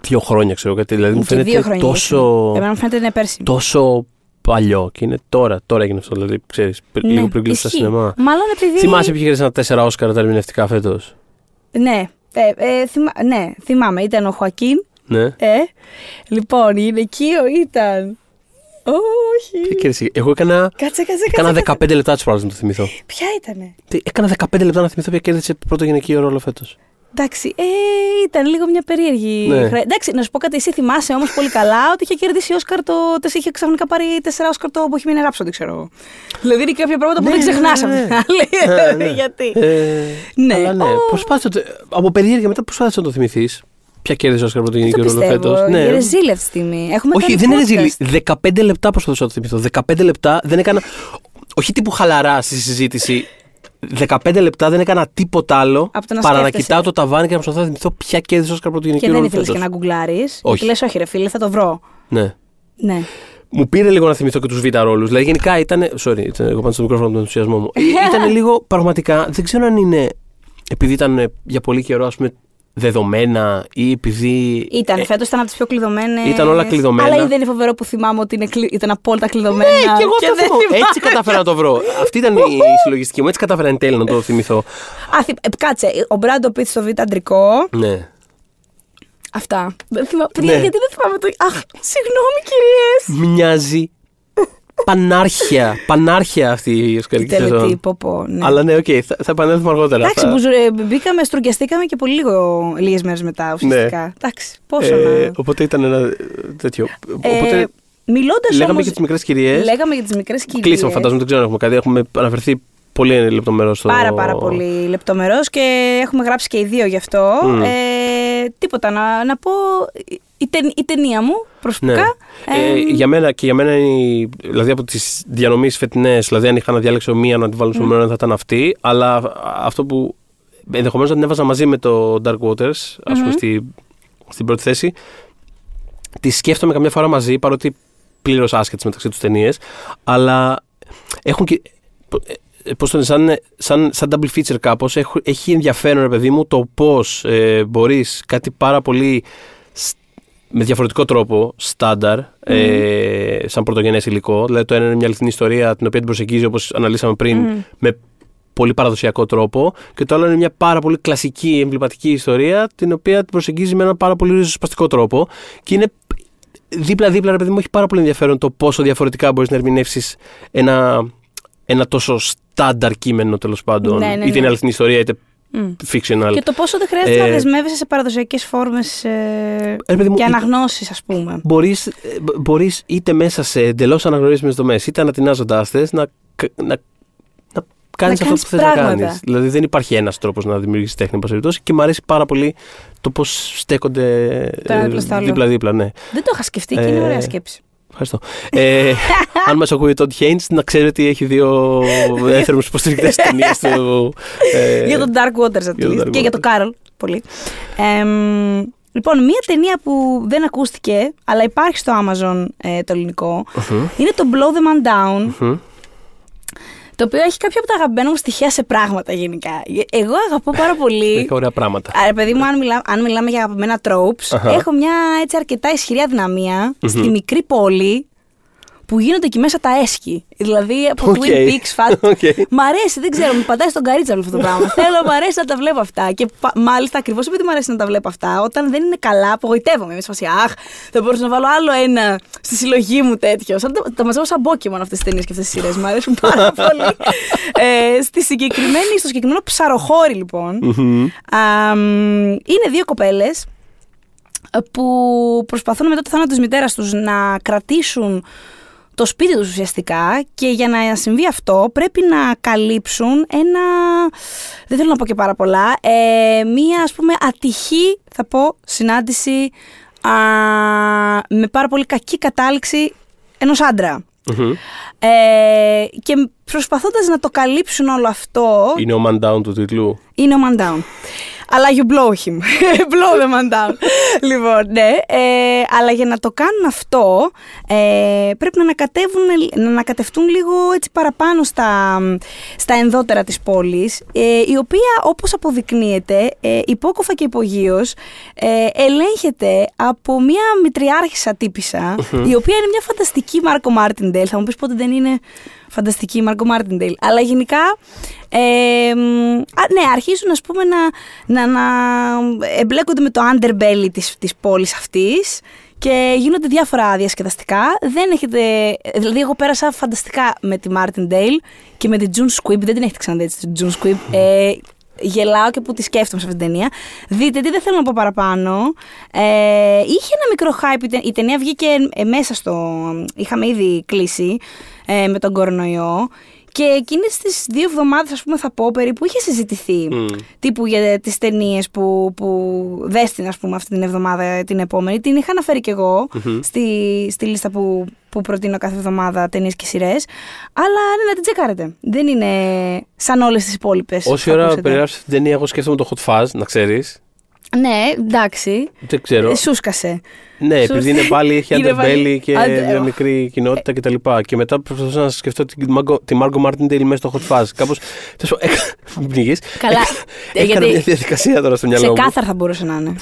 δύο χρόνια, ξέρω κάτι. Δηλαδή μου και δύο φαίνεται χρόνια τόσο. ίσως. Εμένα μου φαίνεται είναι πέρσι τόσο παλιό και είναι τώρα. Τώρα έγινε αυτό. Δηλαδή, ξέρεις, Ναι, λίγο πριν κλείσει τα ισχύει. σινεμά. Μάλλον επειδή. Θυμάσαι ποιο κέρδισε ένα τέσσερα Όσκαρ τα ερμηνευτικά φέτος; Ναι, ε, ε, θυμά... ναι, θυμάμαι. Ήταν ο Χωακίν. Ναι. Ε. Λοιπόν, η γυναικείο ήταν. Όχι. Τι κέρδισε. Εγώ έκανα, Κάτσε, κάτσε, έκανα κάτσε. 15 λεπτά τους προάλλου να το θυμηθώ. Ποια ήτανε; Τι, Έκανα 15 λεπτά να θυμηθώ ποια κέρδισε πρώτο γυναικείο ρόλο φέτος. Εντάξει, ε, ήταν λίγο μια περίεργη. Ναι. χρονιά. Εντάξει, να σου πω κάτι, εσύ θυμάσαι όμως πολύ καλά ότι είχε κερδίσει Όσκαρ το. τες είχε ξαφνικά πάρει τέσσερα Όσκαρ το Bohemian Rhapsody, ξέρω εγώ. Δηλαδή είναι κάποια πράγματα που Ναι, δεν ξεχνά ναι, από ναι. την άλλη. Ε, ναι. Γιατί. Ε, Ναι. Αλλά ναι, Ω. προσπάθησε. να το- Από περιέργεια μετά προσπάθησε να το θυμηθείς. Ποια κέρδισε ο Όσκαρ πρώτο Δεν το γυναικείο ρόλο πιστεύω. φέτος. Είναι ρεζίλη αυτή τη στιγμή. Έχουμε Όχι, κάνει δεν είναι podcast. ρεζίλη. 15 λεπτά προσπαθούσα να το θυμηθώ. 15 λεπτά δεν έκανα. Όχι τύπου χαλαρά στη συζήτηση. 15 λεπτά δεν έκανα τίποτα άλλο Από το να παρά να σκέφτεσαι. κοιτάω το ταβάνι και να προσπαθώ να θυμηθώ ποια κέρδισε ο Όσκαρ πρώτο Και γυναικείο δεν ρόλο ήθελες και φέτος. να γκουγκλάρεις. Όχι. Λες, όχι, ρε φίλε, θα το βρω. Ναι. Ναι. Μου πήρε λίγο να θυμηθώ και τους β' ρόλους. Δηλαδή, γενικά ήταν. Sorry, ήταν εγώ πάνω στο μικρόφωνο από τον ενθουσιασμό μου. ήταν λίγο πραγματικά. Δεν ξέρω αν είναι επειδή ήταν ε, για πολύ καιρό, ας πούμε, δεδομένα ή επειδή. Ήταν, ε, φέτος ήταν από τις πιο κλειδωμένες. ήταν όλα κλειδωμένα. Αλλά δεν είναι φοβερό που θυμάμαι ότι είναι, κλει- ήταν απόλυτα κλειδωμένα. Ναι, και εγώ αυτό δεν θυμάμαι. θυμάμαι. Έτσι κατάφερα να το βρω. Αυτή ήταν η συλλογιστική μου. Έτσι κατάφερα εν τέλει να το θυμηθώ. Α, θυ- ε, κάτσε, ο Μπραντ Πιτ στο β' αντρικό. Ναι. Αυτά. Δεν θυμάμαι. Παιδιά, Ναι. γιατί δεν θυμάμαι το. Αχ, συγγνώμη κυρίες. Μοιάζει πανάρχαια. Πανάρχαια αυτή η οσκαρική Τελετή, σεζόν. πω, πω, ναι. Αλλά ναι, οκ, θα, θα επανέλθουμε αργότερα. Εντάξει, Θα- που ζου- ε, μπήκαμε, στρογγιαστήκαμε και πολύ λίγο λίγες μέρες μετά ουσιαστικά. Εντάξει, πόσο Ναι. Ε, να. οπότε ήταν ένα ε, τέτοιο. Ε, Οπότε Μιλώντας λέγαμε όμω. για τις μικρές κυρίες. Λέγαμε για τις μικρές κυρίε. Κλείσαμε, φαντάζομαι, δεν ξέρω αν έχουμε κάτι. Έχουμε αναφερθεί πολύ λεπτομερό στο. Πάρα πάρα πολύ λεπτομερός και έχουμε γράψει και οι δύο γι' αυτό. Μμ. Ε, τίποτα, να, να πω η, ται- η ταινία μου προσωπικά. Ε, ε, για μένα και για μένα είναι. η- Δηλαδή από τις διανομής φετινές, δηλαδή αν είχα να διάλεξω μία να τη βάλω στο μέλλον θα ήταν αυτή. Αλλά αυτό που ενδεχομένως να την έβαζα μαζί με το Dark Waters, ας πούμε, Μμμ. στη, στην πρώτη θέση. Τη σκέφτομαι καμιά φορά μαζί, παρότι πλήρως άσχετε μεταξύ τους ταινίες. Αλλά έχουν και. Πώς το λένε, σαν, σαν, σαν double feature κάπως, έχει ενδιαφέρον, ρε παιδί μου, το πώς ε, μπορείς κάτι πάρα πολύ σ- με διαφορετικό τρόπο, στάνταρ, ε, σαν πρωτογενές υλικό. Δηλαδή, το ένα είναι μια αληθινή ιστορία την οποία την προσεγγίζει όπως αναλύσαμε πριν Μμμ. με πολύ παραδοσιακό τρόπο. Και το άλλο είναι μια πάρα πολύ κλασική, εμβληματική ιστορία την οποία την προσεγγίζει με έναν πάρα πολύ ριζοσπαστικό τρόπο. Και είναι δίπλα-δίπλα, ρε παιδί μου, έχει πάρα πολύ ενδιαφέρον το πόσο διαφορετικά μπορείς να ερμηνεύσεις ένα, ένα τόσο στάνταρ κείμενο τέλος πάντων. Ναι, ναι, είτε είναι ναι. αληθινή ιστορία είτε μ. fictional. Και το πόσο δεν χρειάζεται Ε, να δεσμεύεσαι σε παραδοσιακές φόρμες ε, Ρε παιδί μου, και είτε- αναγνώσεις, ας πούμε. μπορείς, ε, μπο- μπορείς είτε μέσα σε εντελώς αναγνωρίσιμες δομές είτε ανατινάζοντάς τες να, κα- να, να κάνεις Να αυτό κάνεις που θες να πράγματα. κάνεις. Δηλαδή δεν υπάρχει ένας τρόπος να δημιουργήσεις τέχνη εν πάση περιπτώσει, και μου αρέσει πάρα πολύ το πώς στέκονται Το ένα ε, δίπλα στο άλλο. δίπλα-δίπλα. Ναι. Δεν το είχα σκεφτεί και είναι Ε, ωραία σκέψη. Ευχαριστώ. ε, αν μας ακούει ο Τόντ Χέιντς, να ξέρει ότι έχει δύο έθερμους υποστηρικτές ταινίες του. ε, για τον Dark Waters at για τον least. Dark Και για τον Κάρολ. Πολύ. Εμ, λοιπόν, μία ταινία που δεν ακούστηκε, αλλά υπάρχει στο Amazon ε, το ελληνικό, μμμ, είναι το Blow the Man Down. μμμ. Το οποίο έχει κάποια από τα αγαπημένα μου στοιχεία σε πράγματα γενικά. Εγώ αγαπώ πάρα πολύ. Έχει ωραία πράγματα. Άρα, παιδί μου, αν, μιλά, αν μιλάμε για αγαπημένα tropes, Αχα. έχω μια έτσι αρκετά ισχυρή αδυναμία στη μικρή πόλη που γίνονται εκεί μέσα τα αίσχη. Δηλαδή από Οκ. Twin Peaks, φουλ. Οκ. Μ' αρέσει, δεν ξέρω, μου πατάει στον κάλο αυτό το πράγμα. Θέλω, μ' αρέσει να τα βλέπω αυτά. Και πα- μάλιστα ακριβώς επειδή μου αρέσει να τα βλέπω αυτά, όταν δεν είναι καλά, απογοητεύομαι. Είμαι σε φάση, Αχ, θα μπορούσα να βάλω άλλο ένα στη συλλογή μου τέτοιο. Σαν το, τα μαζεύω σαν Pokemon αυτές τις ταινίες και αυτές τις σειρές. Μου αρέσουν πάρα πολύ. ε, στη συγκεκριμένη, στο συγκεκριμένο ψαροχώρι, λοιπόν, Μμμ. αμ, είναι δύο κοπέλες που προσπαθούν μετά το θάνατος της μητέρας τους να κρατήσουν το σπίτι τους ουσιαστικά και για να συμβεί αυτό πρέπει να καλύψουν ένα, δεν θέλω να πω και πάρα πολλά, ε, μία ας πούμε ατυχή θα πω συνάντηση α, με πάρα πολύ κακή κατάληξη ενός άντρα. Μμμ. Ε, και προσπαθώντας να το καλύψουν όλο αυτό Είναι ο man down του τίτλου; είναι ο man down. Αλλά you blow him. blow the man down. λοιπόν, ναι. Ε, αλλά για να το κάνουν αυτό, ε, πρέπει να, ανακατεύουν, να ανακατευτούν λίγο έτσι παραπάνω στα, στα ενδότερα της πόλης, ε, η οποία, όπως αποδεικνύεται, ε, υπόκοφα και υπογείως, ε, ελέγχεται από μια μητριάρχισσα τύπισσα, η οποία είναι μια φανταστική Margo Martindale. Θα μου πεις πότε δεν είναι φανταστική η Margo Martindale. Αλλά γενικά, ε, μ, α, ναι, αρχίζουν ας πούμε να, να, να εμπλέκονται με το underbelly της, της πόλης αυτής και γίνονται διάφορα διασκεδαστικά. Δεν έχετε. Δηλαδή, εγώ πέρασα φανταστικά με τη Martindale και με την June Squibb. Δεν την έχετε ξαναδεί έτσι, την June Squibb. Ε, γελάω και που τη σκέφτομαι σε αυτήν την ταινία. Δείτε τι δεν θέλω να πω παραπάνω. Ε, είχε ένα μικρό hype. η ται- Η ταινία βγήκε ε, μέσα στο. Είχαμε ήδη κλείσει ε, με τον κορονοϊό. Και εκείνες τις δύο εβδομάδες, ας πούμε, θα πω περίπου, είχε συζητηθεί. Μμ. Τύπου για τις ταινίες που, που δέστην, ας πούμε, αυτή την εβδομάδα την επόμενη. Την είχα αναφέρει κι εγώ στη, στη λίστα που, που προτείνω κάθε εβδομάδα ταινίες και σειρές. Αλλά ναι, να την τσεκάρετε. Δεν είναι σαν όλες τις υπόλοιπες. Όση ώρα περιγράψεις την ταινία, εγώ σκέφτομαι το Hot Fuzz, να ξέρεις. Ναι, εντάξει. Δεν ξέρω. Ε, Σούσκασε. Ναι, Σωστή. επειδή είναι πάλι, έχει Είναι πάλι- underbelly και Άντε, μια οχ. μικρή κοινότητα κτλ. Και, και μετά προσπαθούσα να σκεφτώ τη Margot- τη Margot Martindale μέσα στο Hot Fuzz. Κάπως. Μην πνιγείς. Καλά. Ε, Έκανα γιατί μια διαδικασία τώρα στο μυαλό μου. Ξεκάθαρα θα μπορούσε να είναι.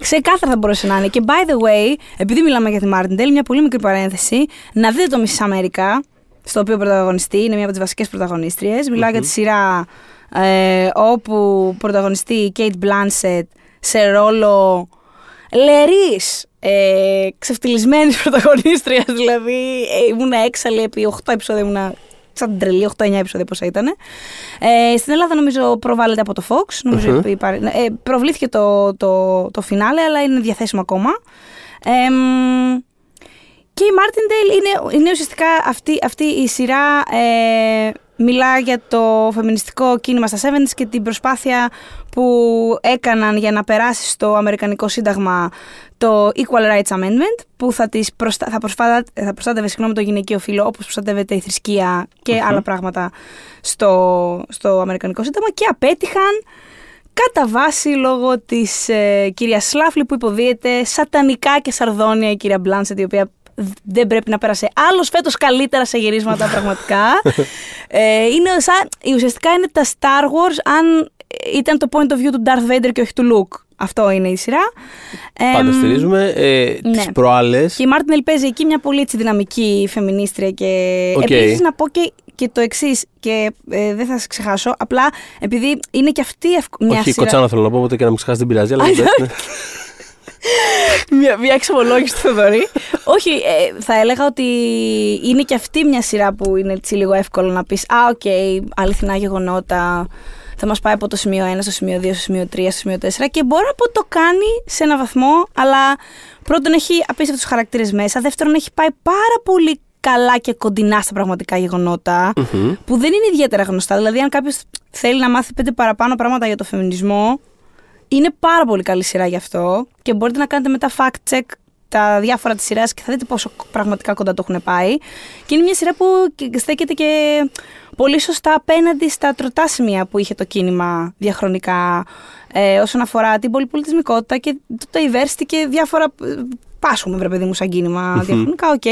Ξεκάθαρα θα μπορούσε να είναι. Και by the way, επειδή μιλάμε για τη Martindale, μια πολύ μικρή παρένθεση, να δείτε το Mrs. America, στο οποίο πρωταγωνιστεί, είναι μια από τις βασικές πρωταγωνίστριες. Μιλάω για τη σειρά ε, όπου πρωταγωνιστεί η Kate Blanchett σε ρόλο λερής, ε, ξεφτυλισμένης πρωταγωνίστριας, δηλαδή ε, ήμουνα έξαλλη επί 8 επεισόδια, ήμουνα σαν τρελή, 8-9 επεισόδια πόσα ήταν. Ε, στην Ελλάδα νομίζω προβάλλεται από το Fox, νομιζω Μμμ. υπάρ- ε, προβλήθηκε το, το, το φινάλε, αλλά είναι διαθέσιμο ακόμα. Ε, μ, και η Martindale είναι, είναι ουσιαστικά αυτή, αυτή η σειρά ε, μιλά για το φεμινιστικό κίνημα στα 70s και την προσπάθεια που έκαναν για να περάσει στο Αμερικανικό Σύνταγμα το Equal Rights Amendment που θα, τις προστα... θα, προσφα... θα προστάτευε συγγνώμη, το γυναικείο φύλλο όπως προστατεύεται η θρησκεία και άλλα πράγματα στο, στο Αμερικανικό Σύνταγμα και απέτυχαν κατά βάση λόγω της ε, κυρίας Σλάφλη που υποδύεται σατανικά και σαρδόνια η κυρία Μπλάνσετ η οποία δεν πρέπει να πέρασε άλλος φέτος καλύτερα σε γυρίσματα πραγματικά. ε, είναι σαν, ουσιαστικά είναι τα Star Wars αν ήταν το point of view του Darth Vader και όχι του Luke. Αυτό είναι η σειρά. Πάντα Εμ, στηρίζουμε. Ε, ναι. Τις προάλλες. Και η Martindale παίζει εκεί μια πολύ έτσι, δυναμική φεμινίστρια και Οκ. επίσης να πω και, και το εξής και ε, δεν θα σας ξεχάσω, απλά επειδή είναι και αυτή ευκ- μια Όχι, σειρά... κοτσάνα θέλω να πω, οπότε και να μην ξεχάσεις δεν πειράζει. Αλλά Α, δεν πες, ναι. Μια, μια εξομολόγηση του Θοδωρή. Όχι, ε, θα έλεγα ότι είναι και αυτή μια σειρά που είναι έτσι λίγο εύκολο να πεις «Α, οκ, αληθινά γεγονότα, θα μας πάει από το σημείο 1 στο σημείο 2, στο σημείο 3, στο σημείο 4» και μπορώ να πω το κάνει σε ένα βαθμό, αλλά πρώτον έχει απίστευτους χαρακτήρες μέσα, δεύτερον έχει πάει πάρα πολύ καλά και κοντινά στα πραγματικά γεγονότα, Μμμ. που δεν είναι ιδιαίτερα γνωστά. Δηλαδή, αν κάποιος θέλει να μάθει πέντε παραπάνω πράγματα για το φεμινισμό, είναι πάρα πολύ καλή σειρά γι' αυτό και μπορείτε να κάνετε μετά fact check τα διάφορα της σειράς και θα δείτε πόσο πραγματικά κοντά το έχουν πάει. Και είναι μια σειρά που και- στέκεται και πολύ σωστά απέναντι στα τρωτά σημεία που είχε το κίνημα διαχρονικά ε, όσον αφορά την πολυπολιτισμικότητα και το diversity και διάφορα ε, πάσχουμε, βρε παιδί μου, σαν κίνημα διαχρονικά, οκ.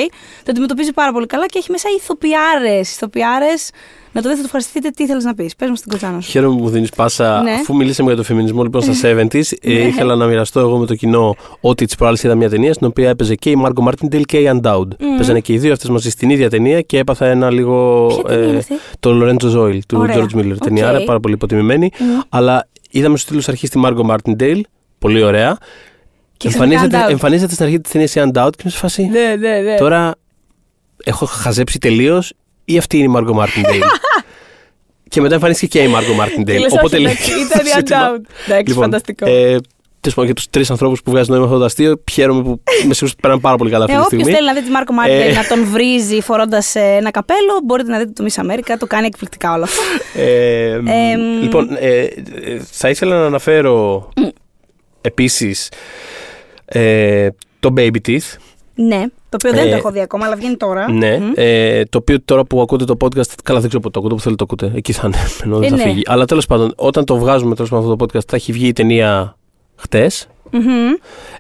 Το αντιμετωπίζει πάρα πολύ καλά και έχει μέσα ηθοποιάρες, ηθοποιάρες, να το δείτε, θα το ευχαριστηθείτε, τι θέλεις να πεις. Πες μας την κοτσάνα σου. Χαίρομαι που μου δίνεις πάσα. Ναι. Αφού μιλήσαμε για το φεμινισμό λοιπόν στα 70s, ε, ήθελα να μοιραστώ εγώ με το κοινό ότι της προάλλης είδα μια ταινία στην οποία έπαιζε και η Μάργκο Μάρτιντελ και η Ann Dowd. Παίζανε και οι δύο αυτές μαζί στην ίδια ταινία και έπαθα ένα λίγο. Ποια ταινία είναι αυτή; το Lorenzo's Oil του Ωραία. George Miller. Οκ. Ταινία, άρα πάρα πολύ υποτιμημένη. Αλλά είδαμε στους τίτλους αρχής τη Μάργκο Μάρτιντελ. Πολύ ωραία. Και ξαφνικά Εμφανίζεται, Ann Dowd. εμφανίζεται στην αρχή της ταινίας η Ann Dowd και είμαι σε φάση. Ναι, ναι, ναι. Τώρα έχω χαζέψει τελείως ή αυτή είναι η Μάργκο Μάρτιντελ. και μετά εμφανίστηκε και η Μάργκο Και Μάρτιντελ. λες, όχι, εντάξει, ήταν η Undoud. Εντάξει, φανταστικό. Ε, Τέλος πάντων, για τους τρεις ανθρώπους που βγάζουν νόημα αυτό το αστείο, χαίρομαι που με σίγουρο πέραν πάρα πολύ καλά αυτή Ε, τη Όποιος στιγμή. θέλει να δει τη Μάρκο Μάρτιν Ε. να τον βρίζει φορώντας ένα καπέλο, μπορείτε να δείτε το Miss America. Το κάνει εκπληκτικά όλο αυτό. Ε, Εμ. λοιπόν, ε, ε, θα ήθελα να αναφέρω επίσης ε, το Baby Teeth. ναι, το οποίο δεν Ε, το έχω δει ακόμα, αλλά βγαίνει τώρα. Ναι, Μμ. ε, το οποίο τώρα που ακούτε το podcast, καλά δεν ξέρω πότε το ακούτε, που θέλετε το ακούτε, εκεί θα είναι, ενώ δεν Ε, θα ναι. φύγει. Αλλά τέλος πάντων, όταν το βγάζουμε τέλος πάντων αυτό το podcast, θα έχει βγει η ταινία χτες. Μμμ.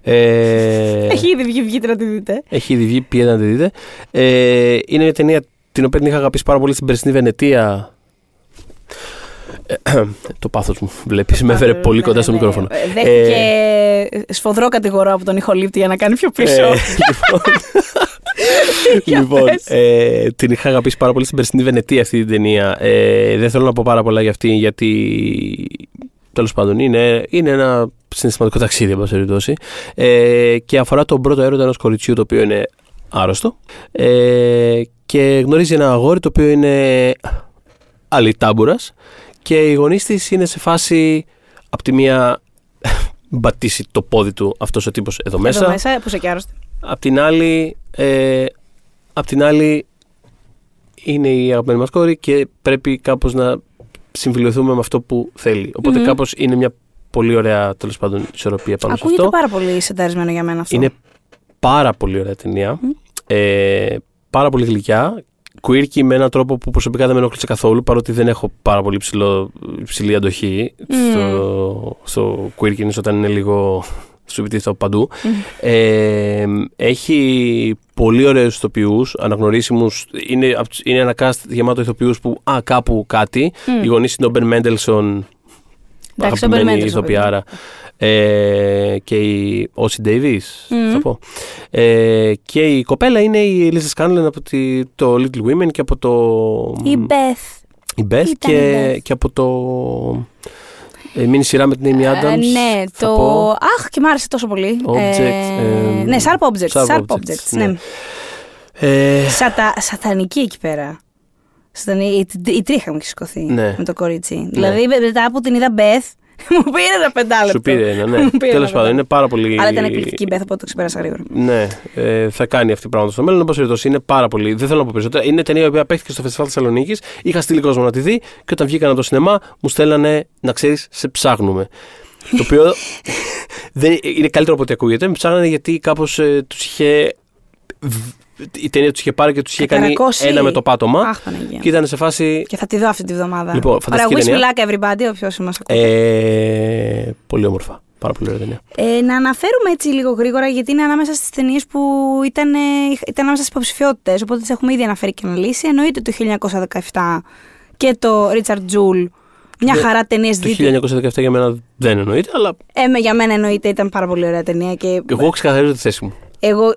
Ε, Έχει ήδη βγει, βγείτε να τη δείτε. έχει ήδη βγει, πήγαινε να τη δείτε. Ε, είναι μια ταινία την οποία την είχα αγαπήσει πάρα πολύ στην περσινή Βενετία. Ε, το πάθος μου, βλέπεις, με έφερε πολύ Ναι, κοντά στο ναι, ναι. μικρόφωνο. Ε, Δέχτηκε σφοδρό κατηγορό από τον ηχολήπτη για να κάνει πιο πίσω. Ε, λοιπόν, Για λοιπόν πες. ε, την είχα αγαπήσει πάρα πολύ στην περσινή Βενετία αυτή την ταινία. Ε, δεν θέλω να πω πάρα πολλά για αυτή, γιατί Τέλος πάντων, είναι, είναι ένα συναισθηματικό ταξίδι, εν πάση περιπτώσει. Ε, και αφορά τον πρώτο έρωτα ενός κοριτσιού το οποίο είναι άρρωστο. Ε, και γνωρίζει ένα αγόρι το οποίο είναι αλυτάμπουρα. Και οι γονείς της είναι σε φάση από τη μία μπατήσει το πόδι του αυτός ο τύπος εδώ μέσα. Εδώ μέσα, που είσαι και άρρωστη. Απ' την άλλη, ε, απ' την άλλη είναι η αγαπημένη μας κόρη και πρέπει κάπως να συμφιλειωθούμε με αυτό που θέλει. Οπότε Μμμ. κάπως είναι μια πολύ ωραία τέλος πάντων ισορροπία πάνω σε Ακούγεται αυτό. πάρα πολύ σενταρισμένο για μένα αυτό. Είναι πάρα πολύ ωραία ταινία. Ε, πάρα πολύ γλυκιά. Quirky με έναν τρόπο που προσωπικά δεν με ενόχλησε καθόλου, παρότι δεν έχω πάρα πολύ ψηλό, ψηλή αντοχή στο, στο quirkiness όταν είναι λίγο σου επιτίθεται από παντού. Ε, έχει πολύ ωραίους ηθοποιούς, αναγνωρίσιμους. Είναι, απ' είναι ένα cast γεμάτο ηθοποιούς που α, κάπου κάτι. Μμ. Οι γονείς είναι ο Ben Mendelssohn, Εντάξει, ο Ben αγαπημένη Mendelssohn, ηθοποιάρα. Ε, και η Όση Davis, Μμμ. θα πω. Ε, και η κοπέλα είναι η Elisa Scanlon από τη- το Little Women και από το... Η Beth. η Beth Ήταν και, η Beth. και από το... Ε, μίνι σειρά με την Amy Adams. Ε, ναι, θα το. πω. Αχ, και μ' άρεσε τόσο πολύ. Object, Ε, ε, ναι, Sharp Objects. Sharp Sharp Objects, Objects, ναι. ναι. Ε, Σατα, σατανική εκεί πέρα. Σατανή, η, η τρίχα μου έχει σηκωθεί Ναι. με το κορίτσι. Δηλαδή μετά που την είδα Beth, μου πήρε ένα πεντάλεπτο. σου πήρε ένα, ναι. Μου πήρε Τέλος ένα πάντων, είναι πεντάλεπτο. πάρα πολύ. Αλλά ήταν εκπληκτική η Beth, οπότε το ξεπέρασα γρήγορα. Ναι, ε, θα κάνει αυτή πράγματα στο μέλλον. Όπως περιπτώσει, είναι πάρα πολύ. Δεν θέλω να πω περισσότερα. Είναι ταινία η οποία παίχτηκε στο Φεστιβάλ Θεσσαλονίκης. Είχα στείλει κόσμο να τη δει και όταν βγήκαν από το σινεμά μου στέλνανε να ξέρεις, σε ψάχνουμε. το οποίο δεν, είναι καλύτερο από ό,τι ακούγεται. Με ψάχνανε γιατί κάπως ε, τους είχε. Η ταινία τους είχε πάρει και τους είχε κάνει Καταρακώσει. ένα με το πάτωμα. Αχ, Παναγία. Και ήταν σε φάση. Και θα τη δω αυτή τη βδομάδα. Λοιπόν, φανταστική Ωραία, wish me ταινία. luck everybody, όποιος μας ακούει. Ε, πολύ όμορφα. Πάρα πολύ ωραία ταινία. Ε, να αναφέρουμε έτσι λίγο γρήγορα, γιατί είναι ανάμεσα στις ταινίες που ήταν, ε, ήταν ανάμεσα στις υποψηφιότητες. Οπότε τις έχουμε ήδη αναφέρει και αναλύσει. Εννοείται το 1917 και το Richard Jewell. Μια Ναι, χαρά ταινίες Το 1917 για μένα δεν εννοείται, αλλά Ε, με- για μένα εννοείται ήταν πάρα πολύ ωραία ταινία και εγώ ξεκαθαρίζω τη θέση μου. εγώ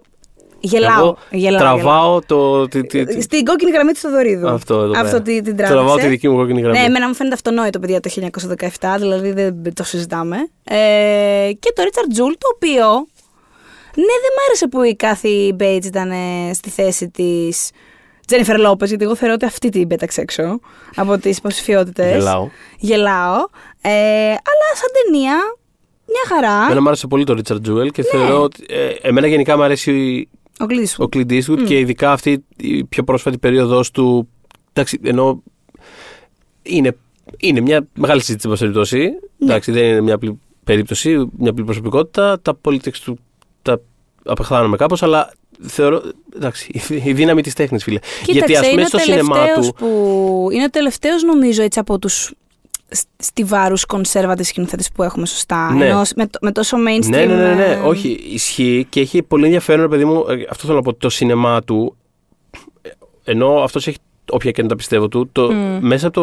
γελάω. Εγώ γελάω, τραβάω το. τη- τη- γελάω. τη- Στην κόκκινη γραμμή του Θοδωρίδου. Αυτό εδώ πέρα. Αυτό την, την τράβηξε. Τραβάω τη δική μου κόκκινη γραμμή. Ναι, εμένα μου φαίνεται αυτονόητο, παιδιά, το 1917, δηλαδή δεν το συζητάμε. Ε, και το Richard Jewell, το οποίο. Ναι, δεν μ' άρεσε που η Κάθη Bates ήταν ε, στη θέση της Τζένιφερ Λόπες, γιατί εγώ θεωρώ ότι αυτή την πέταξε έξω από τις υποψηφιότητες. Γελάω. Γελάω. Ε, αλλά σαν ταινία, μια χαρά. Εμένα μου άρεσε πολύ το Richard Jewell Ναι. και θεωρώ ότι. Ε, εμένα γενικά μου αρέσει Ο Κλήτης ο Clint Eastwood Mm. και ειδικά αυτή η πιο πρόσφατη περίοδος του. Εντάξει, ενώ είναι, είναι μια μεγάλη συζήτηση, εν πάση περιπτώσει. Ναι. Εντάξει, δεν είναι μια απλή περίπτωση, μια απλή προσωπικότητα. Τα politics του τα απεχθάνομαι κάπως, αλλά θεωρώ. Εντάξει, η δύναμη της τέχνης, φίλε. Γιατί Κοίταξε, ας πούμε είναι στο ο σινεμά τελευταίος του. Που... Είναι ο τελευταίος, νομίζω, έτσι από τους στιβάρου conservative σκηνοθέτε που έχουμε σωστά. Ναι. Ενώ με, το- με τόσο mainstream. Ναι, ναι, ναι, ναι. ε, Όχι, ισχύει και έχει πολύ ενδιαφέρον, ρε παιδί μου. ε, Αυτό θέλω να πω. Το σινεμά του. ε, Ενώ αυτός έχει όποια και να τα πιστεύω του, το, Μμ. μέσα από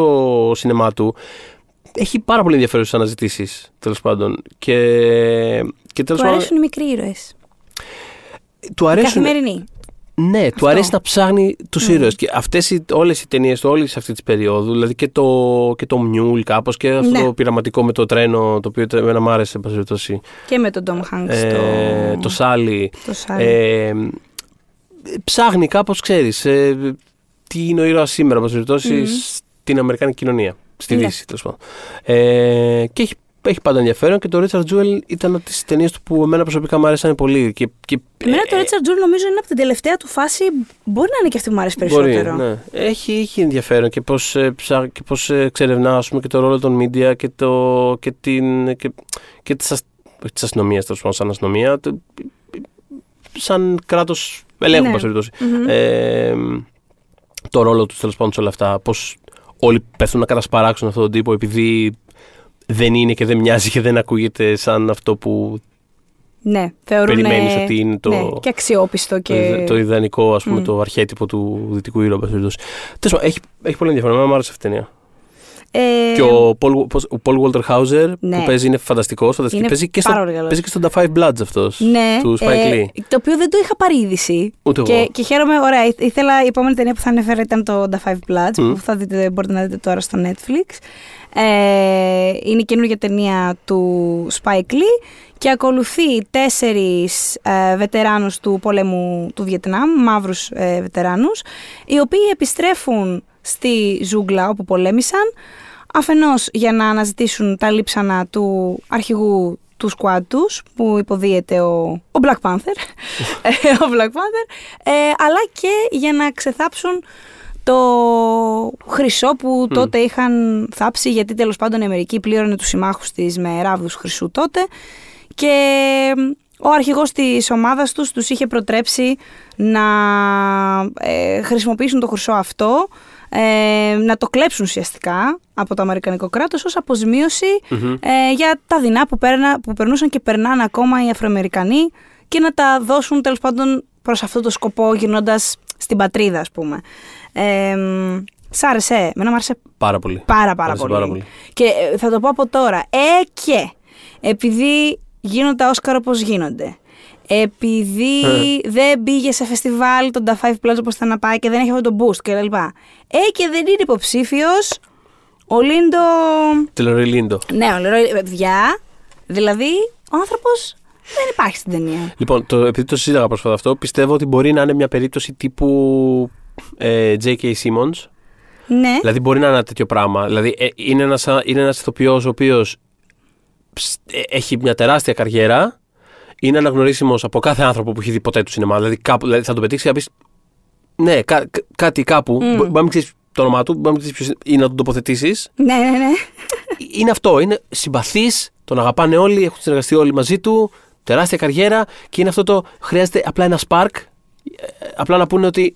το σινεμά του έχει πάρα πολύ ενδιαφέρουσες αναζητήσεις, τέλος πάντων. Και, και τέλος Του πάντων. αρέσουν οι μικροί ήρωες. Του αρέσουν. Καθημερινή. Ναι, του αρέσει να ψάχνει τους Μμ. ήρωες. Και αυτές όλες οι ταινίες του, όλη αυτής της περίοδου, δηλαδή και το, και το Μιούλ κάπως και αυτό Ναι. το πειραματικό με το τρένο, το οποίο εμένα μου άρεσε, εν πάση περιπτώσει. Και με τον Tom Hanks. Ε, το... το Σάλι. το Σάλι. Ε, ψάχνει κάπως, ξέρεις, ε, τι είναι ο ήρωας σήμερα, όπως περιπτώσει, Μμμ. στην Αμερικάνικη κοινωνία, στη Ναι. Δύση, τέλος πάντων. Ε, και έχει, έχει πάντα ενδιαφέρον και το Richard Jewell ήταν από τις ταινίες του που εμένα προσωπικά μου άρεσαν πολύ. Και, και, Εμένα το ε, Richard Jewell νομίζω είναι από την τελευταία του φάση. Μπορεί να είναι και αυτή που μου άρεσε Μπορεί, περισσότερο. ναι. Έχει, έχει ενδιαφέρον και πώς, ε, ψά, και πώς ε, εξερευνά ας πούμε, και το ρόλο των media και, το, και, την, και, και της, ασ- όχι της αστυνομίας, τέλος πάντων, σαν αστυνομία, το- σαν κράτος ελέγχου, Ναι. ναι. περιπτώσει. Μμμ. Ε, το ρόλο τους τέλος πάντων σε όλα αυτά. Πώς όλοι πέφτουν να κατασπαράξουν αυτόν τον τύπο επειδή δεν είναι και δεν μοιάζει και δεν ακούγεται σαν αυτό που Ναι, θεωρούν. περιμένεις ότι είναι το- Ναι, και αξιόπιστο το, και. ιδε- το ιδανικό, ας πούμε, Μμ. το αρχέτυπο του δυτικού ήρωα. εν πάση περιπτώσει. Τέλος πάντων, έχει, έχει πολύ ενδιαφέρον. Εμένα μου άρεσε αυτή η ταινία. Ε, Και ο Paul, πώς- ο Paul Walter Hauser Ναι. που παίζει είναι φανταστικός. φανταστικός. Είναι παίζει, και στο, πάρα πολύ καλός. παίζει και στο The Five Bloods αυτός. ναι, Του Spike ε, Lee. το οποίο δεν το είχα πάρει είδηση. Ούτε και, εγώ. και χαίρομαι, ωραία. Ή- Ήθελα, η επόμενη ταινία που θα ανέφερα ήταν το The Five Bloods, Μμ. που θα δείτε, μπορείτε να δείτε τώρα στο Netflix. Ε, είναι η καινούργια ταινία του Spike Lee και ακολουθεί τέσσερις ε, βετεράνους του πολέμου του Βιετνάμ, μαύρους ε, βετεράνους, οι οποίοι επιστρέφουν στη ζούγκλα όπου πολέμησαν, αφενός για να αναζητήσουν τα λείψανα του αρχηγού του squad τους, που υποδίεται ο, ο Black Panther, Ε, ο Black Panther, ε, αλλά και για να ξεθάψουν το χρυσό που τότε είχαν θάψει, γιατί τέλος πάντων η Αμερική πλήρωνε τους συμμάχους της με ράβδους χρυσού τότε και ο αρχηγός της ομάδας τους τους είχε προτρέψει να ε, χρησιμοποιήσουν το χρυσό αυτό, ε, να το κλέψουν ουσιαστικά από το Αμερικανικό κράτος ως αποζημίωση Μμμ. ε, για τα δεινά που, παίρνα, που περνούσαν και περνάνε ακόμα οι Αφροαμερικανοί και να τα δώσουν τέλος πάντων προς αυτό το σκοπό γυρνώντας στην πατρίδα ας πούμε. Ε, σ' άρεσε, εμένα μου άρεσε Πάρα πολύ. πάρα πάρα Άρεσε πολύ. πάρα πολύ. Και ε, θα το πω από τώρα. Ε, και επειδή γίνονται τα Όσκαρ όπως γίνονται. Επειδή Ε. δεν πήγε σε φεστιβάλ τον Da Five Plus όπως ήταν να πάει και δεν έχει αυτό το boost κλπ. Ε, και δεν είναι υποψήφιος ο Λίντο. Τελορί Λίντο. Ναι, ο Λερόι, παιδιά. Δηλαδή, ο άνθρωπος δεν υπάρχει στην ταινία. Λοιπόν, το, επειδή το συζήταγα πρόσφατα αυτό, πιστεύω ότι μπορεί να είναι μια περίπτωση τύπου ε, J.K. Simmons. Ναι. Δηλαδή μπορεί να είναι ένα τέτοιο πράγμα. Δηλαδή ε, είναι ένας, είναι ένας ηθοποιός ο οποίος ψ, ε, έχει μια τεράστια καριέρα, είναι αναγνωρίσιμος από κάθε άνθρωπο που έχει δει ποτέ του σινεμά. Δηλαδή, κάπου, δηλαδή θα τον πετύξει να πεις ναι, κά- κά- κάτι κάπου, Μμ. μπο- μπορεί να μην ξέρεις το όνομά του, μπορεί να μην ξέρεις ποιος είναι, ή να τον τοποθετήσεις. Ναι, ναι, ναι. είναι αυτό. Είναι συμπαθής, τον αγαπάνε όλοι, έχουν συνεργαστεί όλοι μαζί του, τεράστια καριέρα και είναι αυτό το χρειάζεται απλά ένα spark. ε, Απλά να πούνε ότι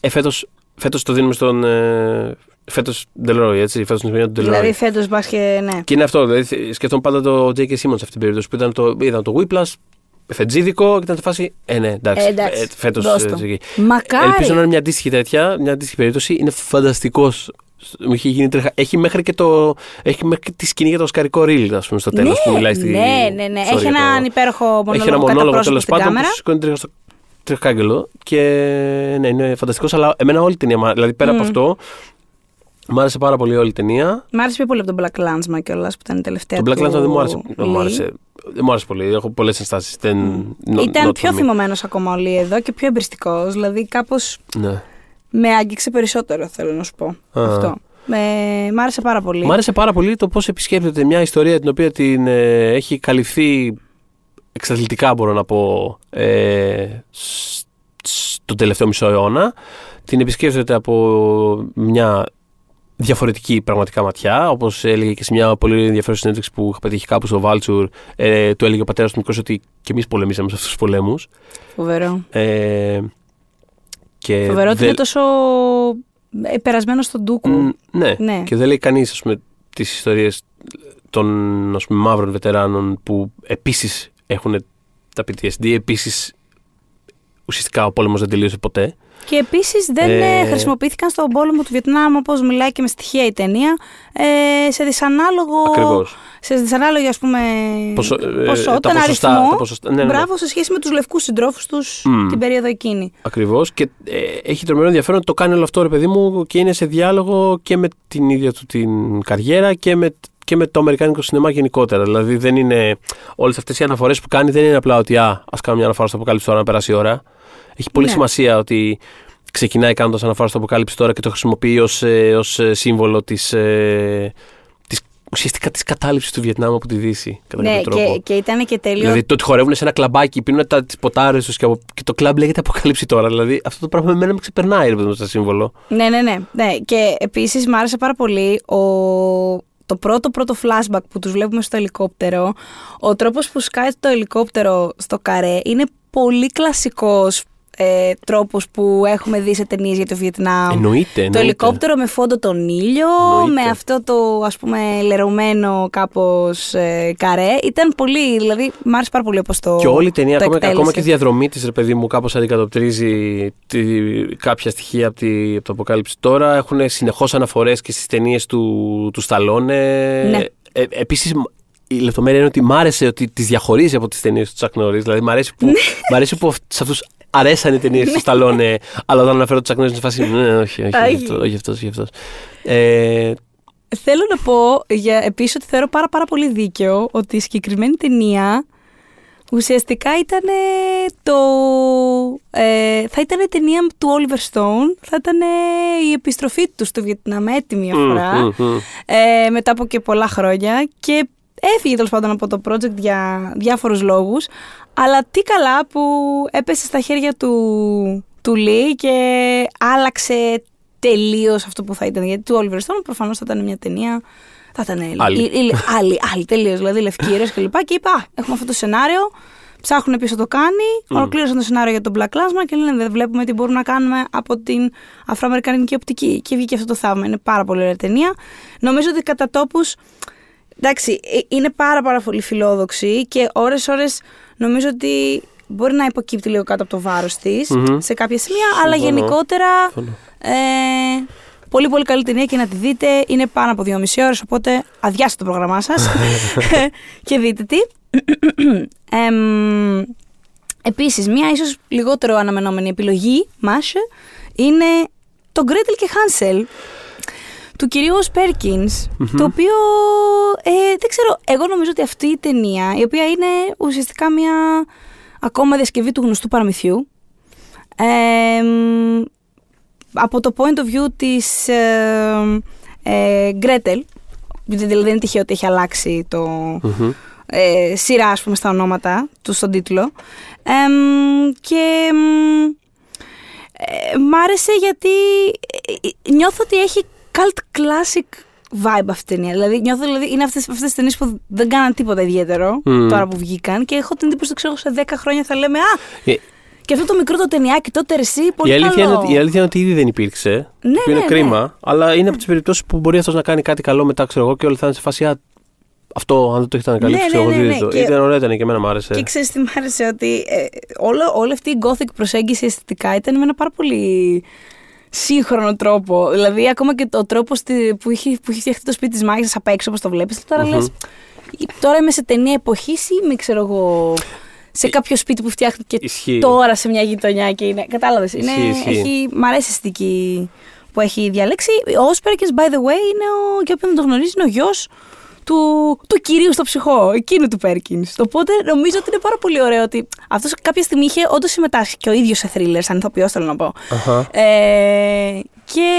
ε, φέτος, φέτος το δίνουμε στον. Ε, φέτος Delroy, έτσι. Φέτος στην του Delroy. Δηλαδή φέτος μπας και ναι. Και είναι αυτό. Δηλαδή, σκεφτόμουν πάντα το J.K. Simmons σε αυτή την περίπτωση που ήταν το, ήταν το Whiplash, φετζίδικο και ήταν σε φάση. Ε, ναι, εντάξει. Ε, εντάξει, φέτος, δώσ' ε, το. J.K. Μακάρι. Ελπίζω να είναι μια αντίστοιχη τέτοια, μια αντίστοιχη περίπτωση. Είναι φανταστικός. Μου έχει γίνει τρέχα. Έχει μέχρι και, το, έχει μέχρι και τη σκηνή για το οσκαρικό ρίλ, ας πούμε, στο τέλος ναι, που μιλάει στη. ναι, ναι, ναι. sorry, Έχει το- έναν υπέροχο μονόλογο, Έχει ένα κατά μονόλογο πρόσωπο τέλος στην πάντων κάμερα. που σηκώνει τρίχα στο τριχάκελο. Και ναι, είναι φανταστικός. Αλλά εμένα όλη την ταινία. μου- Δηλαδή πέρα από Μμ. αυτό, μου άρεσε πάρα πολύ όλη η ταινία. Μ' άρεσε πιο πολύ από τον Black Landsman κιόλας που ήταν η τελευταία. Το Black του Lantern δεν μου άρεσε. Δεν μου Lee. άρεσε, δεν μου άρεσε πολύ. Έχω πολλές ενστάσεις. Ήταν πιο θυμωμένος ακόμα ο Lee εδώ και πιο εμπριστικός. Δηλαδή κάπως Ναι. με άγγιξε περισσότερο, θέλω να σου πω. Α. Αυτό. Με... Μ' άρεσε πάρα πολύ. Μ' άρεσε πάρα πολύ το πώς επισκέπτεται μια ιστορία την οποία την ε, έχει καλυφθεί εξαθλητικά, μπορώ να πω, ε, σ- στον τελευταίο μισό αιώνα. Την επισκέπτεται από μια διαφορετική πραγματικά ματιά. Όπως έλεγε και σε μια πολύ ενδιαφέρουσα συνέντευξη που είχα πετύχει κάπου στο Βάλτσουρ, ε, του έλεγε ο πατέρας του μικρό ότι και εμείς πολεμήσαμε σε αυτούς τους πολέμους. Φοβερό. Ε, και Φοβερό ότι δεν- είναι τόσο ε, περασμένο στον Ντούκου. Μ, ναι. Ναι. Και δεν λέει κανείς τις ιστορίες των ας πούμε, μαύρων βετεράνων που επίσης έχουν τα PTSD. Επίσης, ουσιαστικά ο πόλεμος δεν τελείωσε ποτέ. Και επίσης δεν Ε, ε, χρησιμοποιήθηκαν στον πόλεμο του Βιετνάμ, όπως μιλάει και με στοιχεία η ταινία, ε, σε δυσανάλογο. Ακριβώς. Σε δυσανάλογη, ας πούμε. Ποσο- ε, ποσότητα, τα ποσοστά- αριθμό. τα ποσοστά- ναι, ναι, ναι. Μπράβο, σε σχέση με τους λευκούς συντρόφους τους Μμ. την περίοδο εκείνη. Ακριβώς. Και ε, έχει τρομερό ενδιαφέρον ότι το κάνει όλο αυτό, ρε παιδί μου, και είναι σε διάλογο και με την ίδια του την καριέρα και με, και με το αμερικάνικο σινεμά γενικότερα. Δηλαδή δεν είναι. Όλες αυτές οι αναφορές που κάνει δεν είναι απλά ότι α ας κάνω μια αναφορά στο αποκάλυψη τώρα να περάσει η ώρα. Έχει πολύ Ναι. σημασία ότι ξεκινάει κάνοντας αναφορά στο αποκάλυψη τώρα και το χρησιμοποιεί ως ως ε, σύμβολο της. Ε, της, ουσιαστικά της κατάληψης του Βιετνάμ από τη Δύση. Κατά Ναι, κάποιο τρόπο. και, και ήταν και τέλειο. Δηλαδή το ότι χορεύουν σε ένα κλαμπάκι, πίνουν τα τις ποτάρες τους και, από- και το κλαμπ λέγεται Αποκάλυψη τώρα. Δηλαδή αυτό το πράγμα με μένα με ξεπερνάει ρε παιδί μου, σαν σύμβολο. Ναι, ναι, ναι, ναι. Και επίσης μου άρεσε πάρα πολύ ο... το πρώτο πρώτο flashback που τους βλέπουμε στο ελικόπτερο. Ο τρόπος που σκάει το ελικόπτερο στο καρέ είναι πολύ κλασικός ε, τρόπο που έχουμε δει σε ταινίες για το Βιετνάμ. Εννοείται, Το εννοείται. ελικόπτερο με φόντο τον ήλιο, Εννοείται. με αυτό το ας πούμε λερωμένο κάπως ε, καρέ. Ήταν πολύ, δηλαδή μ' άρεσε πάρα πολύ όπως το Και όλη η ταινία, το ακόμα, εκτέλεσε. ακόμα και η διαδρομή της, ρε παιδί μου, κάπως αντικατοπτρίζει τη, κάποια στοιχεία από, τη, από το αποκάλυψη τώρα. Έχουν συνεχώς αναφορές και στις ταινίες του, του Σταλόνε. Ναι. Ε, Επίσης, η λεπτομέρεια είναι ότι μ' άρεσε ότι τις διαχωρίζει από τις ταινίες του Τσακ Νόρι. Δηλαδή, μ' αρέσει που, Ναι. μ' αρέσει που αυ- σε αυτούς αρέσαν οι ταινίες του Σταλόνε, αλλά όταν αναφέρω τους Τσακ Νόρι, είναι φάση. Ναι, όχι, όχι, Όχι. όχι, αυτό, όχι αυτός, όχι αυτός». Ε, Θέλω να πω για, επίσης ότι θεωρώ πάρα πάρα πολύ δίκαιο ότι η συγκεκριμένη ταινία ουσιαστικά ήταν το... Ε, θα ήταν ταινία του Oliver Stone, θα ήταν η επιστροφή του στο Βιετνάμ έτοιμη μια φορά, μ, μ, μ. ε, μετά από και πολλά χρόνια και έφυγε τέλος πάντων από το project για διάφορους λόγους, αλλά τι καλά που έπεσε στα χέρια του, του Lee και άλλαξε τελείως αυτό που θα ήταν. Γιατί του Oliver Stone προφανώς θα ήταν μια ταινία. Θα ήταν Άλλη. η- η- άλλη, άλλη τελείως. Δηλαδή λευκή ήρωες και λοιπά. Και είπα, «Α, έχουμε αυτό το σενάριο. Ψάχνουν πίσω το κάνει. Ολοκλήρωσαν το σενάριο για τον Black Plasma και λένε δεν βλέπουμε τι μπορούμε να κάνουμε από την αφροαμερικανική οπτική. Και βγήκε αυτό το θαύμα. Είναι πάρα πολύ ωραία ταινία. Νομίζω ότι κατά τόπους. Εντάξει, ε, είναι πάρα πάρα πολύ φιλόδοξη και ώρες-ώρες νομίζω ότι μπορεί να υποκύπτει λίγο κάτω από το βάρος της Μμμ. σε κάποια σημεία, αλλά Συμφωνώ. γενικότερα Συμφωνώ. ε, πολύ πολύ καλή ταινία και να τη δείτε. Είναι πάνω από δύο μισή ώρες, οπότε αδειάστε το πρόγραμμά σας και δείτε τι. Εμ, επίσης, μία ίσως λιγότερο αναμενόμενη επιλογή μας είναι το Gretel και Hansel του κυρίου Ως Πέρκινς, το οποίο ε, δεν ξέρω, εγώ νομίζω ότι αυτή η ταινία, η οποία είναι ουσιαστικά μια ακόμα διασκευή του γνωστού παραμυθιού, ε, μ, από το point of view της ε, ε, Γκρέτελ, δηλαδή δεν είναι τυχαίο ότι έχει αλλάξει το Μμμ. ε, σειρά ας πούμε στα ονόματα του στον τίτλο Εμ, και μ, ε, μ' άρεσε γιατί ε, ε, νιώθω ότι έχει cult classic vibe αυτή η ταινία. Δηλαδή, νιώθω, δηλαδή, είναι αυτές, αυτές τις ταινίες που δεν κάναν τίποτα ιδιαίτερο Μμ. τώρα που βγήκαν και έχω την εντύπωση ότι ξέρω σε 10 χρόνια θα λέμε «Α, Ε, και αυτό το μικρό το ταινιάκι τότε ρεσί, πολύ η, αλήθεια καλό». είναι ότι, η αλήθεια είναι ότι ήδη δεν υπήρξε. Ναι, που είναι ναι, ναι. κρίμα. Αλλά είναι από τις περιπτώσεις που μπορεί αυτός να κάνει κάτι καλό μετά, ξέρω εγώ, και όλοι θα είναι σε φάση. «Α, Αυτό, αν δεν το έχετε ανακαλύψει, Ναι, ξέρω εγώ, ναι, ναι, δείτε ναι. το. Και- Ήταν ωραία, ήταν και εμένα μου άρεσε. Και ξέρεις τι μ' άρεσε, ότι ε, όλο, όλη αυτή η gothic προσέγγιση αισθητικά ήταν με ένα πάρα πολύ σύγχρονο τρόπο. Δηλαδή, ακόμα και το τρόπο στη, που, είχε, που είχε φτιαχτεί το σπίτι της μάγισσας απ' έξω, όπως το βλέπεις. Τώρα Μμμ. λες, τώρα είμαι σε ταινία εποχής ή είμαι, ξέρω εγώ, σε κάποιο σπίτι που φτιάχτηκε Ισχύει. τώρα σε μια γειτονιά και είναι. Κατάλαβες. Ισχύει, ισχύει. Έχει, μ' αρέσει η αισθητική που έχει διαλέξει. Ο Όσπερκες, by the way, είναι ο, και όποιον δεν το γνωρίζει, είναι ο γιος του, του κυρίου στο ψυχό, εκείνου του Πέρκινς. Οπότε νομίζω ότι είναι πάρα πολύ ωραίο ότι αυτός κάποια στιγμή είχε όντως συμμετάσχει και ο ίδιος σε thriller, σαν ηθοποιός, θέλω να πω. Αχα. Ε, και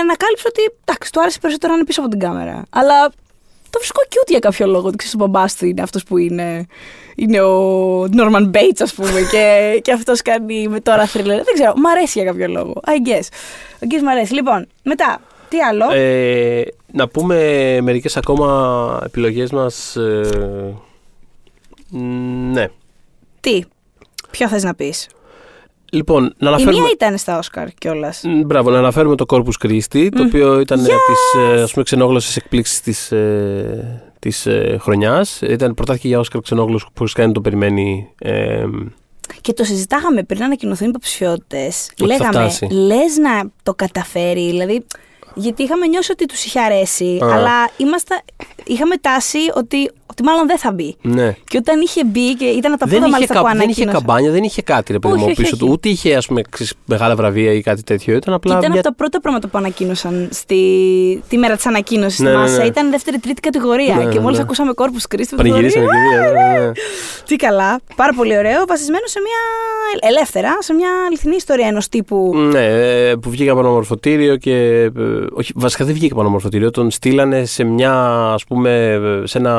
ανακάλυψε ότι εντάξει, του άρεσε περισσότερο να είναι πίσω από την κάμερα. Αλλά το βρίσκω cute για κάποιο λόγο. Ότι ξέρεις, ο μπαμπάς του είναι αυτός που είναι. Είναι ο Norman Bates, ας πούμε, και, και αυτός κάνει με τώρα thriller. Δεν ξέρω, μ' αρέσει για κάποιο λόγο. I guess. I guess μ' αρέσει. Λοιπόν, μετά, τι άλλο; Ε, να πούμε μερικές ακόμα επιλογές μας. ε, μ, ναι. Τι, ποιο θες να πεις; Λοιπόν, να Η αναφέρουμε... μία ήταν στα Όσκαρ κιόλας. Μ, Μπράβο, να αναφέρουμε το Corpus Christi, το οποίο ήταν yes! τις ε, ας πούμε, ξενόγλωσσες εκπλήξεις της, ε, της ε, χρονιάς. Ήταν πρωτάθηκε για Όσκαρ ξενόγλωσσος που κανένα το περιμένει. Ε, Και το συζητάγαμε πριν ανακοινωθούν οι υποψηφιότητε. θα Λέγαμε, φτάσει. λες να το καταφέρει. Δηλαδή, γιατί είχαμε νιώσει ότι τους είχε αρέσει, Α. αλλά είμαστε, είχαμε τάση ότι, ότι μάλλον δεν θα μπει. ναι. Και όταν είχε μπει, και ήταν από τα Δεν πρώτα είχε, μάλιστα κα, που δεν είχε ανακοίνωσε. καμπάνια, δεν είχε κάτι ρε παιδί Όχι, μου όχι, πίσω του. όχι. Ούτε είχε ας πούμε, ξέρεις, μεγάλα βραβεία ή κάτι τέτοιο. Ήταν Και απλά ήταν μια από τα πρώτα πράγματα που ανακοίνωσαν στη... τη μέρα της ανακοίνωσης Ναι, στη ναι, Μάσα. ναι. Ήταν δεύτερη-τρίτη κατηγορία. Ναι, και ναι, μόλις ναι. ακούσαμε Corpus Christi. πανηγυρίσαμε και δύο. ναι, ναι, ναι. Τι καλά. Πάρα πολύ ωραίο. Βασισμένο σε μια. ελεύθερα, σε μια αληθινή ιστορία ενός τύπου. Ναι, ε, που βγήκε από ένα μορφωτήριο και. ε, Όχι, βασικά δεν βγήκε από ένα μορφωτήριο. Τον στείλανε σε μια, ας πούμε, ε, σε, ένα,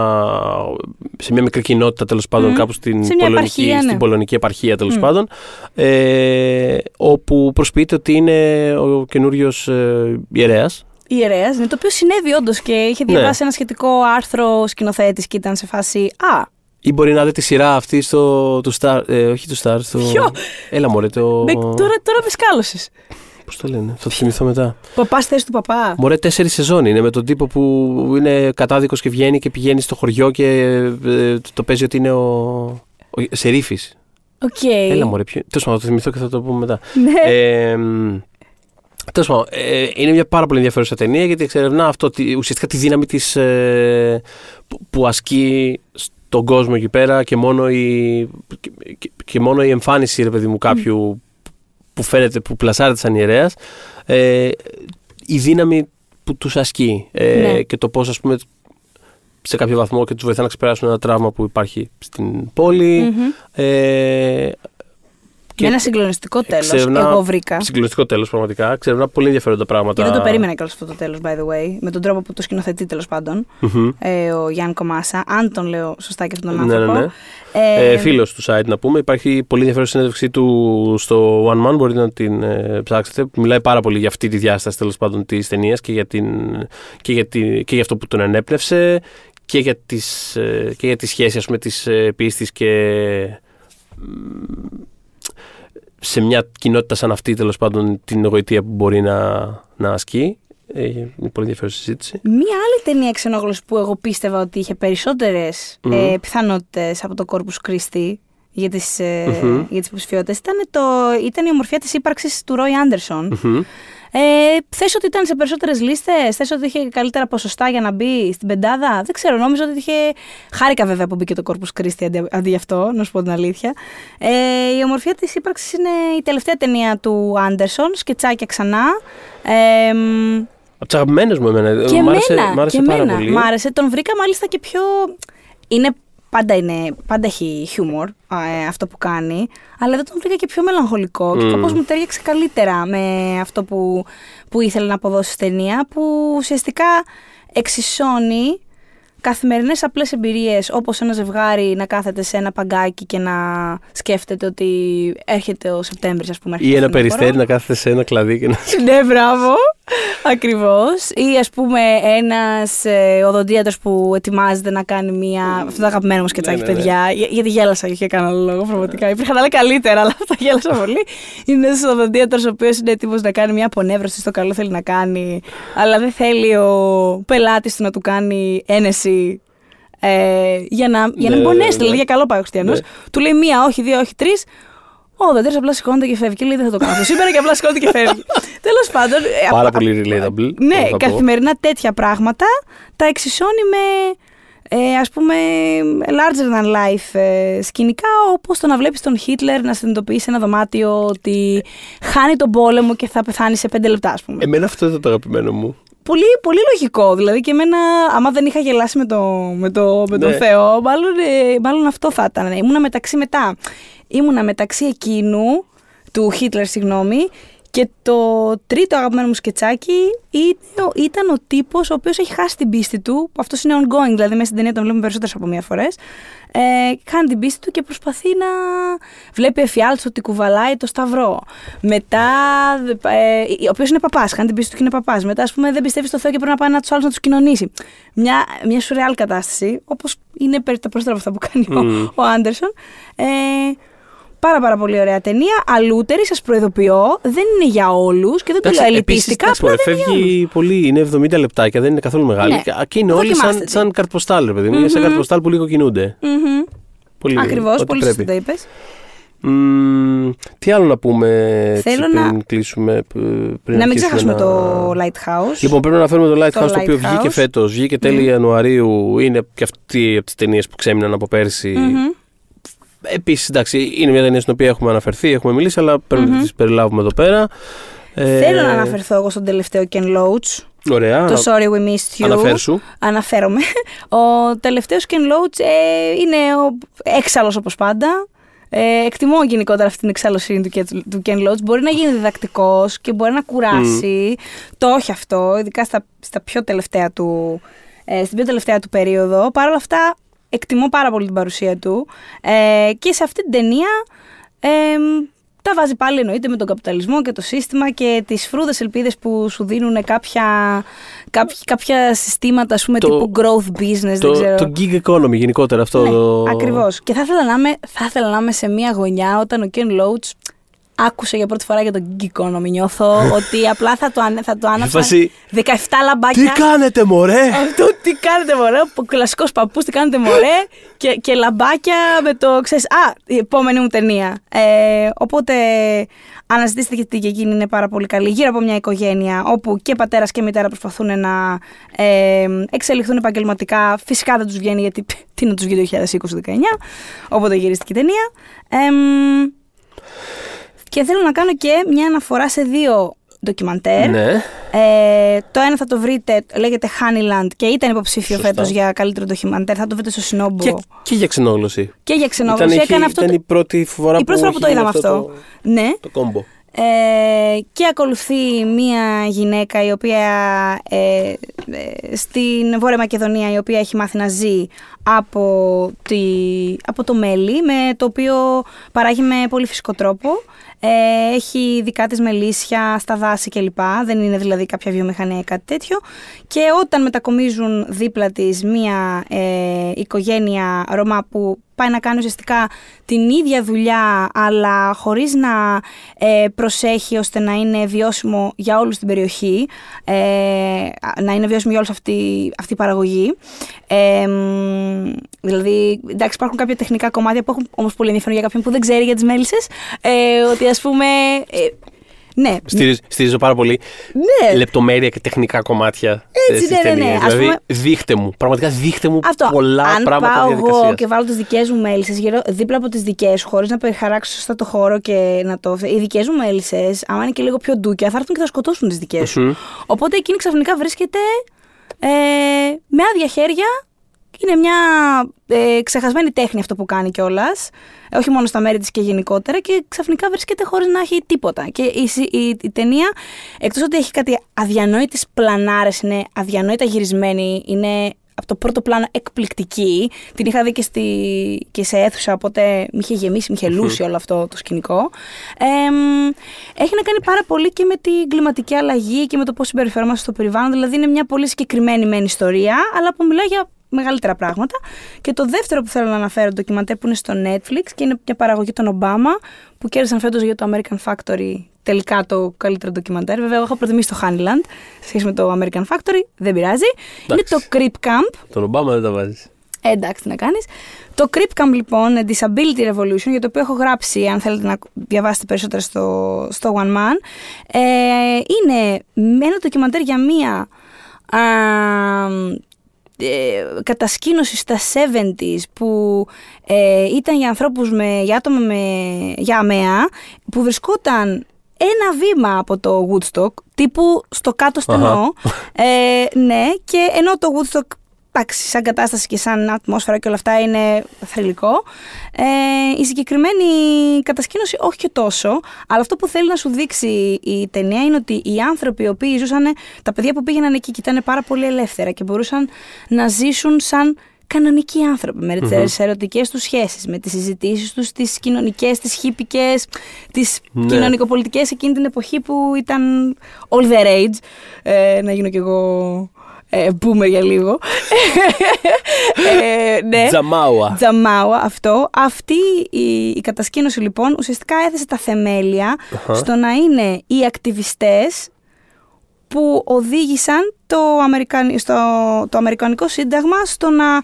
σε μια μικρή κοινότητα τέλος πάντων, Μμ. κάπου στην, Σε μια πολωνική, επαρχία, ναι. στην πολωνική επαρχία τέλος Μμ. πάντων. Ε, όπου προσποιείται ότι είναι ο καινούριος ε, ιερέας. ιερέας, ναι, το οποίο συνέβη όντως και είχε Ναι. διαβάσει ένα σχετικό άρθρο σκηνοθέτης και ήταν σε φάση Α, Ή μπορεί να δει τη σειρά αυτή στο. Του Star, ε, όχι του Star. Στο... Ποιο; Έλα μωρέ, το. Με, τώρα τώρα με σκάλωσες. Πώς το λένε, θα το θυμηθώ μετά. Παπάς θέση του παπά. Μωρέ, τέσσερις σεζόν είναι με τον τύπο που είναι κατάδικος και βγαίνει και πηγαίνει στο χωριό και ε, το παίζει ότι είναι ο. ο Σερίφης. Οκ. Έλα μωρέ, ποιο. Τέλος πάντων, θα το θυμηθώ και θα το πούμε μετά. Ναι. Ε, Τέλος πάντων, ε, είναι μια πάρα πολύ ενδιαφέρουσα ταινία γιατί εξερευνά αυτό, τη- ουσιαστικά τη δύναμη της, ε, που, που ασκεί στον κόσμο εκεί πέρα και μόνο η, και, και- και μόνο η εμφάνιση, ρε παιδί μου, κάποιου που φαίνεται, που πλασάρεται σαν ιερέας, ε, η δύναμη που τους ασκεί ε, Ναι. και το πώς, ας πούμε, σε κάποιο βαθμό και τους βοηθά να ξεπεράσουν ένα τραύμα που υπάρχει στην πόλη. Μμμ. Ε, Με ένα συγκλονιστικό τέλος. εξερευνά- Εγώ βρήκα. Συγκλονιστικό τέλος, πραγματικά. Ξερευνά πολύ ενδιαφέροντα πράγματα. Και δεν το περίμενα κιόλας αυτό το τέλος, by the way. Με τον τρόπο που το σκηνοθετεί τέλος πάντων. Μμμ. Ε, ο Γιάννη Κομάσα. Αν τον λέω σωστά και αυτόν τον Ναι, ναι, άνθρωπο. ναι. Ε, Ε, Φίλος του site να πούμε. Υπάρχει πολύ ενδιαφέρουσα συνέντευξή του στο One Man. Μπορείτε να την ε, ψάξετε. Μιλάει πάρα πολύ για αυτή τη διάσταση τέλος πάντων της ταινίας και, για την, και, για τη, και για αυτό που τον ενέπνευσε και για, τις, ε, και για τη σχέση ας πούμε, της ε, πίστης και μ, σε μια κοινότητα σαν αυτή τέλος πάντων την εγωιτεία που μπορεί να, να ασκεί. Ε, είναι πολύ ενδιαφέρουσα συζήτηση. Μία άλλη ταινία ξενόγλωση που εγώ πίστευα ότι είχε περισσότερες Μμμ. ε, πιθανότητες από το Corpus Christi για τις ε, Μμμ. για τις υποψηφιότητες ήταν, το, ήταν η ομορφιά της ύπαρξης του Ρόι Άντερσον. Μμμ. Ε, θες ότι ήταν σε περισσότερες λίστες, θες ότι είχε καλύτερα ποσοστά για να μπει στην πεντάδα; Δεν ξέρω, νόμιζα ότι είχε. Χάρηκα βέβαια που μπήκε το Corpus Christi αντί, αντί γι' αυτό, να σου πω την αλήθεια. Ε, η ομορφιά της ύπαρξης είναι η τελευταία ταινία του Άντερσον, σκετσάκια ξανά. Ε, μ, Από τις αγαπημένες μου εμένα. και μ' άρεσε, εμένα, μ' άρεσε και πάρα εμένα. πολύ. Μ' άρεσε. Τον βρήκα μάλιστα και πιο. Είναι, πάντα, είναι, πάντα έχει χιούμορ ε, αυτό που κάνει, αλλά εδώ τον βρήκα και πιο μελαγχολικό και Μμ. κάπως μου τέριαξε καλύτερα με αυτό που, που ήθελε να αποδώσει στη ταινία, που ουσιαστικά εξισώνει καθημερινές απλές εμπειρίες όπως ένα ζευγάρι να κάθεται σε ένα παγκάκι και να σκέφτεται ότι έρχεται ο Σεπτέμβρης ας πούμε. Ή έρχεται ένα το φθινόπωρο. περιστέρι να κάθεται σε ένα κλαδί και να. Ναι, μπράβο. Ακριβώς. Ή ας πούμε ένας ε, οδοντίατρος που ετοιμάζεται να κάνει μία. Αυτό το αγαπημένο μου σκετσάκι, Ναι, ναι, ναι. παιδιά. Για- γιατί γέλασα και είχε κανένα λόγο, πραγματικά. Υπήρχαν άλλα καλύτερα, αλλά αυτά γέλασα πολύ. Είναι ένας οδοντίατρος ο οποίος είναι έτοιμος να κάνει μία απονεύρωση στο καλό θέλει να κάνει, αλλά δεν θέλει ο πελάτης του να του κάνει ένεση. Ε, για να, για να Ναι, μην ναι, πονέσει, ναι. δηλαδή για καλό πάει ο Χριστιανός. Ναι. Του λέει μία, όχι δύο, όχι τρεις. Ο Δεντρέ απλά σηκώνεται και φεύγει. Και λέει: Δεν θα το κάνω αυτό σήμερα και απλά σηκώνεται και φεύγει. Τέλος πάντων. ε, Πάρα απ- πολύ απ- relatable, Ναι, θα πω. καθημερινά τέτοια πράγματα τα εξισώνει με. Ε, ας πούμε larger than life ε, σκηνικά όπως το να βλέπεις τον Χίτλερ να συνειδητοποιεί σε ένα δωμάτιο ότι χάνει τον πόλεμο και θα πεθάνει σε πέντε λεπτά ας πούμε. Εμένα αυτό ήταν το αγαπημένο μου. Πολύ, πολύ λογικό. Δηλαδή και εμένα, άμα δεν είχα γελάσει με, το, με, το, με τον Ναι. Θεό, μάλλον, ε, μάλλον αυτό θα ήταν. Ήμουνα μεταξύ μετά. Ήμουνα μεταξύ εκείνου, του Χίτλερ, συγγνώμη, και το τρίτο αγαπημένο μου σκετσάκι είναι ο- ήταν ο τύπος ο οποίος έχει χάσει την πίστη του. που Αυτός είναι ongoing, δηλαδή μέσα στην ταινία τον βλέπουμε περισσότερες από μία φορές. Ε, χάνει την πίστη του και προσπαθεί να βλέπει εφιάλτης ότι κουβαλάει το σταυρό. Μετά, ε, ο οποίος είναι παπάς, χάνει την πίστη του και είναι παπάς. Μετά, ας πούμε, δεν πιστεύει στο Θεό και πρέπει να πάει να τους άλλους να τους κοινωνήσει. Μια, μια σουρεάλ κατάσταση, όπως είναι περί τα περισσότερα από αυτά που κάνει Μμμ. ο, ο Άντερσον. Ε, Πάρα πάρα πολύ ωραία ταινία. Αλλούτερη, σας προειδοποιώ, δεν είναι για όλους και δεν το λέω ελιτίστικα. επίσης, Απλά εντάξει, δεν είναι για όλους. φεύγει πολύ, είναι 70 λεπτάκια, δεν είναι καθόλου μεγάλη. Ναι. Και, και είναι όλοι σαν, Δοκιμάστε τη. σαν καρτποστάλ, ρε παιδί μου. Είναι σαν Μμμ. καρτποστάλ που λίγο κινούνται. Μμμ. Πολύ, Ακριβώς, ό,τι πολύ πρέπει. σωστά το είπες. Μμμ, τι άλλο να πούμε έτσι, Θέλω πριν να- κλείσουμε. ε, Πριν Να μην αρχίσουμε ξεχάσουμε να- το Lighthouse. Λοιπόν, πρέπει να αναφέρουμε το Lighthouse, το, Το οποίο Lighthouse. βγήκε φέτος. Βγήκε τέλη Ιανουαρίου. Είναι και αυτή από τις ταινίες που ξέμειναν από πέρσι. Μμμ. Επίσης, εντάξει, είναι μια ταινία στην οποία έχουμε αναφερθεί, έχουμε μιλήσει, αλλά πρέπει να Μμμ. τις περιλάβουμε εδώ πέρα. Ε, Θέλω να αναφερθώ εγώ στον τελευταίο Ken Loach. Ωραία. Το Sorry We Missed You. Αναφέρσου. Αναφέρομαι. Ο τελευταίος Ken Loach ε, είναι ο έξαλλος όπως πάντα. Ε, εκτιμώ γενικότερα αυτή την εξάλλωσή του, Ken- του Ken Loach. Μπορεί να γίνει διδακτικός και μπορεί να κουράσει. Το όχι αυτό, ειδικά στα, στα πιο τελευταία του, ε, στην πιο τελευταία του περίοδο. Παρ' όλα αυτά, εκτιμώ πάρα πολύ την παρουσία του. Ε, και σε αυτή την ταινία ε, τα βάζει πάλι εννοείται με τον καπιταλισμό και το σύστημα και τις φρούδες ελπίδες που σου δίνουν κάποια, κάποια, κάποια συστήματα ας πούμε, Το- τύπου growth business, δεν Το, ξέρω. το gig economy γενικότερα αυτό. Ναι, το... ακριβώς. Και θα ήθελα, να είμαι, θα ήθελα να είμαι σε μια γωνιά όταν ο Ken Loach άκουσε για πρώτη φορά για τον gig economy. Νιώθω ότι απλά θα το, ανε- θα το άναψα φάση, 17 λαμπάκια. Τι κάνετε, μωρέ! Αυτό τι κάνετε μωρέ, ο κλασικός παππούς, τι κάνετε μωρέ; Και, και λαμπάκια με το, ξέρεις, α, η επόμενη μου ταινία. Ε, οπότε αναζητήστε γιατί και εκείνη είναι πάρα πολύ καλή, γύρω από μια οικογένεια όπου και πατέρας και μητέρα προσπαθούν να ε, εξελιχθούν επαγγελματικά. Φυσικά δεν τους βγαίνει γιατί τι να τους βγει το 2020-19, οπότε γυρίστηκε η ταινία. Εμ, και θέλω να κάνω και μια αναφορά σε δύο ντοκιμαντέρ. Ναι. Ε, το ένα θα το βρείτε, λέγεται Honeyland και ήταν υποψήφιο Σωστά. φέτος για καλύτερο ντοκιμαντέρ. Θα το βρείτε στο Σινόμπο Και, και, και για ξενόγλωση. για ξενόγλωση. Ήταν, είχε- Έκανε αυτό. ήταν το- η πρώτη φορά η πρώτη φορά που το έχει είδαμε γίνει αυτό. Ναι. Το, το κόμπο. Ε, και ακολουθεί μία γυναίκα η οποία ε, ε, στην Βόρεια Μακεδονία η οποία έχει μάθει να ζει από, τη, από το μέλι με το οποίο παράγει με πολύ φυσικό τρόπο. Ε, έχει δικά της μελίσια στα δάση κλπ. Δεν είναι δηλαδή κάποια βιομηχανία ή κάτι τέτοιο. Και όταν μετακομίζουν δίπλα της μία ε, οικογένεια Ρωμά που πάει να κάνει ουσιαστικά την ίδια δουλειά αλλά χωρίς να ε, προσέχει ώστε να είναι βιώσιμο για όλους στην περιοχή, ε, να είναι βιώσιμο για όλους αυτή, αυτή η παραγωγή. Ε, μ, δηλαδή, εντάξει, υπάρχουν κάποια τεχνικά κομμάτια που έχουν όμως πολύ ενδιαφέρον για κάποιον που δεν ξέρει για τις μέλισσες, ε, ότι ας πούμε... ε, ναι, Στηρίζω, στηρίζω πάρα πολύ ναι. λεπτομέρεια και τεχνικά κομμάτια Έτσι, στις ναι, ναι, ναι. ταινίες. Ας Δηλαδή, πούμε- δείχτε μου. Πραγματικά δείχτε μου Αυτό. πολλά Αν πράγματα πάω διαδικασίας. εγώ και βάλω τις δικές μου μέλισσε δίπλα από τις δικές σου, χωρίς να περιχαράξω σωστά το χώρο και να το. Οι δικές μου μέλισσε, άμα είναι και λίγο πιο ντούκια, θα έρθουν και θα σκοτώσουν τις δικές σου. Μμμ. Οπότε εκείνη ξαφνικά βρίσκεται ε, με άδεια χέρια. Είναι μια ε, ξεχασμένη τέχνη αυτό που κάνει κιόλας. Όχι μόνο στα μέρη της και γενικότερα. Και ξαφνικά βρίσκεται χωρίς να έχει τίποτα. Και η, συ- η, η ταινία, εκτός ότι έχει κάτι αδιανόητες πλανάρες, είναι αδιανόητα γυρισμένη, είναι από το πρώτο πλάνο εκπληκτική. Την είχα δει και, στη, και σε αίθουσα, οπότε με είχε γεμίσει, με είχε λούσει όλο αυτό το σκηνικό. Εμ, έχει να κάνει πάρα πολύ και με την κλιματική αλλαγή και με το πώς συμπεριφερόμαστε στο περιβάλλον. Δηλαδή είναι μια πολύ συγκεκριμένη μεν ιστορία, αλλά που μιλάει για μεγαλύτερα πράγματα. Και το δεύτερο που θέλω να αναφέρω, το ντοκιμαντέρ που είναι στο Netflix και είναι μια παραγωγή των Ομπάμα που κέρδισαν φέτος για το American Factory τελικά το καλύτερο ντοκιμαντέρ. Βέβαια, εγώ έχω προτιμήσει το Honeyland σε σχέση με το American Factory. Δεν πειράζει. Είναι το Creep Camp. Τον Ομπάμα δεν τα βάζεις. Ε, εντάξει, τι να κάνεις. Το Creep Camp, λοιπόν, Disability Revolution, για το οποίο έχω γράψει, αν θέλετε να διαβάσετε περισσότερα στο, στο One Man, ε, είναι ένα ντοκιμαντέρ για μία α, ε, κατασκήνωση στα 70s που ε, ήταν για ανθρώπους με, για άτομα με, για αμαία που βρισκόταν ένα βήμα από το Woodstock τύπου στο κάτω στενό. Ε, ναι και ενώ το Woodstock εντάξει, σαν κατάσταση και σαν ατμόσφαιρα και όλα αυτά είναι θρηλυκό. Ε, η συγκεκριμένη κατασκήνωση όχι και τόσο, αλλά αυτό που θέλει να σου δείξει η ταινία είναι ότι οι άνθρωποι οι οποίοι ζούσαν, τα παιδιά που πήγαιναν εκεί και ήταν πάρα πολύ ελεύθερα και μπορούσαν να ζήσουν σαν κανονικοί άνθρωποι με τις ερωτικές τους σχέσεις, με τις συζητήσεις τους, τις κοινωνικές, τις χύπικες, τις Ναι. κοινωνικοπολιτικές εκείνη την εποχή που ήταν all the rage. Ε, να γίνω κι εγώ ε, boomer για λίγο. ε, ναι. Τζαμάουα. Τζαμάουα, αυτό. Αυτή η, η κατασκήνωση λοιπόν ουσιαστικά έθεσε τα θεμέλια Αχα. στο να είναι οι ακτιβιστές που οδήγησαν το, Αμερικαν... στο... το Αμερικανικό Σύνταγμα στο να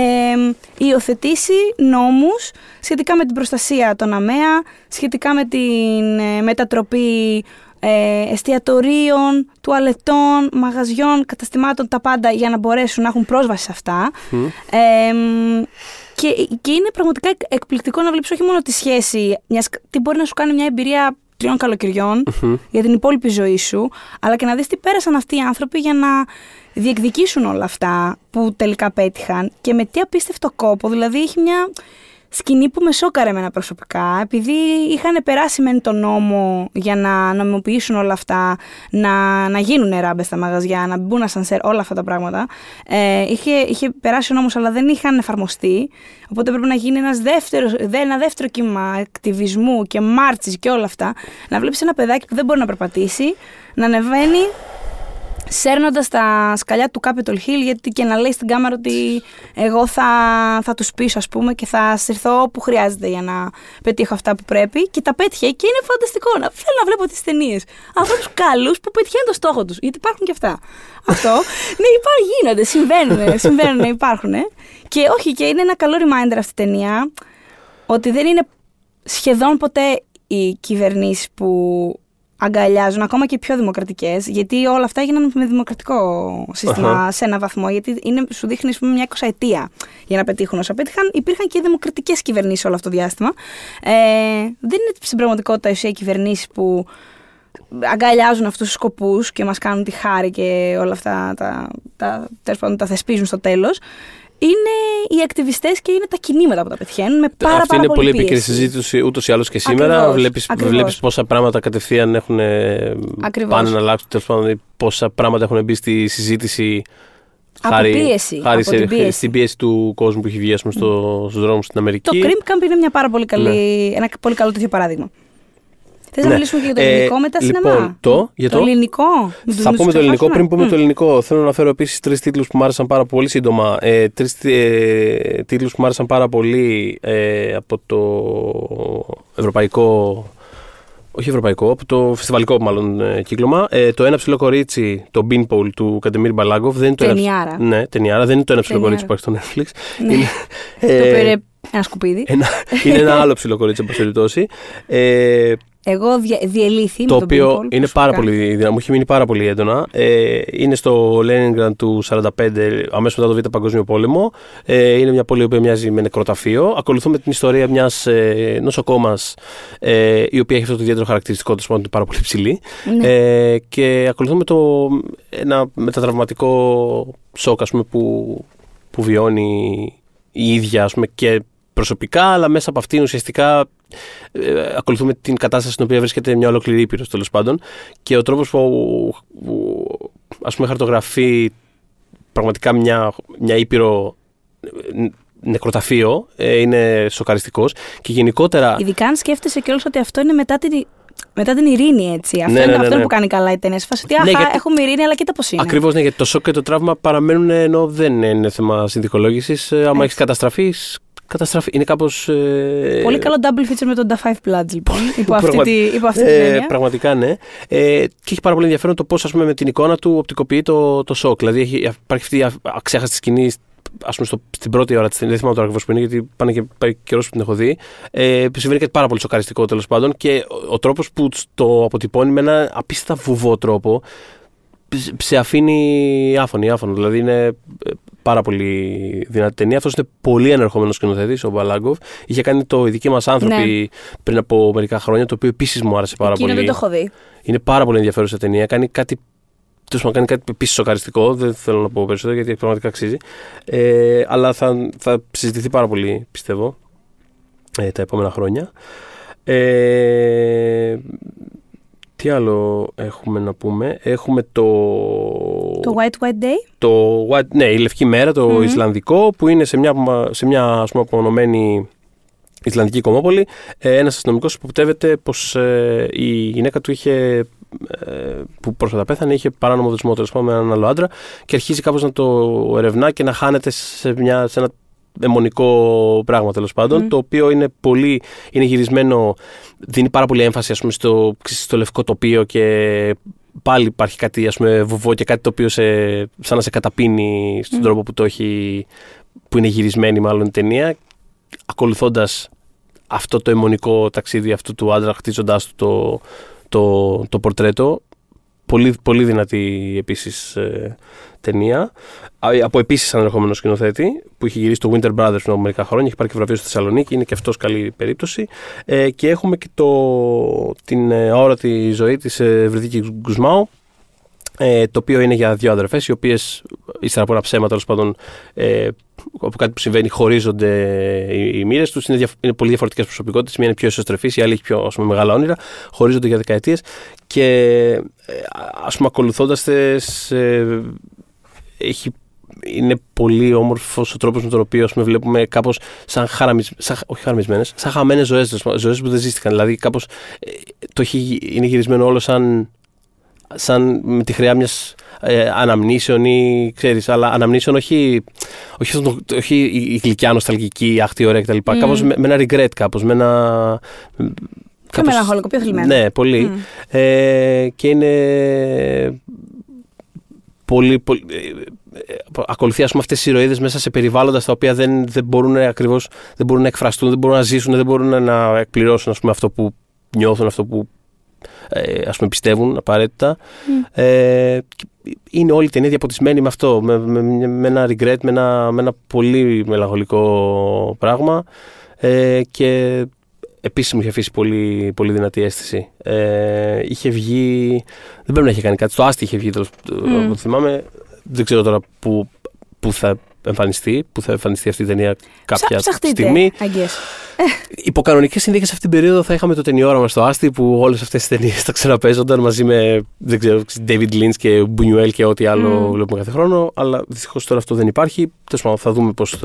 ε, υιοθετήσει νόμους σχετικά με την προστασία των ΑΜΕΑ, σχετικά με την ε, μετατροπή ε, εστιατορίων, τουαλετών, μαγαζιών, καταστημάτων, τα πάντα για να μπορέσουν να έχουν πρόσβαση σε αυτά. Ε, και, και είναι πραγματικά εκ- εκπληκτικό να βλέπεις όχι μόνο τη σχέση, μιας, τι μπορεί να σου κάνει μια εμπειρία τριών καλοκαιριών για την υπόλοιπη ζωή σου, αλλά και να δεις τι πέρασαν αυτοί οι άνθρωποι για να διεκδικήσουν όλα αυτά που τελικά πέτυχαν και με τι απίστευτο κόπο, δηλαδή έχει μια σκηνή που με σόκαρε εμένα προσωπικά, επειδή είχαν περάσει μεν τον νόμο για να νομιμοποιήσουν όλα αυτά, να, να γίνουν ράμπες στα μαγαζιά, να μπουν ασανσέρ, όλα αυτά τα πράγματα. Ε, είχε, είχε περάσει ο νόμος αλλά δεν είχαν εφαρμοστεί. Οπότε πρέπει να γίνει ένας δεύτερος, ένα δεύτερο κύμα ακτιβισμού και μάρτσης και όλα αυτά. Να βλέπεις ένα παιδάκι που δεν μπορεί να περπατήσει, να ανεβαίνει σέρνοντας τα σκαλιά του Capitol Hill, γιατί και να λέει στην κάμερα ότι εγώ θα, θα τους πείσω, ας πούμε, και θα συρθώ όπου χρειάζεται για να πετύχω αυτά που πρέπει. Και τα πέτυχε και είναι φανταστικό. Να, θέλω να βλέπω τις ταινίες. Ανθρώπους καλούς που πετυχαίνουν το στόχο τους. Γιατί υπάρχουν και αυτά. Αυτό. ναι, υπάρχουν, γίνονται, συμβαίνουν, συμβαίνουν, υπάρχουν. Και όχι, και είναι ένα καλό reminder αυτή η ταινία ότι δεν είναι σχεδόν ποτέ οι κυβερνήσεις που αγκαλιάζουν ακόμα και πιο δημοκρατικές, γιατί όλα αυτά έγιναν με δημοκρατικό σε ένα βαθμό. Γιατί είναι, σου δείχνει πούμε, μια εικοσαετία για να πετύχουν όσα πέτυχαν. Υπήρχαν και δημοκρατικές κυβερνήσεις όλο αυτό το διάστημα. Ε, δεν είναι στην πραγματικότητα οι κυβερνήσεις που αγκαλιάζουν αυτούς τους σκοπούς και μας κάνουν τη χάρη και όλα αυτά τα, τα, τα, τα θεσπίζουν στο τέλος είναι οι ακτιβιστές και είναι τα κινήματα που τα πετυχαίνουν με πάρα, Αυτή πάρα είναι πολύ επίκαιρη συζήτηση ούτως ή άλλως και σήμερα. Βλέπει βλέπεις πόσα πράγματα κατευθείαν έχουν ακριβώς. πάνε να αλλάξουν. Τέλος πάντων, πόσα πράγματα έχουν μπει στη συζήτηση. Από χάρη, πίεση, χάρη από σε, την πίεση. στην πίεση του κόσμου που έχει βγει στο, στους δρόμους στην Αμερική. Το Cream Camp είναι μια πάρα πολύ καλή, ναι. ένα πολύ καλό τέτοιο παράδειγμα. Θες ναι. να μιλήσουμε και για το ελληνικό ε, μετά λοιπόν, σινεμά; Το, για το, το ελληνικό. Θα πούμε το ελληνικό. Πριν πούμε mm. το ελληνικό, θέλω να αναφέρω επίσης τρεις τίτλους που μου άρεσαν πάρα πολύ σύντομα. Ε, τρεις ε, τίτλους που μου άρεσαν πάρα πολύ ε, από το ευρωπαϊκό. Όχι ευρωπαϊκό, από το φεστιβαλικό μάλλον ε, κύκλωμα. Ε, το ένα ψηλό κορίτσι, το Beanpole του Καντεμίρ Μπαλάγκοφ. Δεν είναι το ταινιάρα. Ένα, ναι, ταινιάρα. Δεν είναι το ένα ψηλό κορίτσι που υπάρχει στο Netflix. Ναι. Είναι, το πήρε ένα σκουπίδι. Ένα, είναι ένα άλλο ψηλό κορίτσι, εν περιπτώσει. Ε, εγώ δια, διελήθη το με οποίο τον είναι πάρα πολύ δυνατό, μου έχει μείνει πάρα πολύ έντονα. Ε, είναι στο Leningrad του 1945, αμέσως μετά το Β' Παγκόσμιο Πόλεμο. Ε, είναι μια πόλη που μοιάζει με νεκροταφείο. Ακολουθούμε την ιστορία μιας ε, νοσοκόμας, ε, η οποία έχει αυτό το ιδιαίτερο χαρακτηριστικό του, είναι πάρα πολύ ψηλή. Ναι. Ε, και ακολουθούμε το, ένα μετατραυματικό σοκ ας πούμε, που, που βιώνει η ίδια ας πούμε, και προσωπικά, αλλά μέσα από αυτήν ουσιαστικά ε, ακολουθούμε την κατάσταση στην οποία βρίσκεται μια ολόκληρη ήπειρος τέλος πάντων. Και ο τρόπος που, που ας πούμε χαρτογραφεί πραγματικά μια, μια ήπειρο ε, νεκροταφείο ε, είναι σοκαριστικός. Και γενικότερα. Ειδικά αν σκέφτεσαι κιόλας ότι αυτό είναι μετά την, μετά την ειρήνη, έτσι. Αυτό, ναι, είναι, ναι, ναι, αυτό ναι. που κάνει καλά η ταινία. Σε φάση ότι αχα, Ναι, γιατί- έχουμε ειρήνη, αλλά κοίτα πώς είναι. Ακριβώς, ναι, γιατί το σοκ και το τραύμα παραμένουν ενώ δεν είναι θέμα συνδικολόγησης. Άμα Έτσι. έχεις καταστραφείς, καταστραφεί. Είναι κάπως. Πολύ καλό double feature με τον Da Five Bloods, λοιπόν. υπό αυτή, Πραγμα- τη, υπό αυτή την Ε, έννοια. πραγματικά ναι. Ε, και έχει πάρα πολύ ενδιαφέρον το πώς με την εικόνα του οπτικοποιεί το, το σοκ. Δηλαδή έχει, υπάρχει αυτή η α- αξέχαστη σκηνή ας πούμε, στο, στην πρώτη ώρα της ταινίας, δεν θυμάμαι τώρα ακριβώς που είναι, γιατί πάνε και πάει καιρός που την έχω δει. Ε, που συμβαίνει κάτι πάρα πολύ σοκαριστικό τέλος πάντων και ο, ο τρόπος που το αποτυπώνει με ένα απίστευτα βουβό τρόπο ψ- σε αφήνει άφωνη, άφωνο. Δηλαδή είναι ε, πάρα πολύ δυνατή ταινία. Αυτός είναι πολύ ενερχόμενος σκηνοθέτης, ο Μπαλάγκοφ. Είχε κάνει το Οι δικοί μας άνθρωποι πριν από μερικά χρόνια, το οποίο επίσης μου άρεσε πάρα Ναι. Εκείνο πολύ. δεν το έχω δει. Είναι πάρα πολύ ενδιαφέρουσα ταινία. Κάνει κάτι. Τέλος πάντων, κάνει κάτι επίσης σοκαριστικό. Δεν θέλω να πω περισσότερο γιατί πραγματικά αξίζει. Ε, αλλά θα, θα συζητηθεί πάρα πολύ, πιστεύω, ε, τα επόμενα χρόνια. Ε, τι άλλο έχουμε να πούμε; Έχουμε το. Το White White Day. το White- ναι, η Λευκή Μέρα, το Μμμ. Ισλανδικό, που είναι σε μια, σε μια ας πούμε, απομονωμένη Ισλανδική κομμόπολη. Ε, ένας αστυνομικός υποπτεύεται πως ε, η γυναίκα του είχε, ε, που πρόσφατα πέθανε, είχε παράνομο δεσμό τέλος πάντων, με έναν άλλο άντρα και αρχίζει κάπως να το ερευνά και να χάνεται σε, μια, σε ένα αιμονικό πράγμα τέλος πάντων, Μμ. το οποίο είναι πολύ, είναι γυρισμένο, δίνει πάρα πολύ έμφαση ας πούμε, στο, στο λευκό τοπίο και πάλι υπάρχει κάτι ας πούμε, βουβό και κάτι το οποίο σε, σαν να σε καταπίνει στον Μμ. τρόπο που το έχει, που είναι γυρισμένη μάλλον η ταινία, ακολουθώντας αυτό το αιμονικό ταξίδι αυτού του άντρα, χτίζοντάς του το, το, το πορτρέτο. Πολύ, πολύ δυνατή επίσης ε, ταινία. Α, Από επίσης ανερχόμενο σκηνοθέτη που είχε γυρίσει το Winter Brothers πριν από μερικά χρόνια. Έχει πάρει και βραβείο στη Θεσσαλονίκη. Είναι και αυτός καλή περίπτωση. Ε, και έχουμε και το, την ε, αόρατη ζωή της ε, Βρυδίκη Γκουσμάου. Ε, το οποίο είναι για δύο αδερφές, οι οποίες ύστερα από ένα ψέμα τέλος πάντων ε, από κάτι που συμβαίνει χωρίζονται οι, οι μοίρες τους. Είναι, διαφ- είναι πολύ διαφορετικές προσωπικότητες. Μία είναι πιο εσωστρεφής, η άλλη έχει πιο ας πούμε, μεγάλα όνειρα. Χωρίζονται για δεκαετίες. Και ε, ας πούμε, ακολουθώντας τες. Ε, έχει είναι πολύ όμορφος ο τρόπος με τον οποίο ας πούμε, βλέπουμε κάπως σαν, χαραμισ... σαν όχι χαραμισμένες, σαν χαμένες ζωές. Ζωές που δεν ζήστηκαν. Δηλαδή, κάπως το έχει, είναι γυρισμένο όλο σαν, σαν με τη χρειά μιας ε, αναμνήσεων ή ξέρεις, αλλά αναμνήσεων όχι, όχι, αυτό το- όχι η, η γλυκιά νοσταλγική, αχτή ωραία κτλ. Mm. Κάπως με, με ένα regret, κάπως. Με ένα. Πιο μελαγχολικό, πιο θλιμμένο. Ναι, πολύ. Μμ. Ε, και είναι πολύ, πολύ ε, ε, ακολουθεί ας πούμε αυτές τις ηρωίδες μέσα σε περιβάλλοντα τα οποία δεν, δεν μπορούν ακριβώς δεν μπορούν να εκφραστούν, δεν μπορούν να ζήσουν, δεν μπορούν να εκπληρώσουν ας πούμε, αυτό που νιώθουν, αυτό που ε, ας πούμε πιστεύουν απαραίτητα. Ε, και είναι όλη η ταινία διαποτισμένη με αυτό, με, με, με ένα regret, με ένα, με ένα πολύ μελαγχολικό πράγμα ε, και επίσης μου είχε αφήσει πολύ, πολύ δυνατή αίσθηση. Ε, είχε βγει, δεν πρέπει να είχε κάνει κάτι, στο Άστι είχε βγει τέλος, Μμ. το θυμάμαι, δεν ξέρω τώρα που, που θα εμφανιστεί, που θα εμφανιστεί αυτή η ταινία κάποια Ψα- ψαχτείτε, στιγμή. I guess. Υπό κανονικέ συνθήκε αυτή την περίοδο θα είχαμε το ταινιόρα μα στο Άστι που όλες αυτές τι ταινίες θα ξαναπέζονταν μαζί με δεν ξέρω, David Lynch και Buñuel και ό,τι άλλο Μμ. βλέπουμε κάθε χρόνο. Αλλά δυστυχώς τώρα αυτό δεν υπάρχει. Τέλος πάντων, θα δούμε πώς,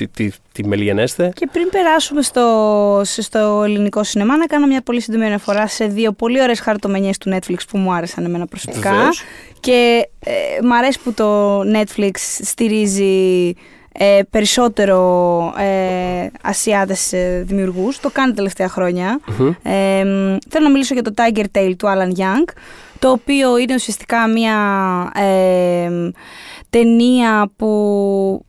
ε, τι, τι, τι μελιγενέστε. Και πριν περάσουμε στο, στο ελληνικό σινεμά, να κάνω μια πολύ σύντομη αναφορά σε δύο πολύ ωραίες χαρτομενιές του Netflix που μου άρεσαν εμένα προσωπικά. Βεβαίως. Και ε, μ' αρέσει που το Netflix στηρίζει ε, περισσότερο ε, Ασιάτες ε, δημιουργούς. Το κάνει τα τελευταία χρόνια. Μμμ. Ε, μ, θέλω να μιλήσω για το Tiger Tail του Alan Young, το οποίο είναι ουσιαστικά μια ε, μ, ταινία που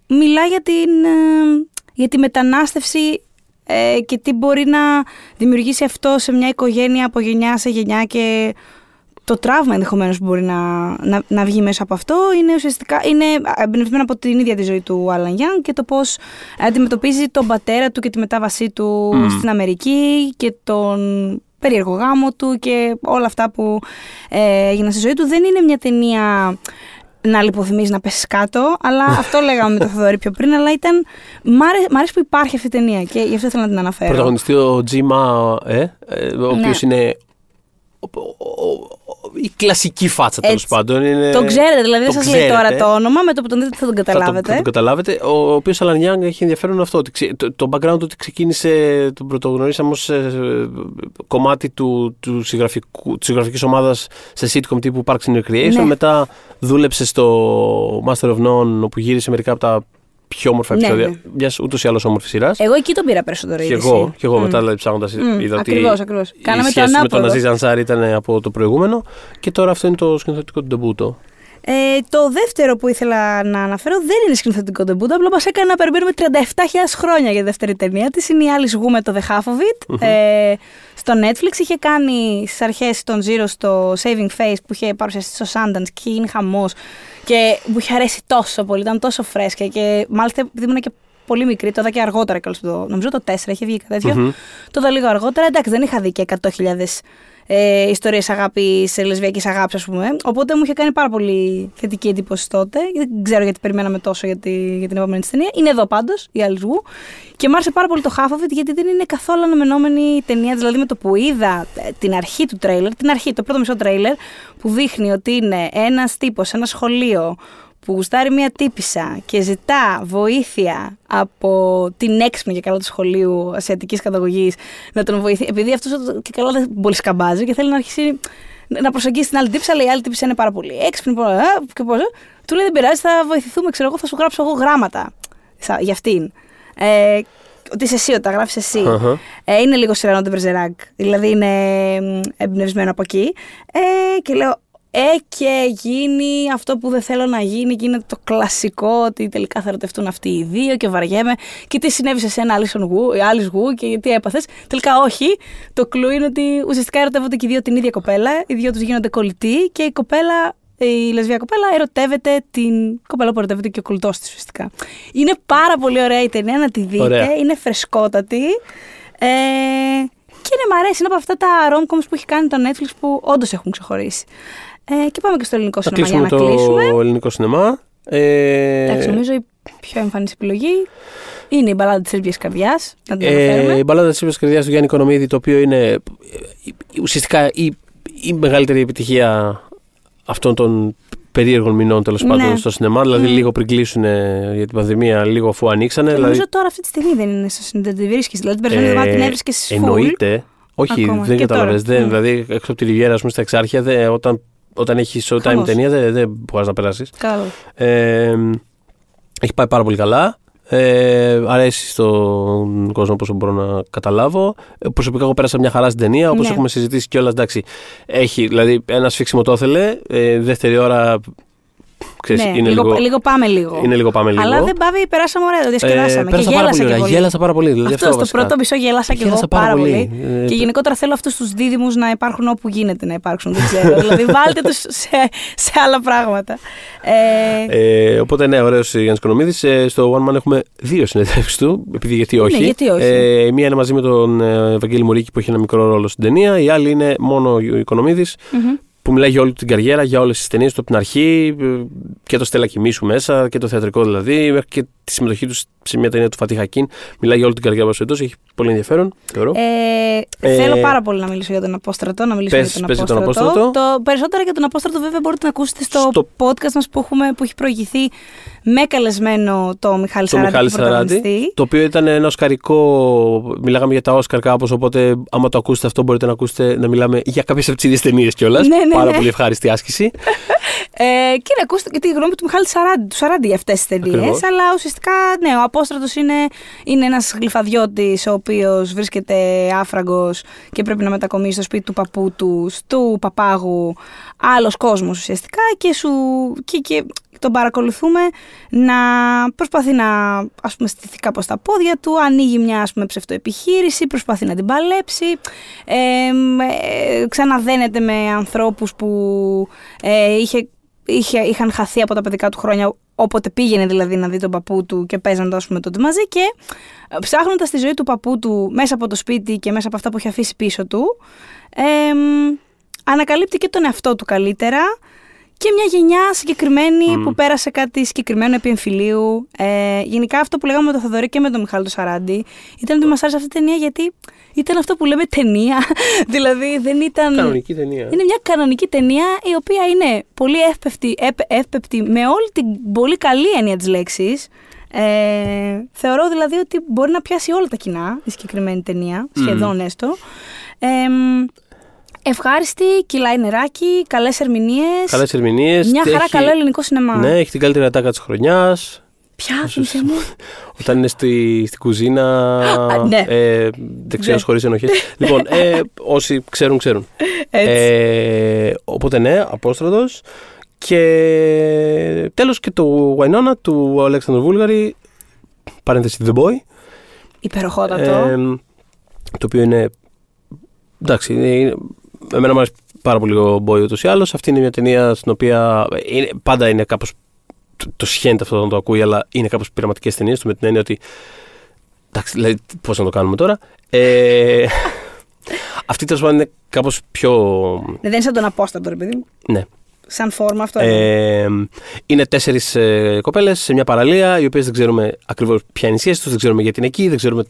μιλά για την, ε, για τη μετανάστευση ε, και τι μπορεί να δημιουργήσει αυτό σε μια οικογένεια από γενιά σε γενιά και το τραύμα ενδεχομένως που μπορεί να, να, να βγει μέσα από αυτό είναι ουσιαστικά είναι εμπνευσμένο από την ίδια τη ζωή του Άλαν Young και το πώς αντιμετωπίζει τον πατέρα του και τη μετάβασή του Μμμ. στην Αμερική και τον περίεργο γάμο του και όλα αυτά που ε, έγιναν στη ζωή του. Δεν είναι μια ταινία να λιποθυμείς να πέσεις κάτω, αλλά αυτό λέγαμε με το Θοδωρή πιο πριν, αλλά ήταν. Μ' άρε- μ' αρέσει που υπάρχει αυτή η ταινία και γι' αυτό ήθελα να την αναφέρω. Πρωταγωνιστεί ο Τζίμα, ε, ε, ο οποίος Ναι. είναι. Ο- ο- ο- η κλασική φάτσα τέλος Έτσι. πάντων. Είναι, Το ξέρετε, δηλαδή δεν το σας λέει τώρα ξέρετε. το όνομα, με το που τον δείτε θα τον Θα το, καταλάβετε. θα τον καταλάβετε. Ο οποίος Αλαν Young έχει ενδιαφέρον αυτό. Ότι ξε- το, το background του ότι ξεκίνησε, τον πρωτογνωρίσαμε ως ε, κομμάτι του, του συγγραφικού, της συγγραφικής ομάδας σε sitcom τύπου Parks and Recreation. Ναι. Μετά δούλεψε στο Master of None όπου γύρισε μερικά από τα πιο όμορφα Ναι, επεισόδια ναι. μιας ούτως ή άλλως όμορφης σειράς. Εγώ εκεί τον πήρα περισσότερο Και είδηση. εγώ, και εγώ Μμ. μετά δηλαδή ψάχνοντας Μμ, είδα ότι ακριβώς, ακριβώς. η Κάναμε το σχέση με τον ανάποδο. Αζίζ Ανσάρ ήταν από το προηγούμενο και τώρα αυτό είναι το σκηνοθετικό του ντεμπούτο. Ε, το δεύτερο που ήθελα να αναφέρω δεν είναι σκηνοθετικό ντεμπούτο, απλά μας έκανε να περιμένουμε 37.000 χρόνια για τη δεύτερη ταινία της. Είναι η Alice Wu με το The Half of It. ε, στο Netflix είχε κάνει στις αρχές των Zero στο Saving Face που είχε παρουσιαστεί στο Sundance και είναι χαμός. Και μου είχε αρέσει τόσο πολύ, ήταν τόσο φρέσκια. Και μάλιστα επειδή ήμουν και πολύ μικρή, το είδα και αργότερα κιόλας, το, νομίζω το 4 είχε βγει κάτι τέτοιο. Μμμ. Το είδα λίγο αργότερα. Εντάξει, δεν είχα δει και 100.000 ε, ιστορίες αγάπης, λεσβιακής αγάπης, ας πούμε. Οπότε μου είχε κάνει πάρα πολύ θετική εντύπωση τότε. Δεν ξέρω γιατί περιμέναμε τόσο για, τη, για την επόμενη της ταινία. Είναι εδώ πάντως, η Alice Wu. Και μου άρεσε πάρα πολύ το Half of It γιατί δεν είναι καθόλου αναμενόμενη ταινία. Δηλαδή με το που είδα ε, την αρχή του τρέιλερ, την αρχή, το πρώτο μισό τρέιλερ, που δείχνει ότι είναι ένας τύπος σε ένα σχολείο που γουστάρει μια τύπησα και ζητά βοήθεια από την έξυπνη και καλά του σχολείου ασιατικής καταγωγής να τον βοηθήσει. Επειδή αυτός και καλά δεν πολύ σκαμπάζει και θέλει να αρχίσει να προσεγγίσει την άλλη τύπησα, αλλά η άλλη τύπησα είναι πάρα πολύ έξυπνη. πολύ, «Α, Και πώς, ε;» του λέει δεν πειράζει, θα βοηθηθούμε, ξέρω εγώ, θα σου γράψω εγώ γράμματα σα- για αυτήν. Ε, ότι είσαι εσύ, ότι τα γράφεις εσύ. Αχα. Ε, είναι λίγο Σιρανό de Bergerac, δηλαδή είναι μ, εμπνευσμένο από εκεί. Ε, και λέω, ε, και γίνει αυτό που δεν θέλω να γίνει και είναι το κλασικό ότι τελικά θα ερωτευτούν αυτοί οι δύο και βαριέμαι και τι συνέβη σε ένα Alison Wu, Alice Wu και τι έπαθες. Τελικά όχι. Το κλου είναι ότι ουσιαστικά ερωτεύονται και οι δύο την ίδια κοπέλα, οι δύο τους γίνονται κολλητοί και η κοπέλα η λεσβία κοπέλα ερωτεύεται την κοπέλα που ερωτεύεται και ο κολλητός της ουσιαστικά. Είναι πάρα πολύ ωραία η ταινία να τη δείτε. Ωραία. Είναι φρεσκότατη. Ε, και ναι, μ' αρέσει. Είναι από αυτά τα rom-coms που έχει κάνει το Netflix που όντως έχουν ξεχωρίσει. Ε, και πάμε και στο ελληνικό Θα σινεμά για κλείσουμε να το κλείσουμε. ελληνικό σινεμά. Ε, Εντάξει, νομίζω η πιο εμφανής επιλογή είναι η μπαλάδα της Σέρβιας Καρδιάς. Να την ε, αναφέρουμε. η μπαλάδα της Ήπειας Καρδιάς του Γιάννη Οικονομίδη, το οποίο είναι ε, ε, ουσιαστικά η, η μεγαλύτερη επιτυχία αυτών των περίεργων μηνών τέλος Ναι. πάντων στο σινεμά. Δηλαδή, Mm. λίγο πριν κλείσουν ε, για την πανδημία, λίγο αφού ανοίξανε. Και δηλαδή, νομίζω τώρα αυτή τη στιγμή δεν είναι στο σινεμά, δεν τη βρίσκεις. Δηλαδή την περσμένη εβδομάδα την έβρισκες στις full. Ε, Εννοείται. Όχι, Ακόμα. δεν Και κατάλαβες. τώρα. Mm. Δηλαδή, έξω από τη Ριβιέρα, ας πούμε, στα εξάρχεια, δεν- όταν, όταν έχεις showtime Χαμός. ταινία, δεν, δεν μπορείς να περάσεις. Κατάλαβα. Ε, έχει πάει πάρα πολύ καλά. Ε, αρέσει στον κόσμο όσο μπορώ να καταλάβω. Ε, Προσωπικά, εγώ πέρασα μια χαρά στην ταινία. Όπως Ναι. έχουμε συζητήσει κιόλας, εντάξει. Έχει, δηλαδή, ένας σφίξιμο το ήθελε. Ε, δεύτερη ώρα. Ξέρεις, ναι, είναι, λίγο, λίγο, λίγο πάμε λίγο. είναι λίγο πάμε λίγο. Αλλά δεν πάβει, περάσαμε ωραία, το διασκεδάσαμε. και πέρασα πάρα γέλασα πολύ και ωραία. πολύ. Γέλασα πάρα πολύ. Δηλαδή, Αυτός, αυτό στο βασικά. πρώτο μισό γέλασα και εγώ Γέλασα πάρα πολύ. Ε, Και γενικότερα θέλω αυτούς τους δίδυμους να υπάρχουν όπου γίνεται να υπάρξουν. Δεν ξέρω. δηλαδή, βάλτε τους σε, σε άλλα πράγματα. Ε, Ε, οπότε ναι, ωραίος Γιάννης Κονομίδης. Ε, στο One Man έχουμε δύο συνεντεύξεις του. Επειδή γιατί όχι. Ναι, γιατί όχι. Ε, η μία είναι μαζί με τον ε, Ευαγγέλη Μουρίκη που έχει ένα μικρό ρόλο στην ταινία. Η άλλη είναι μόνο ο Οικονομίδη μμμ. Που μιλάει για όλη την καριέρα, για όλες τις ταινίες του από την αρχή. ε, Και το Στέλλα Κοιμήσου μέσα και το θεατρικό δηλαδή. Μέχρι και τη συμμετοχή τους σε μια ταινία του Φατί Χακίν. Μιλάει για όλη την καριέρα μα εντό. Έχει πολύ ενδιαφέρον, θεωρώ. Ε, Ε, θέλω πάρα πολύ να μιλήσω για τον Απόστρατο. Να μιλήσω πες- για τον πες για τον Απόστρατο. Απόστρατο. Το, περισσότερα για τον Απόστρατο, βέβαια, μπορείτε να ακούσετε στο, Στο- podcast μας που, έχουμε, που έχει προηγηθεί με καλεσμένο το Μιχάλη Το Σαράντη. Μιχάλη τον Σαράντη. πρωταγωνιστή. Το οποίο ήταν ένα οσκαρικό. Μιλάγαμε για τα Όσκαρ κάπως. Οπότε, άμα το ακούσετε αυτό, μπορείτε να ακούσετε να μιλάμε για κάποιες από τις ίδιες ταινίες κιόλας. Ναι, ναι, Πάρα ναι. πολύ ευχάριστη άσκηση. Ε, και να ακούσετε και τη γνώμη του Μιχάλη Σαράντη, του Σαράντη για αυτές τις ταινίες. Ακριβώς. Αλλά ουσιαστικά, ναι, ο Απόστρατος είναι, είναι ένας γλυφαδιώτης ο οποίος βρίσκεται άφραγκος και πρέπει να μετακομίσει στο σπίτι του παππού του, του παπάγου, άλλος κόσμος ουσιαστικά και, σου, και, και τον παρακολουθούμε να προσπαθεί να ας πούμε στηθεί κάπως στα πόδια του, ανοίγει μια ας πούμε ψευτοεπιχείρηση, προσπαθεί να την παλέψει, ε, μ, ε, ξαναδένεται με ανθρώπους που ε, είχε, είχε, είχαν χαθεί από τα παιδικά του χρόνια, όποτε πήγαινε δηλαδή να δει τον παππού του και παίζαν το ας πούμε τότε μαζί και ε, ψάχνοντας τη ζωή του παππού του μέσα από το σπίτι και μέσα από αυτά που έχει αφήσει πίσω του, ε, μ, ανακαλύπτει και τον εαυτό του καλύτερα και μια γενιά συγκεκριμένη Μμ. που πέρασε κάτι συγκεκριμένο επί εμφυλίου. Ε, γενικά αυτό που λέγαμε με τον Θοδωρή και με τον Μιχάλη το Σαράντη ήταν ότι μας άρεσε αυτή η ταινία γιατί ήταν αυτό που λέμε ταινία. δηλαδή δεν ήταν... Κανονική ταινία. Είναι μια κανονική ταινία η οποία είναι πολύ εύπεπτη, επ- εύπεπτη με όλη την πολύ καλή έννοια της λέξης. Ε, θεωρώ δηλαδή ότι μπορεί να πιάσει όλα τα κοινά η συγκεκριμένη ταινία, σχεδόν έστω. Ε, μ, ευχάριστη, κυλάει νεράκι, καλές ερμηνείες. Καλές ερμηνείες. Μια χαρά καλό ελληνικό σινεμά. Ναι, έχει την καλύτερη ατάκα της χρονιάς. Ποια, θύμισε μου. Όταν είναι στη, στην κουζίνα. Α, ναι. ε, Δεξιό Ναι. χωρίς ενοχές. λοιπόν, ε, όσοι ξέρουν, ξέρουν. Έτσι. Ε, οπότε ναι, Απόστρατος. Και τέλος και το Βαϊνόνα του Αλέξανδρου Βούλγαρη. Παρένθεση The Boy. Υπεροχότατο. Ε, το οποίο είναι. Εντάξει, είναι, είναι- εμένα μου αρέσει πάρα πολύ ο Boy ούτως ή άλλως. Αυτή είναι μια ταινία στην οποία είναι, πάντα είναι κάπως. Το, το σχένεται αυτό όταν το ακούει, αλλά είναι κάπως πειραματικές ταινίες του με την έννοια ότι. Εντάξει, δηλαδή, πώς να το κάνουμε τώρα. Ε, αυτή τέλος πάντων είναι κάπως πιο. Ναι, δεν είναι σαν τον Απόστατο, ρε παιδί μου. Ναι. Σαν φόρμα αυτό. είναι. Ε, είναι τέσσερις ε, κοπέλες σε μια παραλία, οι οποίες δεν ξέρουμε ακριβώς ποια είναι η σχέση τους, δεν ξέρουμε γιατί είναι εκεί, δεν ξέρουμε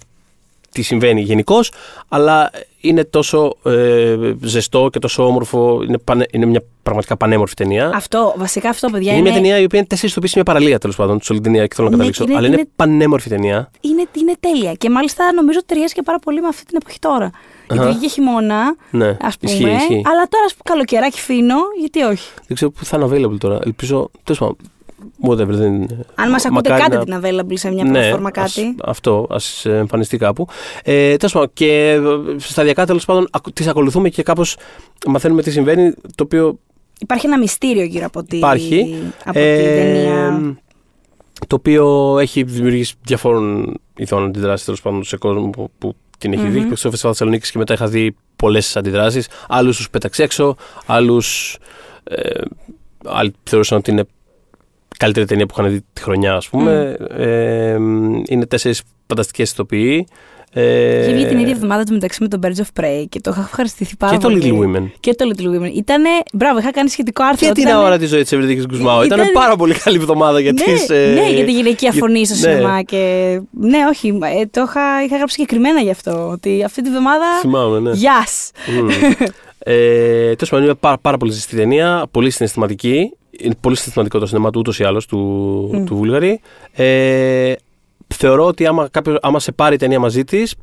τι συμβαίνει γενικώς, αλλά είναι τόσο ε, ζεστό και τόσο όμορφο. Είναι, πανε- είναι μια πραγματικά πανέμορφη ταινία. Αυτό, βασικά αυτό, παιδιά, είναι, είναι, μια ταινία η οποία είναι τέσσερις τοπίε σε μια παραλία τέλος πάντων, σε όλη την ταινία και θέλω να Ναι, καταλήξω. και είναι- αλλά είναι, είναι- πανέμορφη ταινία. είναι, είναι τέλεια. Και μάλιστα νομίζω ταιριάζει και πάρα πολύ με αυτή την εποχή τώρα. Γιατί Αχα. βγήκε χειμώνα, Ναι, ας πούμε. ισχύει, ισχύει. Αλλά τώρα, ας πούμε, καλοκαιράκι φίνο, γιατί όχι. Δεν ξέρω πού θα είναι available τώρα. Ελπίζω. Τέλος πάντων. Whatever, δεν είναι. Αν μας ακούτε, Μακάρι κάντε να- την available σε μια Ναι, πλατφόρμα ας- κάτι. αυτό, ας εμφανιστεί κάπου. Ε, τέλος πάντων, και ε, σταδιακά τέλος πάντων τις ακολουθούμε και κάπως μαθαίνουμε τι συμβαίνει. Το οποίο Υπάρχει ένα μυστήριο γύρω από, τη, Υπάρχει. από ε, την ταινία. το οποίο έχει δημιουργήσει διαφόρων ειδών αντιδράσεις τέλος πάντων σε κόσμο που, που την έχει Μμμ. δει. Παίξει στο Φεστιβάλ Θεσσαλονίκης και μετά είχα δει πολλές αντιδράσεις. Άλλους τους πέταξε έξω, άλλους. Ε, άλλοι θεωρούσαν ότι είναι καλύτερη ταινία που είχαν δει τη χρονιά, ας πούμε. Ε, είναι τέσσερις φανταστικές ηθοποιοί. Ε, Είχε βγει την ίδια εβδομάδα του μεταξύ με τον Birds of Prey και το είχα ευχαριστηθεί πάρα και το πολύ. Little Women. Και το Little Women. Ήτανε. Μπράβο, είχα κάνει σχετικό άρθρο. Και την Ήτανε- ώρα της ζωής της Ευρυδίκη Γκουσμάου. Ήταν Ήταν- πάρα πολύ καλή εβδομάδα για ναι, τις, ε, ναι, για τη γυναικεία για- φωνή στο ναι. σινεμά. Και... Ναι, όχι, ε, το είχα, είχα γράψει συγκεκριμένα γι' αυτό. Ότι αυτή τη βδομάδα. Θυμάμαι, ναι. Γεια! Μμμ. ε, Τέλος πάντων, είναι πάρα, πάρα πολύ ζεστή ταινία, πολύ συναισθηματική. Είναι πολύ συναισθηματικό το σινεμά του ούτως ή άλλως του, του Βούλγαρη. Ε, θεωρώ ότι άμα, κάποιος, άμα σε πάρει η ταινία μαζί της,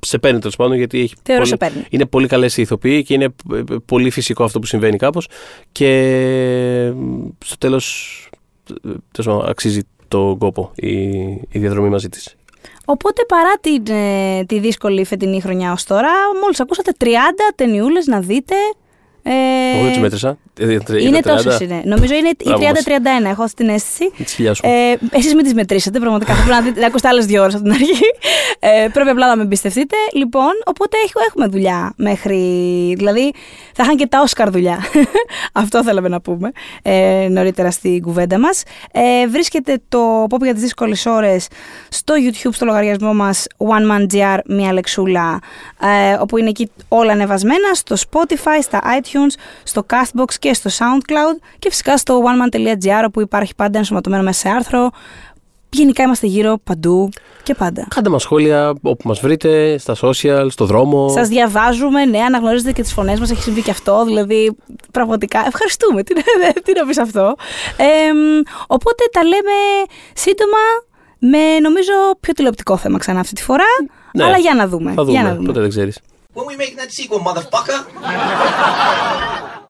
σε παίρνει τέλος πάντων γιατί έχει Θεωρώ πολύ, σε παίρνει. είναι πολύ καλές οι ηθοποιοί και είναι ε, ε, πολύ φυσικό αυτό που συμβαίνει κάπως. Και ε, στο τέλος αξίζει τον κόπο η, η διαδρομή μαζί της. Οπότε παρά την, ε, τη δύσκολη φετινή χρονιά ως τώρα, μόλις ακούσατε 30 ταινιούλες να δείτε. Ε, Εγώ δεν τι μέτρησα; Ε, είναι τόσες είναι. Νομίζω είναι η Μπράβο μας. 30-31, έχω αυτή την αίσθηση. Τι χιλιά σου. Ε, Εσείς μην τις μετρήσετε, πραγματικά. Θα πρέπει να, δείτε, να ακούσετε άλλες δύο ώρες από την αρχή. Ε, πρέπει απλά να με εμπιστευτείτε. Λοιπόν, οπότε έχ- έχουμε δουλειά μέχρι. Δηλαδή, θα είχαν και τα Όσκαρ δουλειά. Αυτό θέλαμε να πούμε ε, νωρίτερα στην κουβέντα μας. Ε, βρίσκεται το Pop για τις δύσκολες ώρες στο YouTube, στο λογαριασμό μας One Man GR, μία λεξούλα, ε, όπου είναι εκεί όλα ανεβασμένα, στο Spotify, στα iTunes, στο Castbox και στο SoundCloud και φυσικά στο oneman.gr όπου υπάρχει πάντα ενσωματωμένο μέσα σε άρθρο. Γενικά είμαστε γύρω παντού και πάντα. Κάντε μας σχόλια όπου μας βρείτε, στα social, στο δρόμο. Σας διαβάζουμε, ναι, αναγνωρίζετε και τις φωνές μας. Έχει συμβεί και αυτό. Δηλαδή, πραγματικά ευχαριστούμε. Τι, να- τι να πεις αυτό. Ε, οπότε τα λέμε σύντομα με νομίζω πιο τηλεοπτικό θέμα ξανά αυτή τη φορά. Ναι. Αλλά για να δούμε. Θα Για να δούμε, δούμε. ποτέ δεν ξέρεις. When we making that sequel, motherfucker?